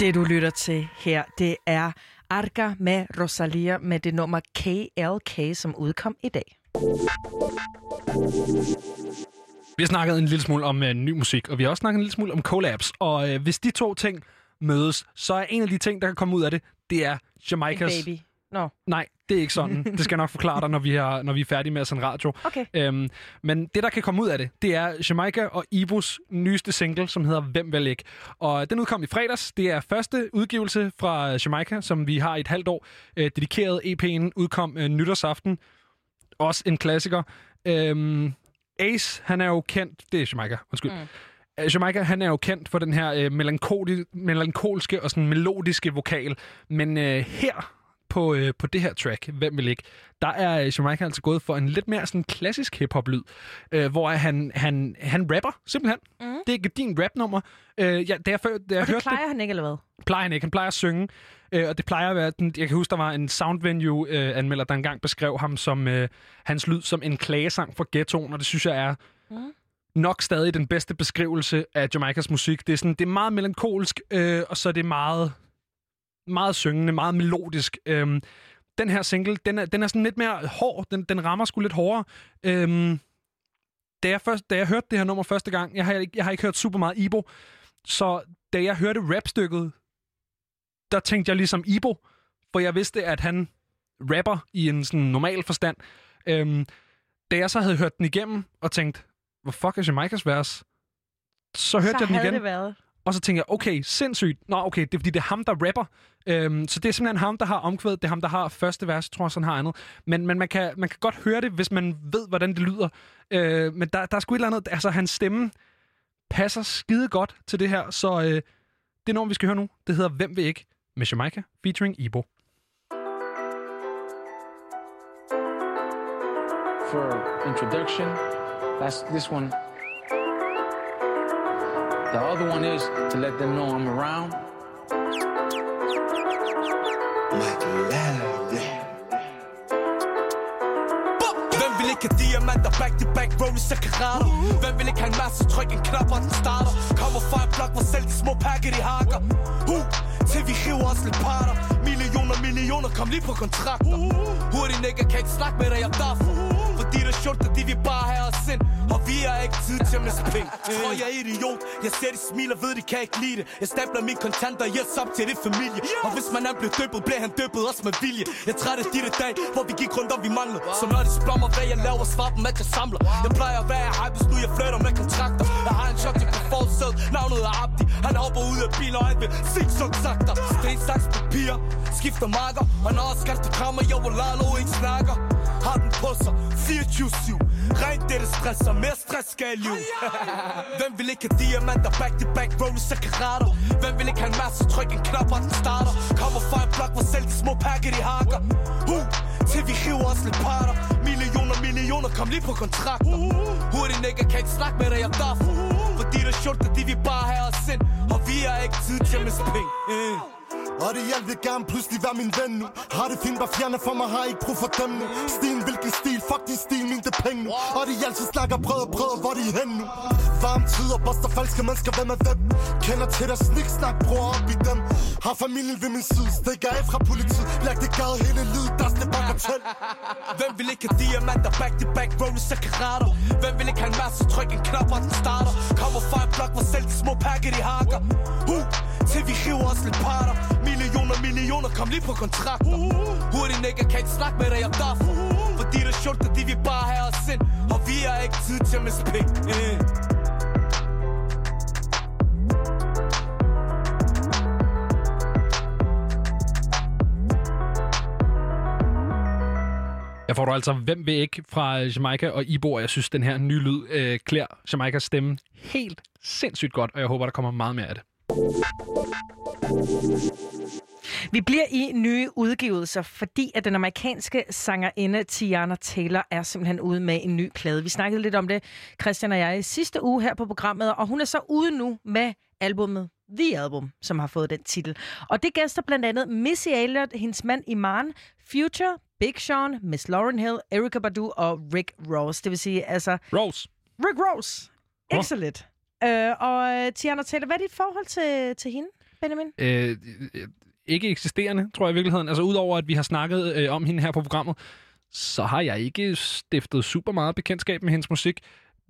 Det, du lytter til her, det er Arca med Rosalia med det nummer KLK, som udkom i dag. Vi har snakket en lille smule om uh, ny musik, og vi har også snakket en lille smule om collabs. Og uh, hvis de to ting mødes, så er en af de ting, der kan komme ud af det, det er Jamaicas... En baby. Nå. Nej, det er ikke sådan. Det skal jeg nok forklare dig, når vi, har, når vi er færdige med at sende radio. Okay. Øhm, men det, der kan komme ud af det, det er Jamaica og Ibos nyeste single, som hedder Hvem vil ikke? Og den udkom i fredags. Det er første udgivelse fra Jamaica, som vi har i et halvt år. Øh, dedikeret EP'en udkom øh, nytårsaften. Også en klassiker. Øhm, Ace, han er jo kendt... Det er Jamaica, undskyld. Mm. Jamaica, han er jo kendt for den her øh, melankoli, melankolske og sådan melodiske vokal. Men øh, her på, øh, på det her track, Hvem vil ikke, der er øh, Jamaica altså gået for en lidt mere sådan klassisk hip-hop-lyd, øh, hvor han, han, han rapper, simpelthen. Mm. Det er din rap-nummer. Øh, ja, da jeg, før, da jeg Og det hørte plejer han ikke, eller hvad? plejer han ikke. Han plejer at synge, øh, og det plejer at være... Den, jeg kan huske, der var en Soundvenue-anmelder, der engang beskrev ham som øh, hans lyd som en klagesang for ghettoen, og det synes jeg er Mm. nok stadig den bedste beskrivelse af Jamaicas musik. Det er, sådan, det er meget melankolsk, øh, og så er det meget, meget syngende, meget melodisk. Øhm, den her single, den er, den er sådan lidt mere hård. Den, den rammer sgu lidt hårdere. Øhm, da, jeg først, da jeg hørte det her nummer første gang, jeg har, ikke- jeg har ikke hørt super meget Ibo, så da jeg hørte rapstykket, der tænkte jeg ligesom Ibo, for jeg vidste, at han rapper i en sådan normal forstand. Øhm, da jeg så havde hørt den igennem og tænkt, hvor fuck er Jamaicas vers? Så hørte Så jeg den igen. det været. Og så tænker jeg, okay, sindssygt. Nå, okay, det er fordi, det er ham, der rapper. Øhm, så det er simpelthen ham, der har omkvædet. Det er ham, der har første vers. Tror jeg, han har andet. Men, men man, kan, man kan godt høre det, hvis man ved, hvordan det lyder. Øh, men der, der er sgu et eller andet... Altså, hans stemme passer skide godt til det her. Så øh, det nummer, vi skal høre nu, det hedder Hvem vil ikke? Med Jamaica, featuring Ibo. for introduction. That's this one. The other one is to let them know I'm around. Hvem vil ikke have diamanter back to back, rollies og karater? Hvem vil ikke have en masse tryk, en knap og den starter? Kommer fra en blok, hvor selv de små pakker de hakker uh, Til vi river os lidt parter Millioner, millioner, kom lige på kontrakter Hurtig nigga kan ikke snakke med dig, jeg daffer fordi der skjorter, de vil bare have os ind. Og vi har ikke tid til at miste penge. Tror jeg er idiot. Jeg ser de smiler, ved de kan ikke lide det. Jeg stabler mine kontanter, jeg yes op til det familie. Og hvis man er blevet døbet, bliver han døbet også med vilje. Jeg er træt af de der hvor vi gik rundt om vi manglede. Så når de spørger mig, hvad jeg laver, svar dem, at jeg samler. Jeg plejer at være hype, hvis nu jeg flytter med kontrakter. Jeg har en chok til på forsæd, navnet er Abdi. Han hopper ud af bilen, og han vil zigzag sagter Sten, saks, papir, skifter marker. Og når jeg skal til krammer, jeg vil lade ikke snakker. Har den på sig, 24-7 Rent det, der stresser, mere stress skal jeg liv Hvem vil ikke have diamanter, back to back, rolling så karater Hvem vil ikke have en masse? Tryk, en knap, og den starter. Kommer fra en blok, hvor selv de små pakker, de hakker. Uh, Til vi river os lidt parter. Millioner, millioner, kom lige på kontrakter. Hurtig nigga, kan ikke snakke med dig, jeg daffer. Fordi der skjorter, de vil bare have os ind. Og vi har ikke tid til at miste penge. Uh. Og det hjælp vil gerne pludselig være min ven nu. Har det fint, bare fjerne for mig, har ikke brug for dem nu. Stilen, hvilken stil, fuck din stil, min det penge nu. Og det hjælp, så snakker brød og brød, hvor de hen nu? Varm tider, boster falske mennesker, hvem er hvem? Kender til dig, snik, snak, bror op i dem. Har familien ved min side, stikker af fra politiet. Læg det gade hele lyd, der er det til Hvem vil ikke have diamanter, back to back, rolling så karater Hvem vil ikke have en masse tryk, en knap, og den starter? Kommer fra en blok, hvor selv de små pakker, de hakker. Uh, til vi hiver os lidt parter Millioner, millioner, kom lige på kontrakter Hurtig nigga, kan ikke snakke med dig, jeg daf Fordi der skjorter, de vil bare have os ind Og vi har ikke tid til at miste penge. Jeg får du altså Hvem vil ikke fra Jamaica og Ibo, og jeg synes, den her nye lyd øh, klæder Jamaicas stemme helt sindssygt godt, og jeg håber, der kommer meget mere af det. Vi bliver i nye udgivelser, fordi at den amerikanske sangerinde Tiana Taylor er simpelthen ude med en ny plade. Vi snakkede lidt om det, Christian og jeg, i sidste uge her på programmet, og hun er så ude nu med albumet The Album, som har fået den titel. Og det gæster blandt andet Missy Elliott, hendes mand Iman, Future, Big Sean, Miss Lauren Hill, Erykah Badu og Rick Ross. Det vil sige, altså... Rose. Rick Ross. Ikke så lidt. Øh, og øh, Tiana Taylor, hvad er dit forhold til, til hende, Benjamin? Øh, øh, ikke eksisterende, tror jeg i virkeligheden. Altså udover at vi har snakket øh, om hende her på programmet, så har jeg ikke stiftet super meget bekendtskab med hendes musik.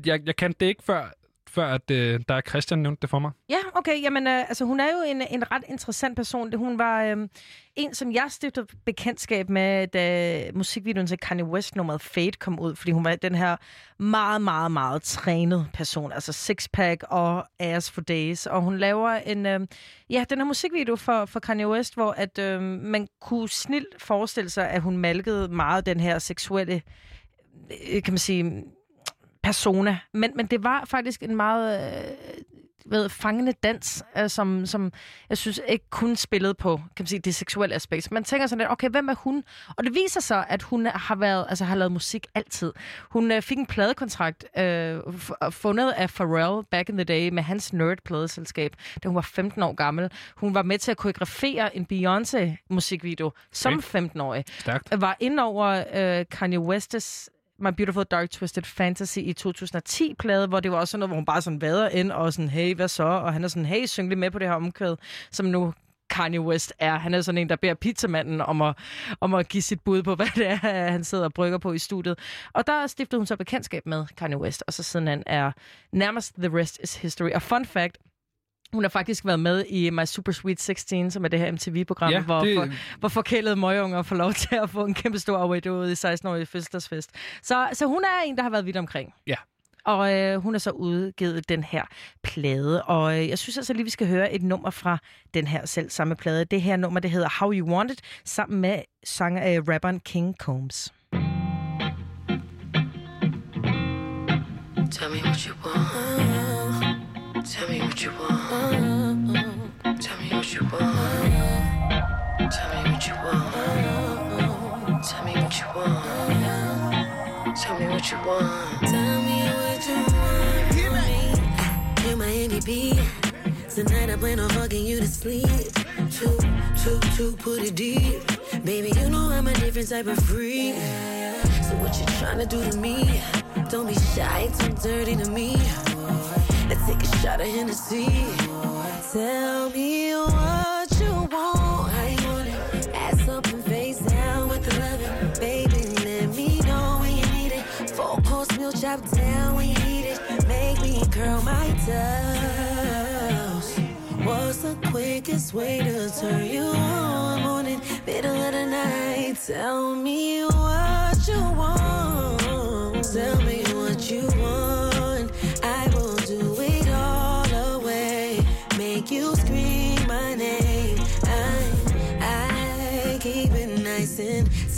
Jeg, jeg kendte det ikke før, før at øh, der er Christian nævnte det for mig. Ja, okay. Jamen, øh, altså, hun er jo en, en ret interessant person. Hun var øh, en, som jeg stiftede bekendtskab med, da musikvideoen til Kanye West nummeret Fade kom ud, fordi hun var den her meget, meget, meget trænet person. Altså six-pack og ass for days. Og hun laver en, øh, ja, den her musikvideo for, for Kanye West, hvor at, øh, man kunne snilt forestille sig, at hun malkede meget den her seksuelle, øh, kan man sige, persona. Men, men det var faktisk en meget øh, ved, fangende dans, øh, som, som jeg synes ikke kun spillede på kan man sige, det seksuelle aspekt. Man tænker sådan lidt, okay, hvem er hun? Og det viser sig, at hun har været, altså har lavet musik altid. Hun øh, fik en pladekontrakt øh, f- fundet af Pharrell back in the day med hans nerd-pladeselskab, da hun var 15 år gammel. Hun var med til at koreografere en Beyoncé-musikvideo som Okay. 15-årig. Stærkt. Var inde over øh, Kanye West's My Beautiful Dark Twisted Fantasy i 2010-plade, hvor det var også sådan noget, hvor hun bare sådan vader ind og sådan, hey, hvad så? Og han er sådan, hey, syng lige med på det her omkvæd, som nu Kanye West er. Han er sådan en, der beder pizzamanden om at, om at give sit bud på, hvad det er, han sidder og brygger på i studiet. Og der stiftede hun så bekendtskab med Kanye West, og så siden han er nærmest The Rest is History. Og fun fact, hun har faktisk været med i My Super Sweet 16, som er det her MTV-program, Ja, hvor, det- for, hvor forkælede møgunger får lov til at få en kæmpe stor overdose i 16-årige fødselsdagsfest. Så, så hun er en, der har været vidt omkring. Ja. Og øh, hun har så udgivet den her plade. Og øh, jeg synes altså lige, vi skal høre et nummer fra den her selv samme plade. Det her nummer, det hedder How You Want It, sammen med sanger, øh, rapperen King Combs. Tell me what you want. Tell me what you want. Tell me what you want. Tell me what you want. Tell me what you want. Tell me what you want. Hear me. You're my MVP. Tonight I plan on fucking you to sleep. Two, two, two, put it deep. Baby, you know I'm a different type of freak. So what you tryna do to me? Don't be shy, too dirty to me. Let's take a shot of Hennessy. Tell me what you want. You want it? Ass up and face down with the loving. Baby, let me know when you need it. Four course meal chop down when you eat it. make me curl my toes. What's the quickest way to turn you on? Morning, middle of the night. Tell me what you want. Tell me what you want.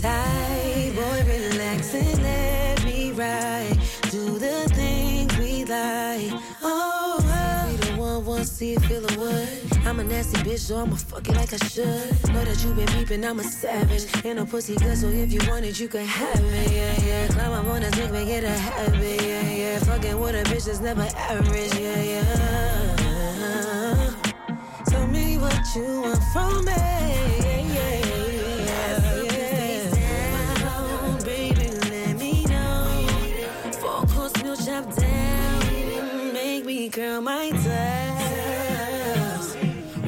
Boy, relax and let me ride. Do the things we like. Oh, we the one, one, see, feel the wood. I'm a nasty bitch, so I'ma fuck it like I should. Know that you been peeping, I'm a savage. Ain't no pussy good, so if you want it, you can have it. Yeah, yeah. Climb up on that dick, make it a habit. Yeah, yeah. Fucking with a bitch that's never average. Yeah, yeah. Tell me what you want from me. Curl my toes.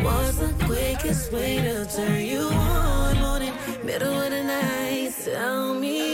What's the quickest way to turn you on? Morning, middle of the night. Tell me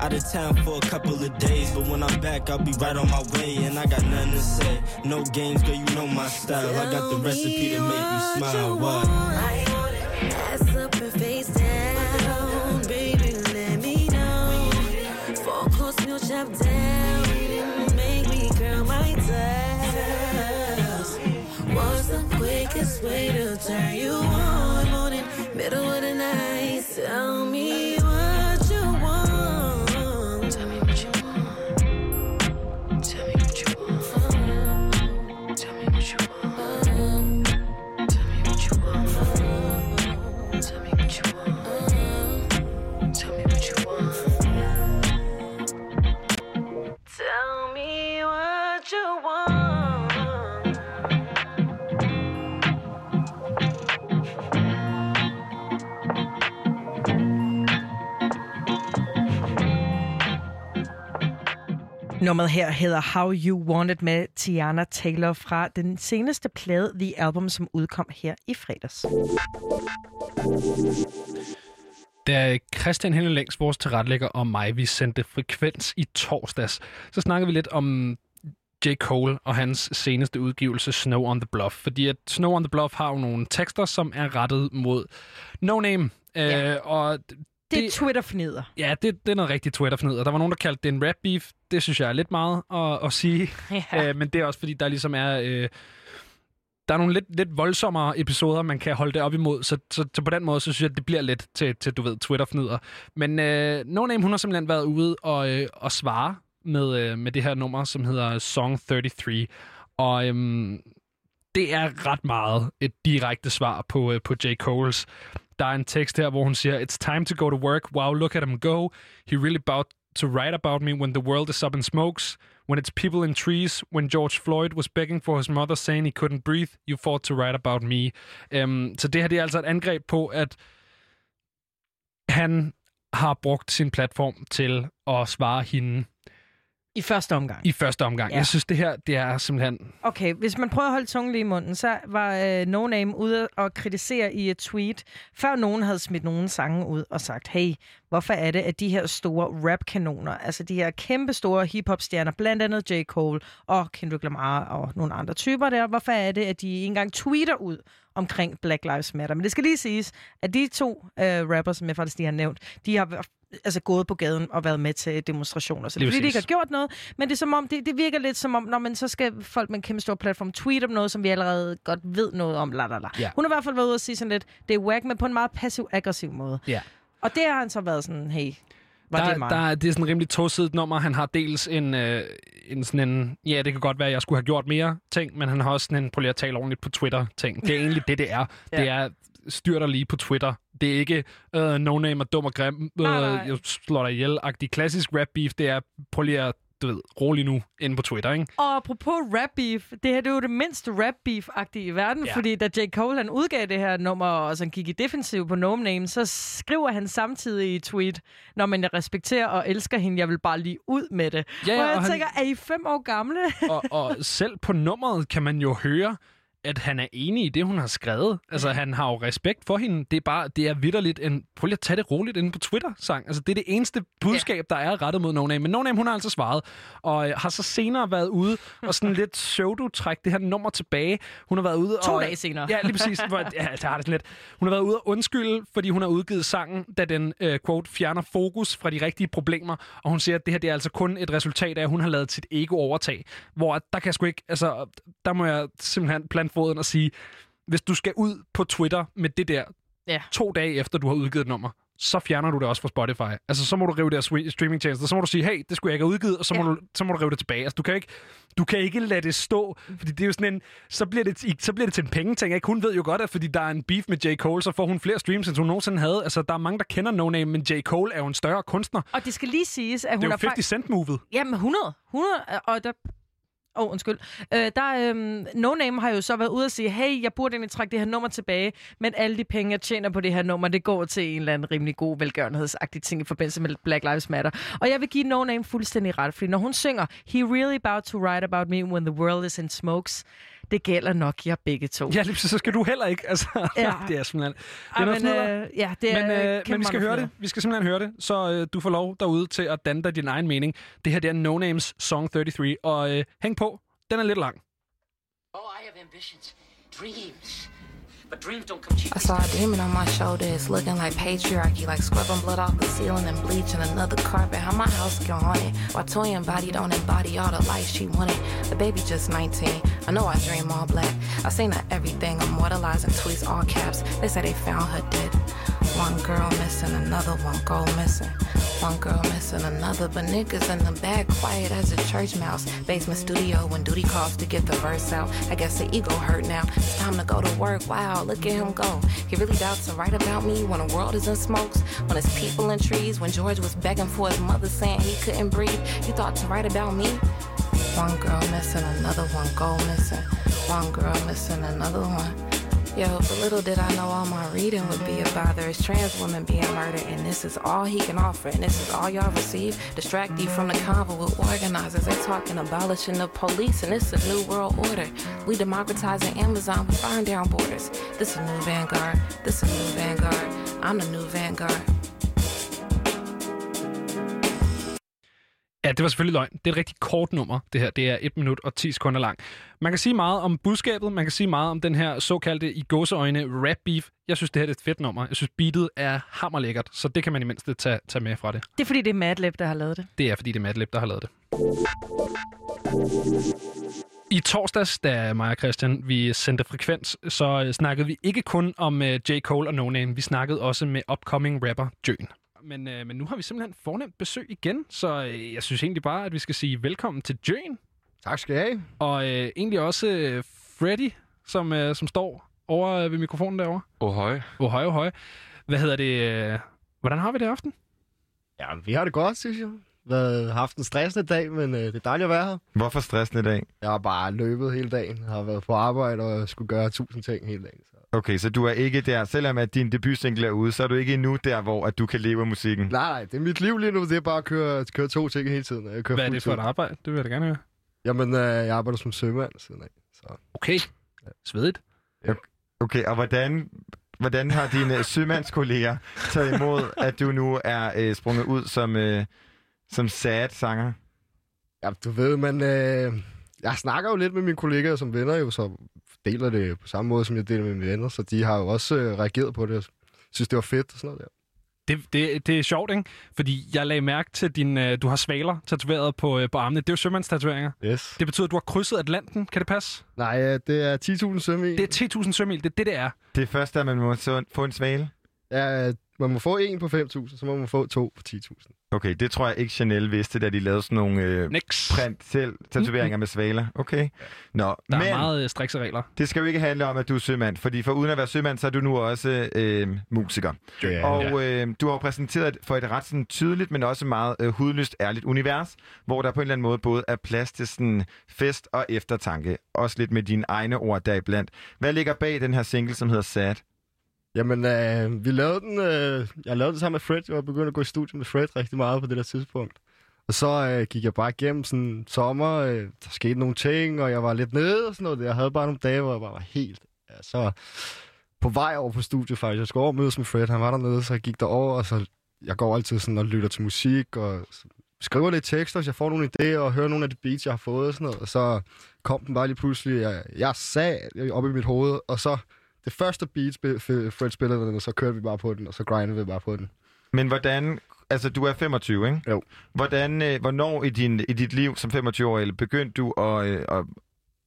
Out of town for a couple of days, but when I'm back, I'll be right on my way. And I got nothing to say. No games, girl, you know my style. I got the recipe to make you smile. What? Ass up and face down, baby, let me know. Four course meal chop down, make me curl my toes. What's the quickest way to turn you on? Morning, middle of the night. Tell me Nummeret her hedder How You Want It med Tiana Taylor fra den seneste plade The Album, som udkom her i fredags. Da Christian Helle Længs, vores tilrettelægger og mig, vi sendte frekvens i torsdags, så snakkede vi lidt om J. Cole og hans seneste udgivelse Snow on the Bluff. Fordi at Snow on the Bluff har jo nogle tekster, som er rettet mod No Name. Ja. Øh, og Det er Twitter-fnider. Ja, det, det er noget rigtig Twitter-fnider. Der var nogen, der kaldte det en rap beef. Det synes jeg er lidt meget at, at sige. Ja. Øh, men det er også, fordi der ligesom er... Øh, der er nogle lidt, lidt voldsommere episoder, man kan holde det op imod. Så, så, så på den måde, så synes jeg, at det bliver lidt til, til du ved, Twitter-fnider. Men øh, No Name, hun har simpelthen været ude og, øh, og svare med, øh, med det her nummer, som hedder Song 33. Og øhm, det er ret meget et direkte svar på, øh, på J. Cole's. Der er en tekst her, hvor hun siger, It's time to go to work. Wow, look at him go. He really about to write about me when the world is up in smokes. When it's people in trees. When George Floyd was begging for his mother, saying he couldn't breathe. You fought to write about me. Um, så det her det er altså et angreb på, at han har brugt sin platform til at svare hende i første omgang. i første omgang. Ja. Jeg synes, det her det er simpelthen... Okay, hvis man prøver at holde tungen lige i munden, så var øh, No Name ude og kritisere i et tweet, før nogen havde smidt nogen sange ud og sagt, hey, hvorfor er det, at de her store rap-kanoner, altså de her kæmpe store hip-hop-stjerner, blandt andet J. Cole og Kendrick Lamar og nogle andre typer der, hvorfor er det, at de ikke engang tweeter ud omkring Black Lives Matter? Men det skal lige siges, at de to øh, rappers, som jeg faktisk lige har nævnt, de har altså gået på gaden og været med til demonstrationer. Så det er fordi, de ikke har gjort noget, men det er som om, det, det virker lidt som om, når man så skal folk med en kæmpe stor platform tweet om noget, som vi allerede godt ved noget om, la, la, la. Ja. Hun har i hvert fald været ude og sige sådan lidt, det er whack, men på en meget passiv-aggressiv måde. Ja. Og det har han så været sådan, hey, var der, det mig? Der, er- det er sådan en rimelig tosidigt nummer. Han har dels en, øh, en sådan en, ja, det kan godt være, at jeg skulle have gjort mere ting, men han har også sådan en, prøv lige at tale ordentligt på Twitter ting. Det er egentlig det, det er. Ja. Det er styrter lige på Twitter. Det er ikke uh, no name er dum og grim, uh, Nej, nej. jeg slår dig ihjel-agtig klassisk rap beef. Det er, prøv lige at, du ved, rolig nu inde på Twitter, ikke? Og apropos rap beef, det her det er jo det mindste rap beef-agtige i verden, Ja. fordi da J. Cole han udgav det her nummer, og så gik i defensiv på No Name, så skriver han samtidig i et tweet, når man jeg respekterer og elsker hende, jeg vil bare lige ud med det. Ja, og jeg og han- tænker, er I fem år gamle? og, og selv på nummeret kan man jo høre, at han er enig i det, hun har skrevet. Altså, han har jo respekt for hende. Det er bare, det er vidderligt en, prøv lige at tage det roligt inde på Twitter-sang. Altså, det er det eneste budskab, ja. der er rettet mod No Name. Men No Name, hun har altså svaret, og øh, har så senere været ude og sådan lidt pseudo-træk det her nummer tilbage. Hun har været ude To og... dage senere. Ja, lige præcis. Hvor, ja, det har det sådan lidt. Hun har været ude og undskylde, fordi hun har udgivet sangen, da den, øh, quote, fjerner fokus fra de rigtige problemer. Og hun siger, at det her det er altså kun et resultat af, at hun har lavet sit ego overtag. Hvor at der kan jeg sgu ikke, altså, der må jeg simpelthen plante foden og sige, hvis du skal ud på Twitter med det der, ja. to dage efter du har udgivet et nummer, så fjerner du det også fra Spotify. Altså, så må du rive det swe- streamingtjenester. Så må du sige, hey, det skulle jeg ikke have udgivet, og så må, Ja. du, så må du rive det tilbage. Altså, du kan ikke, du kan ikke lade det stå, fordi det er jo sådan en, så bliver det, så bliver det til en pengeting. Ikke? Hun ved jo godt, at fordi der er en beef med J. Cole, så får hun flere streams, end hun nogensinde havde. Altså, der er mange, der kender No Name, men J. Cole er jo en større kunstner. Og det skal lige siges, at Det hun er jo er 50 Cent-movet. Jamen 100. 100, og der... Åh, oh, undskyld. Øh, der, øhm, no Name har jo så været ude og sige, hey, jeg burde egentlig trække det her nummer tilbage, men alle de penge, jeg tjener på det her nummer, det går til en eller anden rimelig god velgørenhedsagtig ting i forbindelse med Black Lives Matter. Og jeg vil give No Name fuldstændig ret, fordi når hun synger, He really about to write about me when the world is in smokes, det gælder nok jer begge to. Ja, lige så skal du heller ikke. Altså, Ja. det er simpelthen... Det Ej, er noget men, øh, ja, det er men, øh, men vi skal høre det. Vi skal simpelthen høre det, så øh, du får lov derude til at danne dig din egen mening. Det her det er No Names Song 33, og øh, hæng på. Den er lidt lang. Oh, I have ambitions, dreams. But dreams don't come cheap. I saw a demon on my shoulder. It's looking like patriarchy, like scrubbing blood off the ceiling and bleaching another carpet. How my house get haunted? While Toya body don't embody all the life she wanted. The baby just 19. I know I dream all black. I seen her everything immortalizing tweets all caps. They say they found her dead. One girl missing, another one go missing. One girl missing another, but niggas in the back quiet as a church mouse. Basement studio when duty calls to get the verse out. I guess the ego hurt now. It's time to go to work. Wow, look at him go. He really doubts to write about me when the world is in smokes. When it's people in trees. When George was begging for his mother saying he couldn't breathe. He thought to write about me. One girl missing, another one go missing. One girl missing, another one. Yo, but little did I know all my reading would be about there is trans women being murdered, and this is all he can offer, and this is all y'all receive. Distract you from the convo with organizers. They talking abolishing the police, and this is a new world order. We democratizing Amazon with burn down borders. This is new vanguard. This is new vanguard. I'm the new vanguard. Ja, det var selvfølgelig løgn. Det er et rigtig kort nummer, det her. Det er 1 minut og 10 sekunder lang. Man kan sige meget om budskabet, man kan sige meget om den her såkaldte i gåseøjne rap beef. Jeg synes, det her er et fedt nummer. Jeg synes, beatet er hammerlækkert, så det kan man i mindste tage, tage med fra det. Det er fordi, det er Madlib, der har lavet det. Det er, fordi det er Madlib, der har lavet det. I torsdags, da mig og Christian vi sendte frekvens, så øh, snakkede vi ikke kun om øh, J. Cole og No Name. Vi snakkede også med upcoming rapper Jøn. Men, øh, men nu har vi simpelthen fornemt besøg igen, så øh, jeg synes egentlig bare, at vi skal sige velkommen til Jøn. Tak skal I have. Og øh, egentlig også øh, Freddy, som, øh, som står over øh, ved mikrofonen derovre. Ohøj. Ohøj, ohøj. Hvad hedder det? Øh, hvordan har vi det i aften? Ja, vi har det godt, synes jeg. Vi har haft en stressende dag, men øh, det er dejligt at være her. Hvorfor stressende dag? Jeg har bare løbet hele dagen. Jeg har været på arbejde og skulle gøre tusind ting hele dagen. Okay, så du er ikke der, selvom at din debutsingle er ude, så er du ikke endnu der, hvor at du kan leve af musikken. Nej, nej, det er mit liv lige nu. Det er bare at køre, køre to ting hele tiden. Jeg kører Hvad er det for et arbejde? Det vil jeg da gerne høre. Jamen, øh, jeg arbejder som sømand siden af. Så. Okay. Svedigt. Okay, og hvordan, hvordan har dine sømandskolleger taget imod, at du nu er øh, sprunget ud som, øh, som sad-sanger? Ja, du ved, men øh, jeg snakker jo lidt med mine kollegaer som venner, jo, så deler det på samme måde, som jeg deler med mine venner. Så de har jo også øh, reageret på det og synes, det var fedt og sådan noget der. Det, det, det er sjovt, ikke? Fordi jeg lagde mærke til, din, øh, du har svaler tatoveret på, øh, på armene. Det er jo sømandstatoveringer. Yes. Det betyder, at du har krydset Atlanten. Kan det passe? Nej, øh, det er 10.000 sømil. Det er 10.000 sømil. Det er det, det er. Det er først, at man må få en svale? Ja, man må få en på 5.000, så må man få to på 10.000. Okay, det tror jeg ikke Chanel vidste, da de lavede sådan nogle øh, Nix. print selv tatoveringer med svaler. Okay. Nå, Der men er meget øh, strikse regler. det skal jo ikke handle om, at du er sømand, fordi for uden at være sømand, så er du nu også øh, musiker. Ja. Og øh, du har jo præsenteret for et ret sådan, tydeligt, men også meget øh, hudløst ærligt univers, hvor der på en eller anden måde både er plads til sådan fest og eftertanke. Også lidt med dine egne ord deriblandt. Hvad ligger bag den her single, som hedder Sad? Jamen, øh, vi lavede den, øh, jeg lavede den sammen med Fred. Jeg var begyndt at gå i studiet med Fred rigtig meget på det der tidspunkt. Og så øh, gik jeg bare igennem sådan en sommer, øh, der skete nogle ting, og jeg var lidt nede og sådan noget. Jeg havde bare nogle dage, hvor jeg bare var helt... Ja, så på vej over på studiet faktisk. Jeg skulle over og mødes med Fred, han var dernede, så jeg gik derover, og så jeg går altid sådan og lytter til musik, og skriver lidt tekster, hvis jeg får nogle idéer, og hører nogle af de beats, jeg har fået og sådan noget. Og så kom den bare lige pludselig, jeg, jeg sag op i mit hoved, og så det første beat, Fred spillede den, og så kørte vi bare på den, og så grindede vi bare på den. Men hvordan... Altså, du er 25, ikke? Jo. Hvordan, øh, hvornår i, din, i dit liv som 25-årig begyndte du at, øh, at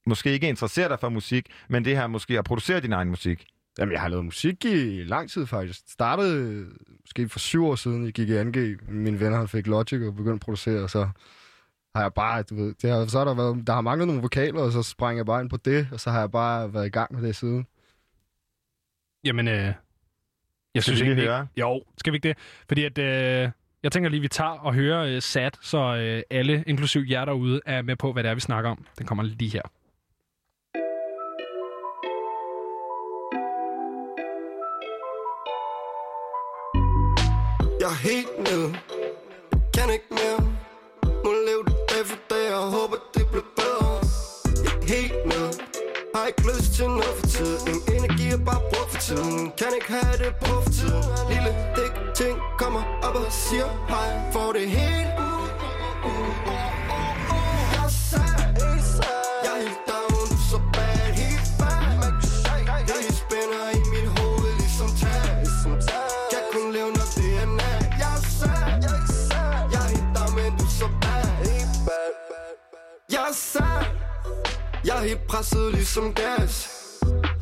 måske ikke interessere dig for musik, men det her måske at producere din egen musik? Jamen, jeg har lavet musik i lang tid faktisk. Startede øh, måske for syv år siden, jeg gik i 2G. Mine venner han fik Logic og begyndte at producere, og så har jeg bare, du ved, det har, så har der, været, der har manglet nogle vokaler, og så sprang jeg bare ind på det, og så har jeg bare været i gang med det siden. Jamen, øh, jeg Skal synes vi lige egentlig... høre? Jo, skal vi ikke det? Fordi at, øh, jeg tænker lige, vi tager og hører øh, Sad, så øh, alle, inklusiv jer derude, er med på, hvad det er, vi snakker om. Den kommer lige her. Jeg er helt nede Har ikke lyst til noget for tiden. Energi er bare brugt for tiden. Kan ikke have det på for tiden. Lille dæk ting kommer op og siger hej. For det hele Jeg helt presset ligesom gas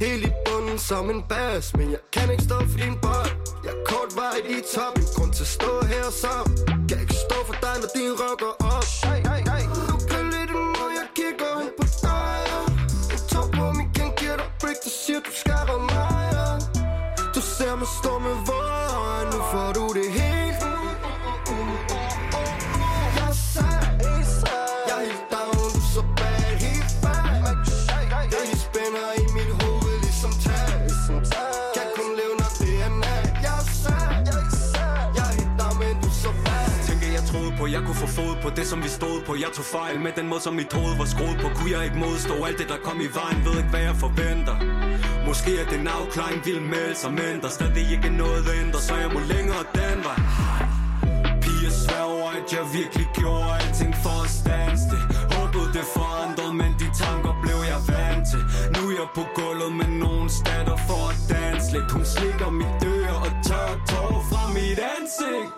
Helt i bunden som en bas Men jeg kan ikke stå for din bold Jeg er kort vej i top En grund til at stå her så Kan ikke stå for dig når din røv går op hey, hey, hey. Du kan lidt imod Jeg kigger hen på dig ja. En top på min kan giver dig break Du siger du skal ramme mig ja. Du ser mig stå med vore øjne Nu får du det hele på, jeg kunne få fod på det som vi stod på. Jeg tog fejl med den måde som mit hoved var skruet på. Kunne jeg ikke modstå alt det der kom i vejen? Ved ikke hvad jeg forventer. Måske er det en afklaring vil melde sig Men der stadig ikke noget ændrer Så jeg må længere den vej. Piger sværger at jeg virkelig gjorde alting for at stands det. Håbede det forandrede, men de tanker blev jeg vant til. Nu er jeg på gulvet med nogen statter for at danse lidt. Hun slikker mit øre og tør tårer fra mit ansigt.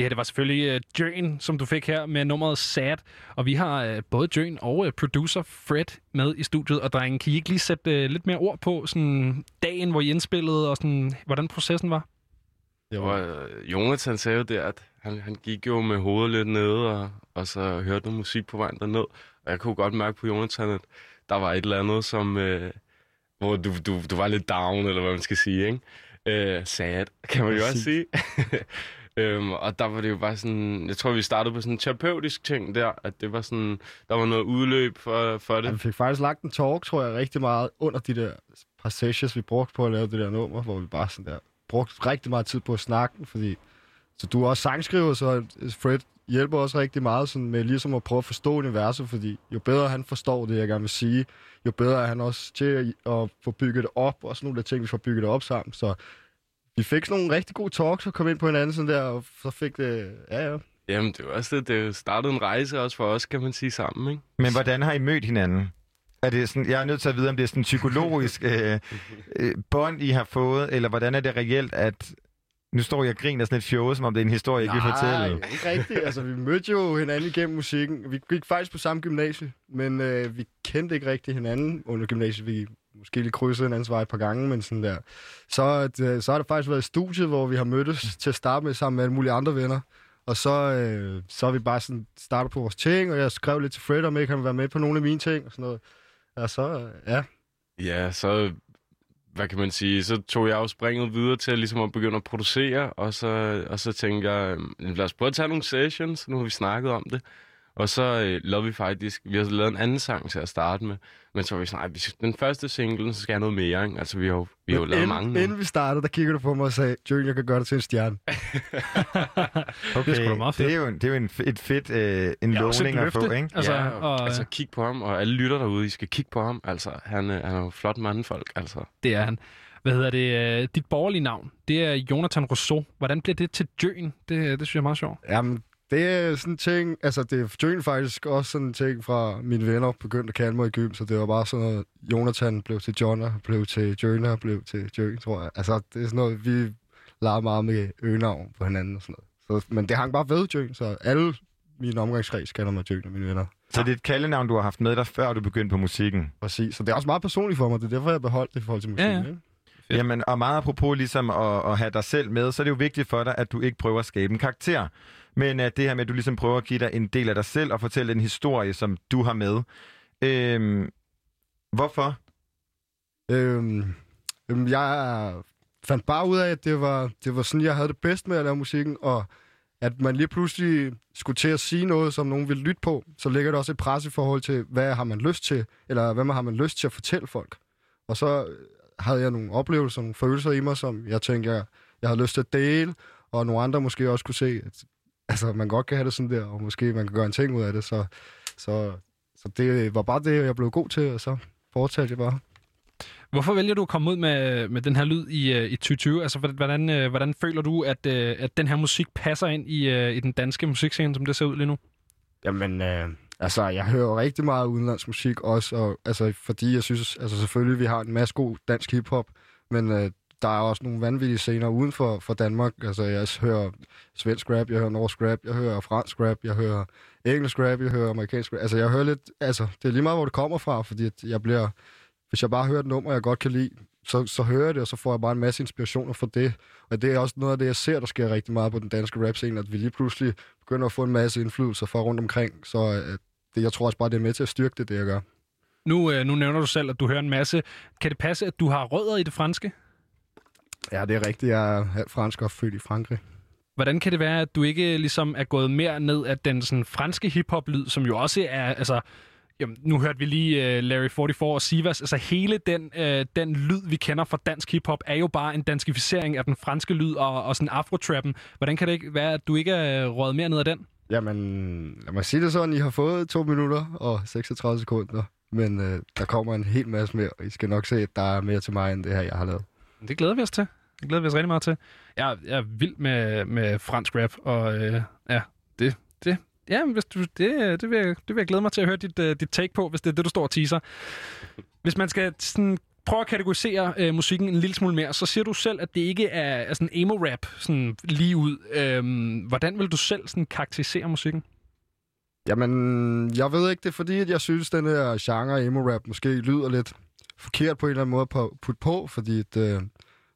Det her det var selvfølgelig uh, Jøn, som du fik her med nummeret Sad. Og vi har uh, både Jøn og uh, producer Fred med i studiet. Og drengen, kan I ikke lige sætte uh, lidt mere ord på sådan, dagen, hvor I indspillede, og sådan, hvordan processen var? Jo, øh, Jonathan sagde jo der, at han, han gik jo med hovedet lidt nede, og, og så hørte noget musik på vejen derned. Og jeg kunne godt mærke på Jonathan, at der var et eller andet, som, øh, hvor du, du, du var lidt down, eller hvad man skal sige, ikke? Øh, sad, kan man jo også sige. øhm, og der var det jo bare sådan, jeg tror, vi startede på sådan en terapeutisk ting der, at det var sådan, der var noget udløb for, for det. Ja, vi fik faktisk lagt en talk, tror jeg, rigtig meget under de der par sessions, vi brugte på at lave det der nummer, hvor vi bare sådan der brugte rigtig meget tid på at snakke, fordi så du er også sangskriver, så Fred hjælper også rigtig meget sådan med ligesom at prøve at forstå universet, fordi jo bedre han forstår det, jeg gerne vil sige, jo bedre er han også til at, at få bygget det op, og sådan nogle af ting, vi får bygget det op sammen, så vi fik sådan nogle rigtig gode talks og kom ind på hinanden sådan der, og så fik det... Ja, ja. Jamen, det var også det. Det startede en rejse også for os, kan man sige, sammen, ikke? Men hvordan har I mødt hinanden? Er det sådan, jeg er nødt til at vide, om det er sådan en psykologisk øh, øh, bånd, I har fået, eller hvordan er det reelt, at... Nu står jeg og griner sådan lidt fjode, som om det er en historie, jeg ikke vil fortælle. Nej, ikke rigtigt. Altså, vi mødte jo hinanden igennem musikken. Vi gik faktisk på samme gymnasie, men øh, vi kendte ikke rigtig hinanden under gymnasiet. Vi måske lige krydsede hinandens vej et par gange, men sådan der. Så, at, øh, så har det faktisk været i studiet, hvor vi har mødtes til at starte med sammen med alle mulige andre venner. Og så, øh, så har vi bare sådan startet på vores ting, og jeg skrev lidt til Fred, om ikke han vil være med på nogle af mine ting og sådan noget. Og så, øh, ja. Ja, så hvad kan man sige, så tog jeg jo springet videre til ligesom at begynde at producere, og så, og så tænkte jeg, "Jamen, lad os prøve at tage nogle sessions, nu har vi snakket om det. Og så øh, lavede vi faktisk, vi har lavet en anden sang til at starte med, men så var vi sådan, "Ej, vi skal, den første single, så skal jeg noget mere, ikke? Altså vi har jo, vi har jo lavet inden, mange nu. Inden vi startede, der kiggede du på mig og sagde, Jørgen, jeg kan gøre dig til en stjerne. Okay, Det er meget det fedt. er jo, en, det er jo en, et fedt øh, en Ja, lovning at få, ikke? Altså, ja, og- og, altså kig på ham, og alle lytter derude, I skal kigge på ham. Altså, han, øh, han er jo flot mandfolk, altså. Det er han. Hvad hedder det? øh, Dit borgerlige navn, det er Jonathan Rousseau. Hvordan blev det til Jøen? Det, det synes jeg er meget sjovt. Jamen, det er sådan en ting, altså det er faktisk også sådan en ting fra mine venner begyndte at kalde mig i gym, så det var bare sådan noget, Jonathan blev til Jonna, blev til Jørgen, blev til Jørgen, tror jeg. Altså det er sådan noget, vi leger meget med øgenavn på hinanden og sådan noget. Så, men det hang bare ved Jørgen, så alle mine omgangskreds kalder mig Jørgen og mine venner. Så det er et kaldenavn, du har haft med dig, før du begyndte på musikken? Præcis, så det er også meget personligt for mig, det er derfor, jeg beholdt det i forhold til musikken. Ja, ja. Ikke? Jamen, og meget apropos ligesom at, at have dig selv med, så er det jo vigtigt for dig, at du ikke prøver at skabe en karakter. Men at det her med, at du ligesom prøver at give dig en del af dig selv og fortælle en historie, som du har med. Øhm, hvorfor? Øhm, øhm, jeg fandt bare ud af, at det var, det var sådan, jeg havde det bedst med at lave musikken, og at man lige pludselig skulle til at sige noget, som nogen ville lytte på, så ligger der også et pres i forhold til, hvad har man lyst til, eller hvad har man lyst til at fortælle folk. Og så øh, havde jeg nogle oplevelser, nogle følelser i mig, som jeg tænkte, jeg, jeg havde lyst til at dele, og nogle andre måske også kunne se, at altså, man godt kan have det sådan der, og måske man kan gøre en ting ud af det. Så, så, så det var bare det, jeg blev god til, og så fortsatte jeg bare. Hvorfor vælger du at komme ud med, med den her lyd i, øh, i 2020? Altså, hvordan, øh, hvordan føler du, at, øh, at den her musik passer ind i, i den danske musikscene, som det ser ud lige nu? Jamen, øh, altså, jeg hører rigtig meget udenlandsk musik også, og, altså, fordi jeg synes, altså selvfølgelig, vi har en masse god dansk hiphop, men øh, der er også nogle vanvittige scener uden for, for Danmark. Altså, jeg hører svensk rap, jeg hører norsk rap, jeg hører fransk rap, jeg hører engelsk rap, jeg hører amerikansk rap. Altså, jeg hører lidt, altså, det er lige meget, hvor det kommer fra, fordi at jeg bliver, hvis jeg bare hører et nummer, jeg godt kan lide, så, så hører jeg det, og så får jeg bare en masse inspirationer fra det. Og det er også noget af det, jeg ser, der sker rigtig meget på den danske rap-scene, at vi lige pludselig begynder at få en masse indflydelser fra rundt omkring. Så øh, det, jeg tror også bare, det er med til at styrke det, det jeg gør. Nu, øh, nu nævner du selv, at du hører en masse. Kan det passe, at du har rødder i det franske? Ja, det er rigtigt. Jeg er fransk og født i Frankrig. Hvordan kan det være, at du ikke ligesom er gået mere ned af den sådan, franske hiphop-lyd, som jo også er... Altså, jamen, nu hørte vi lige uh, Larry 44 og Sivas. Altså hele den, uh, den lyd, vi kender fra dansk hiphop, er jo bare en danskificering af den franske lyd og, og sådan afrotrappen. Hvordan kan det ikke være, at du ikke er røget mere ned af den? Jamen, lad mig sige det sådan. I har fået 2 minutter og 36 sekunder. Men øh, der kommer en hel masse mere, og I skal nok se, at der er mere til mig, end det her, jeg har lavet. Det glæder vi os til. Det glæder vi os rigtig meget til. Jeg, jeg er vild med, med fransk rap, og øh, ja, det, det, ja, hvis du, det, det, vil jeg, det vil jeg glæde mig til at høre dit, uh, dit take på, hvis det er det, du står og teaser. Hvis man skal sådan, prøve at kategorisere øh, musikken en lille smule mere, så siger du selv, at det ikke er, er sådan emo-rap sådan lige ud. Øhm, hvordan vil du selv sådan karakterisere musikken? Jamen, jeg ved ikke, det er fordi, at jeg synes, den her genre emo-rap måske lyder lidt forkert på en eller anden måde på, putte på, fordi at, øh,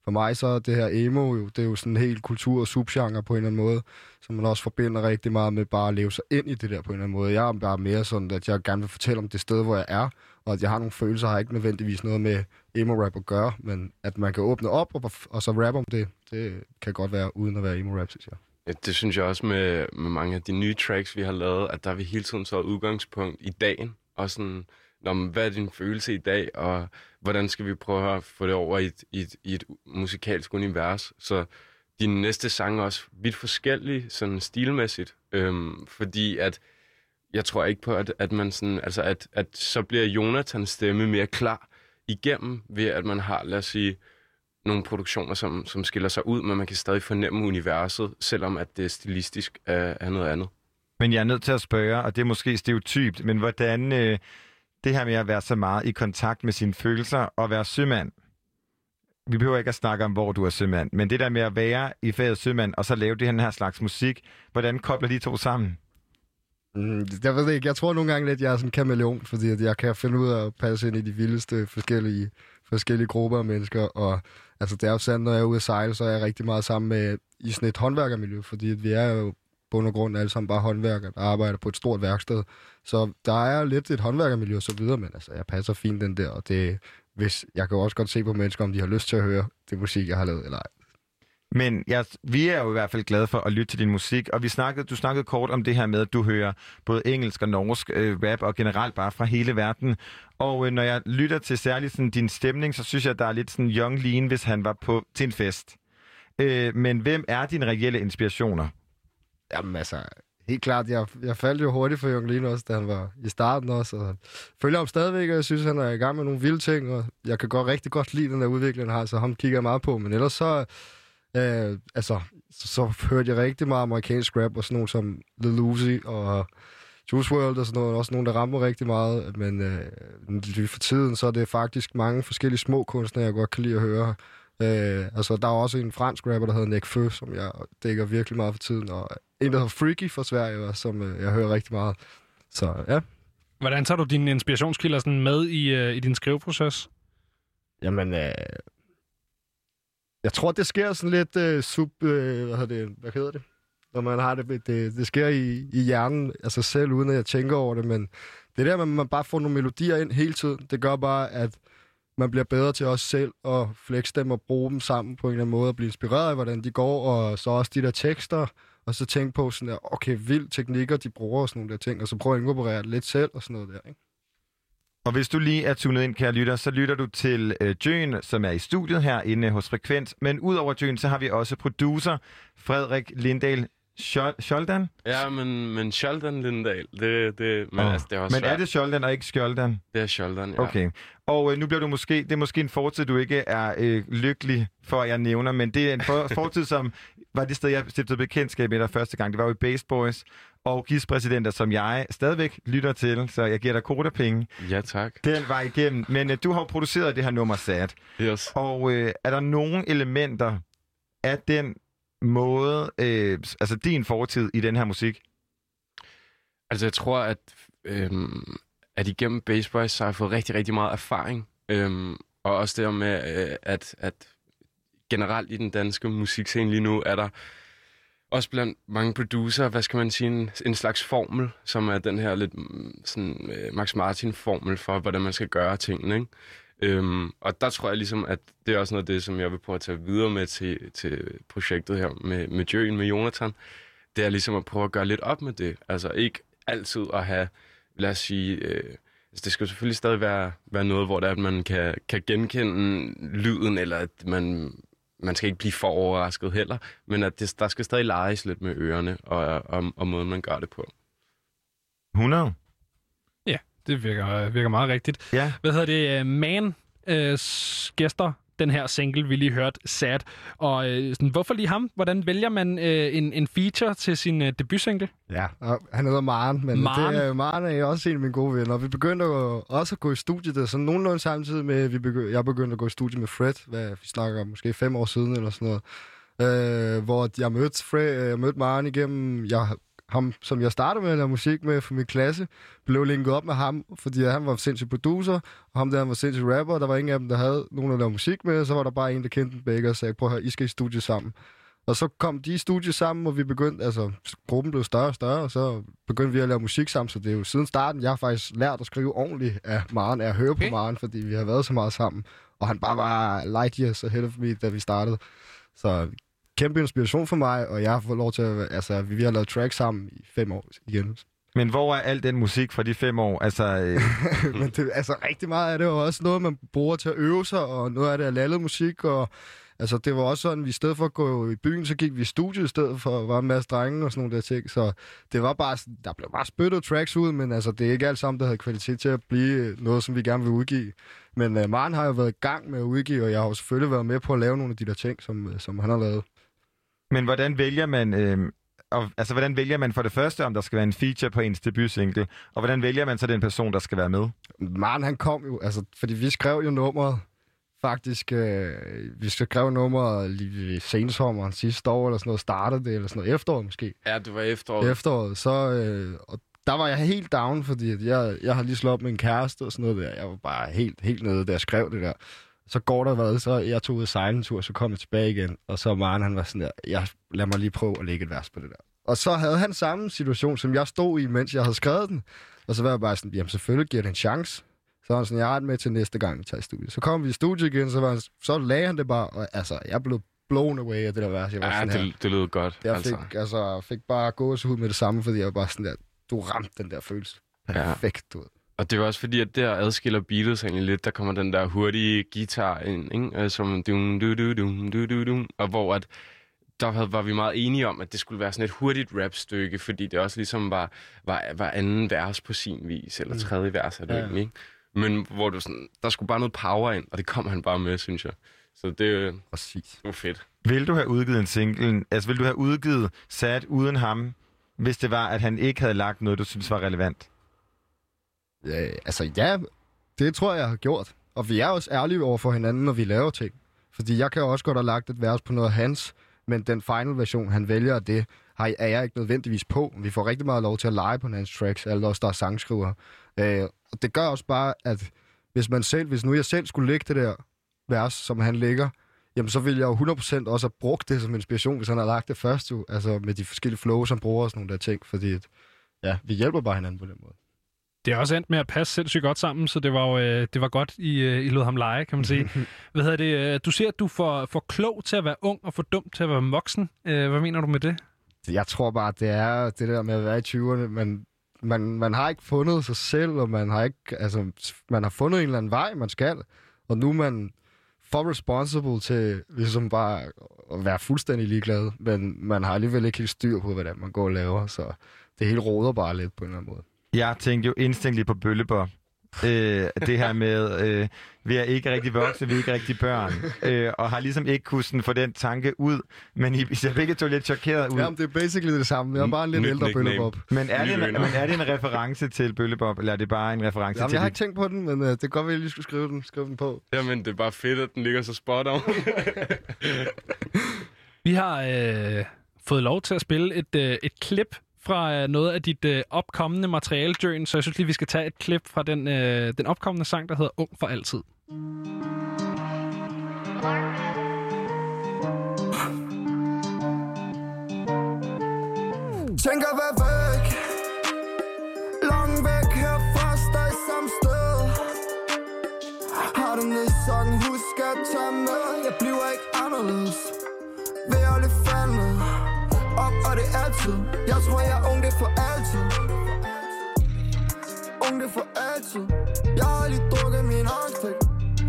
for mig så er det her emo jo, det er jo sådan en helt kultur- og subgenre på en eller anden måde, som man også forbinder rigtig meget med bare at leve sig ind i det der på en eller anden måde. Jeg er bare mere sådan, at jeg gerne vil fortælle om det sted, hvor jeg er, og at jeg har nogle følelser, har ikke nødvendigvis noget med emo-rap at gøre, men at man kan åbne op og, og så rappe om det, det kan godt være uden at være emo-rap, synes jeg. Ja, det synes jeg også med, med mange af de nye tracks, vi har lavet, at der er vi hele tiden så udgangspunkt i dagen. Og sådan, Nå, hvad er din følelse i dag, og hvordan skal vi prøve at få det over i et, i et, i et musikalsk univers. Så dine næste sange er også vidt forskellige, sådan stilmæssigt. Øhm, fordi at jeg tror ikke på, at, at man sådan, altså at, at så bliver Jonathans stemme mere klar igennem, ved at man har, lad os sige, nogle produktioner, som, som skiller sig ud, men man kan stadig fornemme universet, selvom at det stilistisk er, er noget andet. Men jeg er nødt til at spørge, og det er måske stereotypt, men hvordan øh, det her med at være så meget i kontakt med sine følelser og være sømand, vi behøver ikke at snakke om, hvor du er sømand, men det der med at være i faget sømand, og så lave det her slags musik, hvordan kobler de to sammen? Mm, jeg ved ikke. Jeg tror nogle gange lidt, jeg er sådan en kameleon, fordi at jeg kan finde ud af at passe ind i de vildeste forskellige, forskellige grupper af mennesker. Og altså, det er jo sandt, når jeg er ude at sejle, så er jeg rigtig meget sammen med i sådan et håndværkermiljø, fordi at vi er jo bund og grund alle sammen bare håndværker, der arbejder på et stort værksted. Så der er lidt et håndværkermiljø og så videre, men altså, jeg passer fint den der, og det, hvis, jeg kan jo også godt se på mennesker, om de har lyst til at høre det musik, jeg har lavet, eller ej. Men jeg, vi er jo i hvert fald glade for at lytte til din musik, og vi snakkede, du snakkede kort om det her med, at du hører både engelsk og norsk øh, rap, og generelt bare fra hele verden. Og øh, når jeg lytter til særligt sådan, din stemning, så synes jeg, at der er lidt sådan Young Lean, hvis han var på til en fest. Øh, men hvem er dine reelle inspirationer? Jamen altså, helt klart, jeg, jeg faldt jo hurtigt for Jørgen Lien også, da han var i starten også. Og følger ham stadigvæk, og jeg synes, han er i gang med nogle vilde ting, og jeg kan godt rigtig godt lide den der udvikling, han har, så ham kigger jeg meget på. Men ellers så, øh, altså, så, så hørte jeg rigtig meget amerikansk rap, og sådan nogle som The Lucy, og Juice WRLD og sådan noget, også nogle, der rammer rigtig meget. Men øh, lige for tiden, så er det faktisk mange forskellige små kunstnere, jeg godt kan lide at høre. Øh, altså, der er også en fransk rapper, der hedder Nick Fø, som jeg dækker virkelig meget for tiden, og en, der hedder Freaky fra Sverige, som øh, jeg hører rigtig meget. Så ja. Hvordan tager du dine inspirationskilder sådan med i, øh, i din skriveproces? Jamen, øh, jeg tror, det sker sådan lidt øh, sub... Øh, hvad, hedder det, hvad hedder det? Når man har det, det, det sker i, i hjernen af sig selv, uden at jeg tænker over det, men det der med, at man bare får nogle melodier ind hele tiden, det gør bare, at man bliver bedre til os selv at flexe dem og bruge dem sammen på en eller anden måde og blive inspireret af, hvordan de går, og så også de der tekster, og så tænke på sådan der, okay, vild teknikker, de bruger og sådan nogle der ting, og så prøve at inkorporere det lidt selv og sådan noget der, ikke? Og hvis du lige er tunet ind, kære lytter, så lytter du til øh, Jøen, som er i studiet herinde hos Frekvens. Men udover Jøen, så har vi også producer Frederik Lindahl Scholdan. Ja, men, men Sheldon Lindahl, det, det, men, Åh. altså, det er også Men er svært. det Scholdan og ikke Skjoldan? Det er Sheldon, ja. Okay. Og øh, nu bliver du måske, det er måske en fortid, du ikke er øh, lykkelig for, at jeg nævner, men det er en for, fortid, som var det sted, jeg stiftede bekendtskab med dig første gang. Det var jo i Base Boys og gispræsidenter, som jeg stadigvæk lytter til, så jeg giver dig kodapenge. Ja, tak. Den var igennem. Men øh, du har jo produceret det her nummer Sad. Yes. Og øh, er der nogle elementer af den måde, øh, altså din fortid i den her musik? Altså, jeg tror, at, øh, at igennem Bass Boys, så har jeg fået rigtig, rigtig meget erfaring. Øh, og også det med, øh, at, at generelt i den danske musikscene lige nu, er der også blandt mange producer, hvad skal man sige, en, en slags formel, som er den her lidt mm, sådan øh, Max Martin-formel for, hvordan man skal gøre tingene, ikke? Øhm, og der tror jeg ligesom, at det er også noget af det, som jeg vil prøve at tage videre med til, til projektet her med, med Jøen, med Jonathan. Det er ligesom at prøve at gøre lidt op med det. Altså ikke altid at have, lad os sige, øh, altså det skal selvfølgelig stadig være, være noget, hvor det er, at man kan, kan genkende lyden, eller at man, man skal ikke blive for overrasket heller, men at det, der skal stadig leges lidt med ørerne og, og, og måden, man gør det på. 100? Det virker, virker meget rigtigt. Ja. Hvad hedder det? øh, Man øh, gæster den her single, vi lige hørte, Sad. Og øh, sådan, hvorfor lige ham? Hvordan vælger man øh, en, en feature til sin øh, debutsingle? Ja, og han hedder Maren, men Maren? Det er, Maren er også en af mine gode venner. Vi begyndte at, også at gå i studiet, der, sådan nogenlunde samtidig med, vi begy- jeg begyndte at gå i studiet med Fred, hvad vi snakker om, måske fem år siden eller sådan noget. Øh, hvor jeg mødte, Fred, øh, jeg mødte Maren igennem, jeg, ham, som jeg startede med at lave musik med for min klasse, blev linket op med ham, fordi han var sindssyg producer, og ham der han var sindssyg rapper, og der var ingen af dem, der havde nogen at lave musik med, så var der bare en, der kendte dem begge og sagde, prøv at høre, I skal i studiet sammen. Og så kom de i studiet sammen, og vi begyndte, altså gruppen blev større og større, og så begyndte vi at lave musik sammen, så det er jo siden starten, jeg har faktisk lært at skrive ordentligt af Maren, af at høre okay. på Maren, fordi vi har været så meget sammen. Og han bare var light years ahead of me, da vi startede. Så kæmpe inspiration for mig, og jeg har fået lov til at, altså vi har lavet tracks sammen i fem år igen. Men hvor er al den musik fra de fem år? Altså, øh, Men det, altså rigtig meget af det jo også noget, man bruger til at øve sig, og noget af det er lallet musik, og Altså, det var også sådan, vi i stedet for at gå i byen, så gik vi i studiet i stedet for at være en masse drenge og sådan nogle der ting. Så det var bare, der blev bare spyttet tracks ud, men altså, det er ikke alt sammen, der havde kvalitet til at blive noget, som vi gerne vil udgive. Men uh, Maren har jo været i gang med at udgive, og jeg har jo selvfølgelig været med på at lave nogle af de der ting, som, øh, som han har lavet. Men hvordan vælger man... Øh, og, altså, hvordan vælger man for det første, om der skal være en feature på ens debutsingle? Og hvordan vælger man så den person, der skal være med? Maren, han kom jo, altså, fordi vi skrev jo nummeret, faktisk, øh, vi skrev nummeret lige i sensommeren sidste år, eller sådan noget, startede det, eller sådan noget, efteråret måske. Ja, det var efteråret. Efteråret, så, øh, og der var jeg helt down, fordi at jeg, jeg har lige slået op med en kæreste og sådan noget der. Jeg var bare helt, helt nede, da jeg skrev det der. Så går der hvad, så jeg tog ud sejle en tur, så kom jeg tilbage igen. Og så Maren, han var sådan der, jeg, lad mig lige prøve at lægge et vers på det der. Og så havde han samme situation, som jeg stod i, mens jeg havde skrevet den. Og så var jeg bare sådan, jamen selvfølgelig giver det en chance. Så var han sådan, jeg det med til næste gang, vi tager i studiet. Så kom vi i studiet igen, så, var han, så lagde han det bare, og altså, jeg blev blown away af det der vers. Jeg var Ja, sådan her. det, det lød godt. Jeg altså. fik, altså, fik bare gåsehud med det samme, fordi jeg var bare sådan der, du ramte den der følelse. Perfekt, du ved. Og det er også fordi, at der adskiller Beatles egentlig lidt. Der kommer den der hurtige guitar ind, ikke? Øh, som dum, du, du, dum, du, du, dum, og hvor at der havde- var vi meget enige om, at det skulle være sådan et hurtigt rapstykke, fordi det også ligesom var, var, var anden vers på sin vis, eller Mm. tredje vers er det Ja. ja. egentlig, ikke? Men hvor du sådan, der skulle bare noget power ind, og det kom han bare med, synes jeg. Så det, Præcis. det var fedt. Vil du have udgivet en single, altså vil du have udgivet sat uden ham, hvis det var, at han ikke havde lagt noget, du synes var relevant? Ja, altså ja, det tror jeg, jeg har gjort. Og vi er også ærlige over for hinanden, når vi laver ting. Fordi jeg kan jo også godt have lagt et vers på noget af hans, men den final version, han vælger, det har, er jeg ikke nødvendigvis på. Vi får rigtig meget lov til at lege på hans tracks, alle os, der er sangskriver. Øh, og det gør også bare, at hvis man selv, hvis nu jeg selv skulle lægge det der vers, som han ligger, jamen så ville jeg jo 100% også have brugt det som inspiration, hvis han har lagt det først, jo. altså med de forskellige flows, han bruger og sådan nogle der ting, fordi at, ja, vi hjælper bare hinanden på den måde. Det er også endt med at passe sindssygt godt sammen, så det var jo øh, det var godt, I, øh, I lod ham lege, kan man sige. Hvad hedder det? øh, Du siger, at du får for klog til at være ung og for dum til at være voksen. Øh, Hvad mener du med det? Jeg tror bare, det er det der med at være i 20'erne. Man, man, man har ikke fundet sig selv, og man har ikke, altså, man har fundet en eller anden vej, man skal. Og nu er man for responsible til ligesom bare at være fuldstændig ligeglad, men man har alligevel ikke helt styr på, er, man går og laver, så det hele råder bare lidt på en eller anden måde. Jeg tænkte jo instinktivt på bøllebop. Øh, det her med, øh, vi er ikke rigtig voksne, vi er ikke rigtig børn, øh, og har ligesom ikke kunnet sådan få den tanke ud, men I, I ser begge to lidt chokeret ud. Jamen, det er basically det samme. Jeg er bare en lidt Nyt ældre bøllebop. Men er, det en, men er det en reference til bøllebop, eller er det bare en reference Jamen, til jeg har ikke tænkt på den, men uh, det kan godt være, at jeg lige skulle skrive den, skrive den på. Jamen, det er bare fedt, at den ligger så spot on. Vi har øh, fået lov til at spille et, øh, et klip fra øh, noget af dit øh, opkommende materiale, Jøen, så jeg synes lige, vi skal tage et klip fra den, øh, den opkommende sang, der hedder Ung for altid. Tænker hvad væk? Langt væk herfra, stadig samme sted. Har du ned i husk at tage med. Jeg bliver ikke anderledes det altid. Jeg tror jeg er ung, det er for altid. Ung, det er for altid. Jeg har lige drukket min angst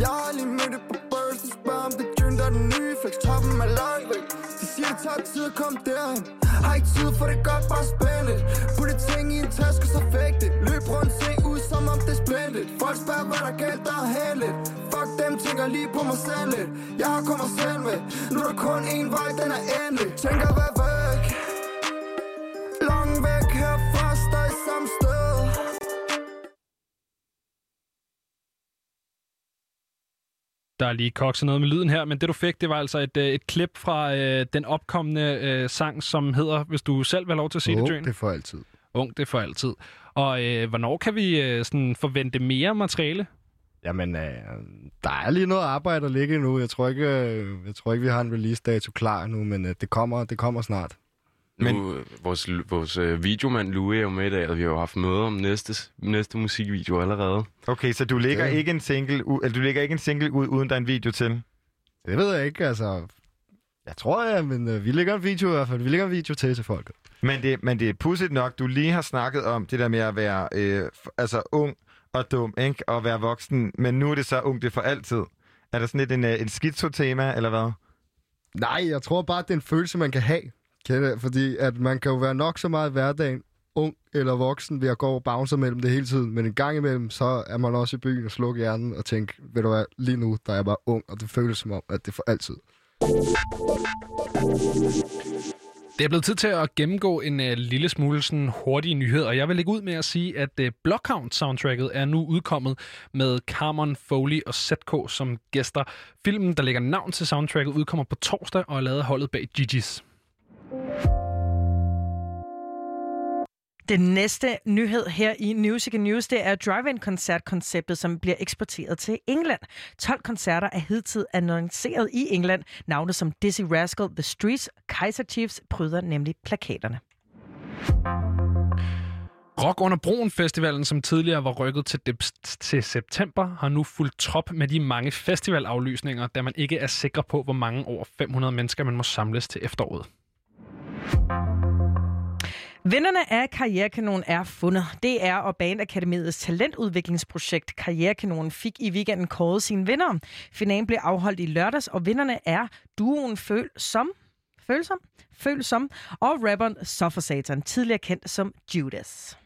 Jeg har lige mødt det på børs De spørger om det er der er den nye flex. Toppen er langt væk De siger det tager tid at komme derhen Har ikke tid for det godt, bare spænd lidt Putte ting i en taske, så fæk det. Løb rundt, se ud som om det er splendid Folk spørger, hvad der er galt, der er heldigt Fuck dem, tænker lige på mig selv lidt. Jeg har kommet selv med. Nu er der kun en vej, den er endelig Tænker hvad væk Der er lige kokset noget med lyden her, men det du fik, det var altså et, øh, et klip fra øh, den opkommende øh, sang, som hedder, hvis du selv vil have lov til at sige Ung, det, Jørgen. det er for altid. Ung, det er for altid. Og øh, hvornår kan vi øh, sådan forvente mere materiale? Jamen, øh, der er lige noget arbejde at ligge endnu. Jeg tror ikke, øh, jeg tror ikke vi har en release-dato klar nu, men øh, det, kommer, det kommer snart. Men... Nu, øh, vores, vores øh, videomand Louis er jo med i dag, og vi har jo haft møder om næste, næste musikvideo allerede. Okay, så du lægger, Ja. ikke en single ud, eller du lægger ikke en single ud, uden der er en video til? Det ved jeg ikke, altså... Jeg tror, ja, men øh, vi lægger en video i hvert fald. Vi lægger en video til til folket. Men det, men det er pudsigt nok, du lige har snakket om det der med at være øh, f- altså ung og dum, ikke? Og være voksen, men nu er det så ung det for altid. Er der sådan lidt en, øh, en skizotema, eller hvad? Nej, jeg tror bare, det er en følelse, man kan have. Kæde. Fordi at man kan jo være nok så meget i hverdagen, ung eller voksen, ved at gå og bounce mellem det hele tiden. Men en gang imellem, så er man også i byen og slukke hjernen og tænke, ved du hvad, lige nu, der er jeg bare ung, og det føles som om, at det er for altid. Det er blevet tid til at gennemgå en uh, lille smule sådan hurtige nyheder, og jeg vil lægge ud med at sige, at uh, Blockhound-soundtracket er nu udkommet med Carmen Foley og ZK som gæster. Filmen, der lægger navn til soundtracket, udkommer på torsdag og er lavet holdet bag Gigi's. Den næste nyhed her i Music News, det er drive-in-koncertkonceptet, som bliver eksporteret til England. 12 koncerter er hidtil annonceret i England. Navne som Dizzy Rascal, The Streets, Kaiser Chiefs pryder nemlig plakaterne. Rock under Broen Festivalen, som tidligere var rykket til, dep- til september, har nu fuldt trop med de mange festivalaflysninger, da man ikke er sikker på, hvor mange over 500 mennesker man må samles til efteråret. Vinderne af Karrierekanonen er fundet. Det er og Bandakademiets talentudviklingsprojekt Karrierekanonen fik i weekenden kåret sine vinder. Finalen blev afholdt i lørdags, og vinderne er duoen Føl som Følsom, Følsom og rapperen Suffer Satan, tidligere kendt som Judas.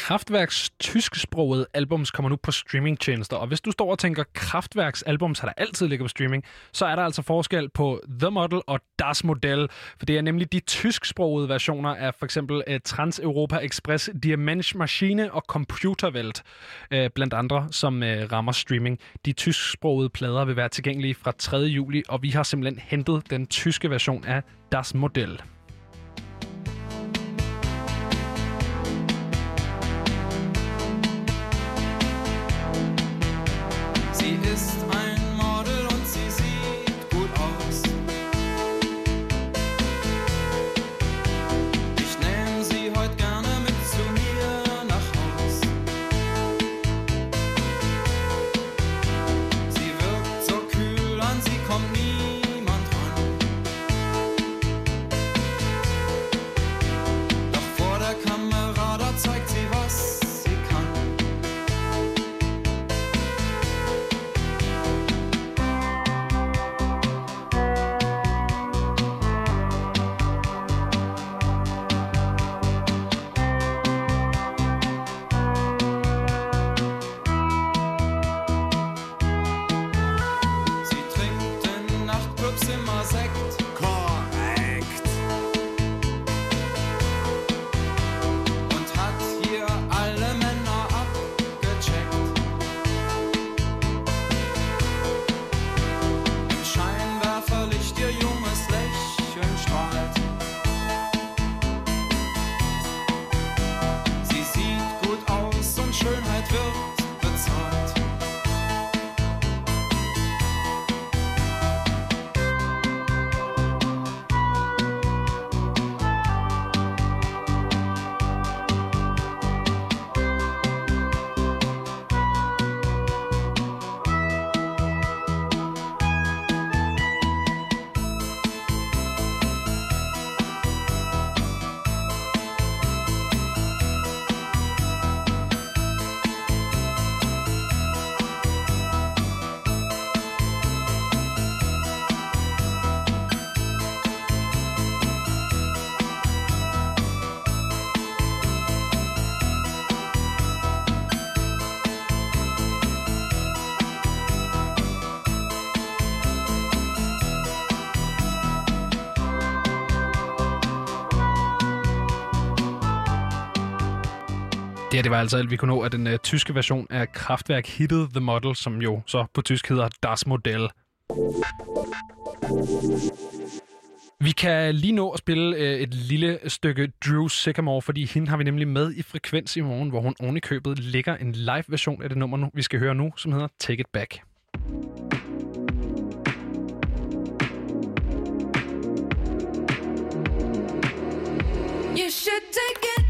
Kraftværks tysksprogede albums kommer nu på streamingtjenester, og hvis du står og tænker, Kraftværks albums har der altid ligget på streaming, så er der altså forskel på The Model og Das Model, for det er nemlig de tysksprogede versioner af for eksempel uh, Trans-Europa Express, Diamant Maschine og Computerwelt, uh, blandt andre, som uh, rammer streaming. De tysksprogede plader vil være tilgængelige fra 3. juli, og vi har simpelthen hentet den tyske version af Das Model. Det det var altså alt, vi kunne nå af den uh, tyske version af Kraftværk Hitted The Model, som jo så på tysk hedder Das Modell. Vi kan lige nå at spille øh, et lille stykke Drew Sycamore, fordi hende har vi nemlig med i Frekvens i morgen, hvor hun oven i købet lægger en live-version af det nummer, nu, vi skal høre nu, som hedder Take It Back. You should take it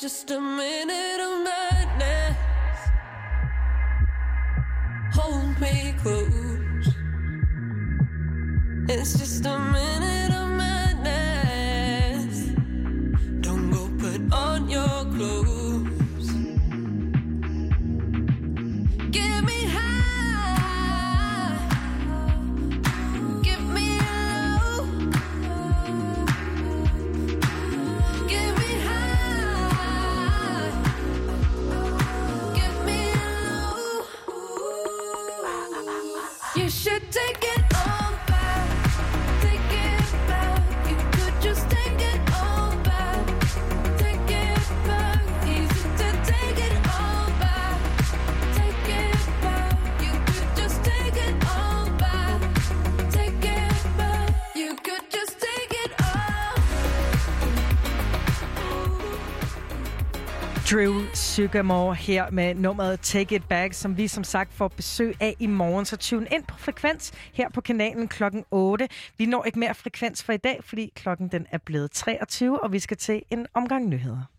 just a minute of madness. Hold me close. It's just a minute. Drew Sygamore her med nummeret Take It Back, som vi som sagt får besøg af i morgen. Så tune ind på Frekvens her på kanalen klokken 8. Vi når ikke mere Frekvens for i dag, fordi klokken den er blevet 23, og vi skal til en omgang nyheder.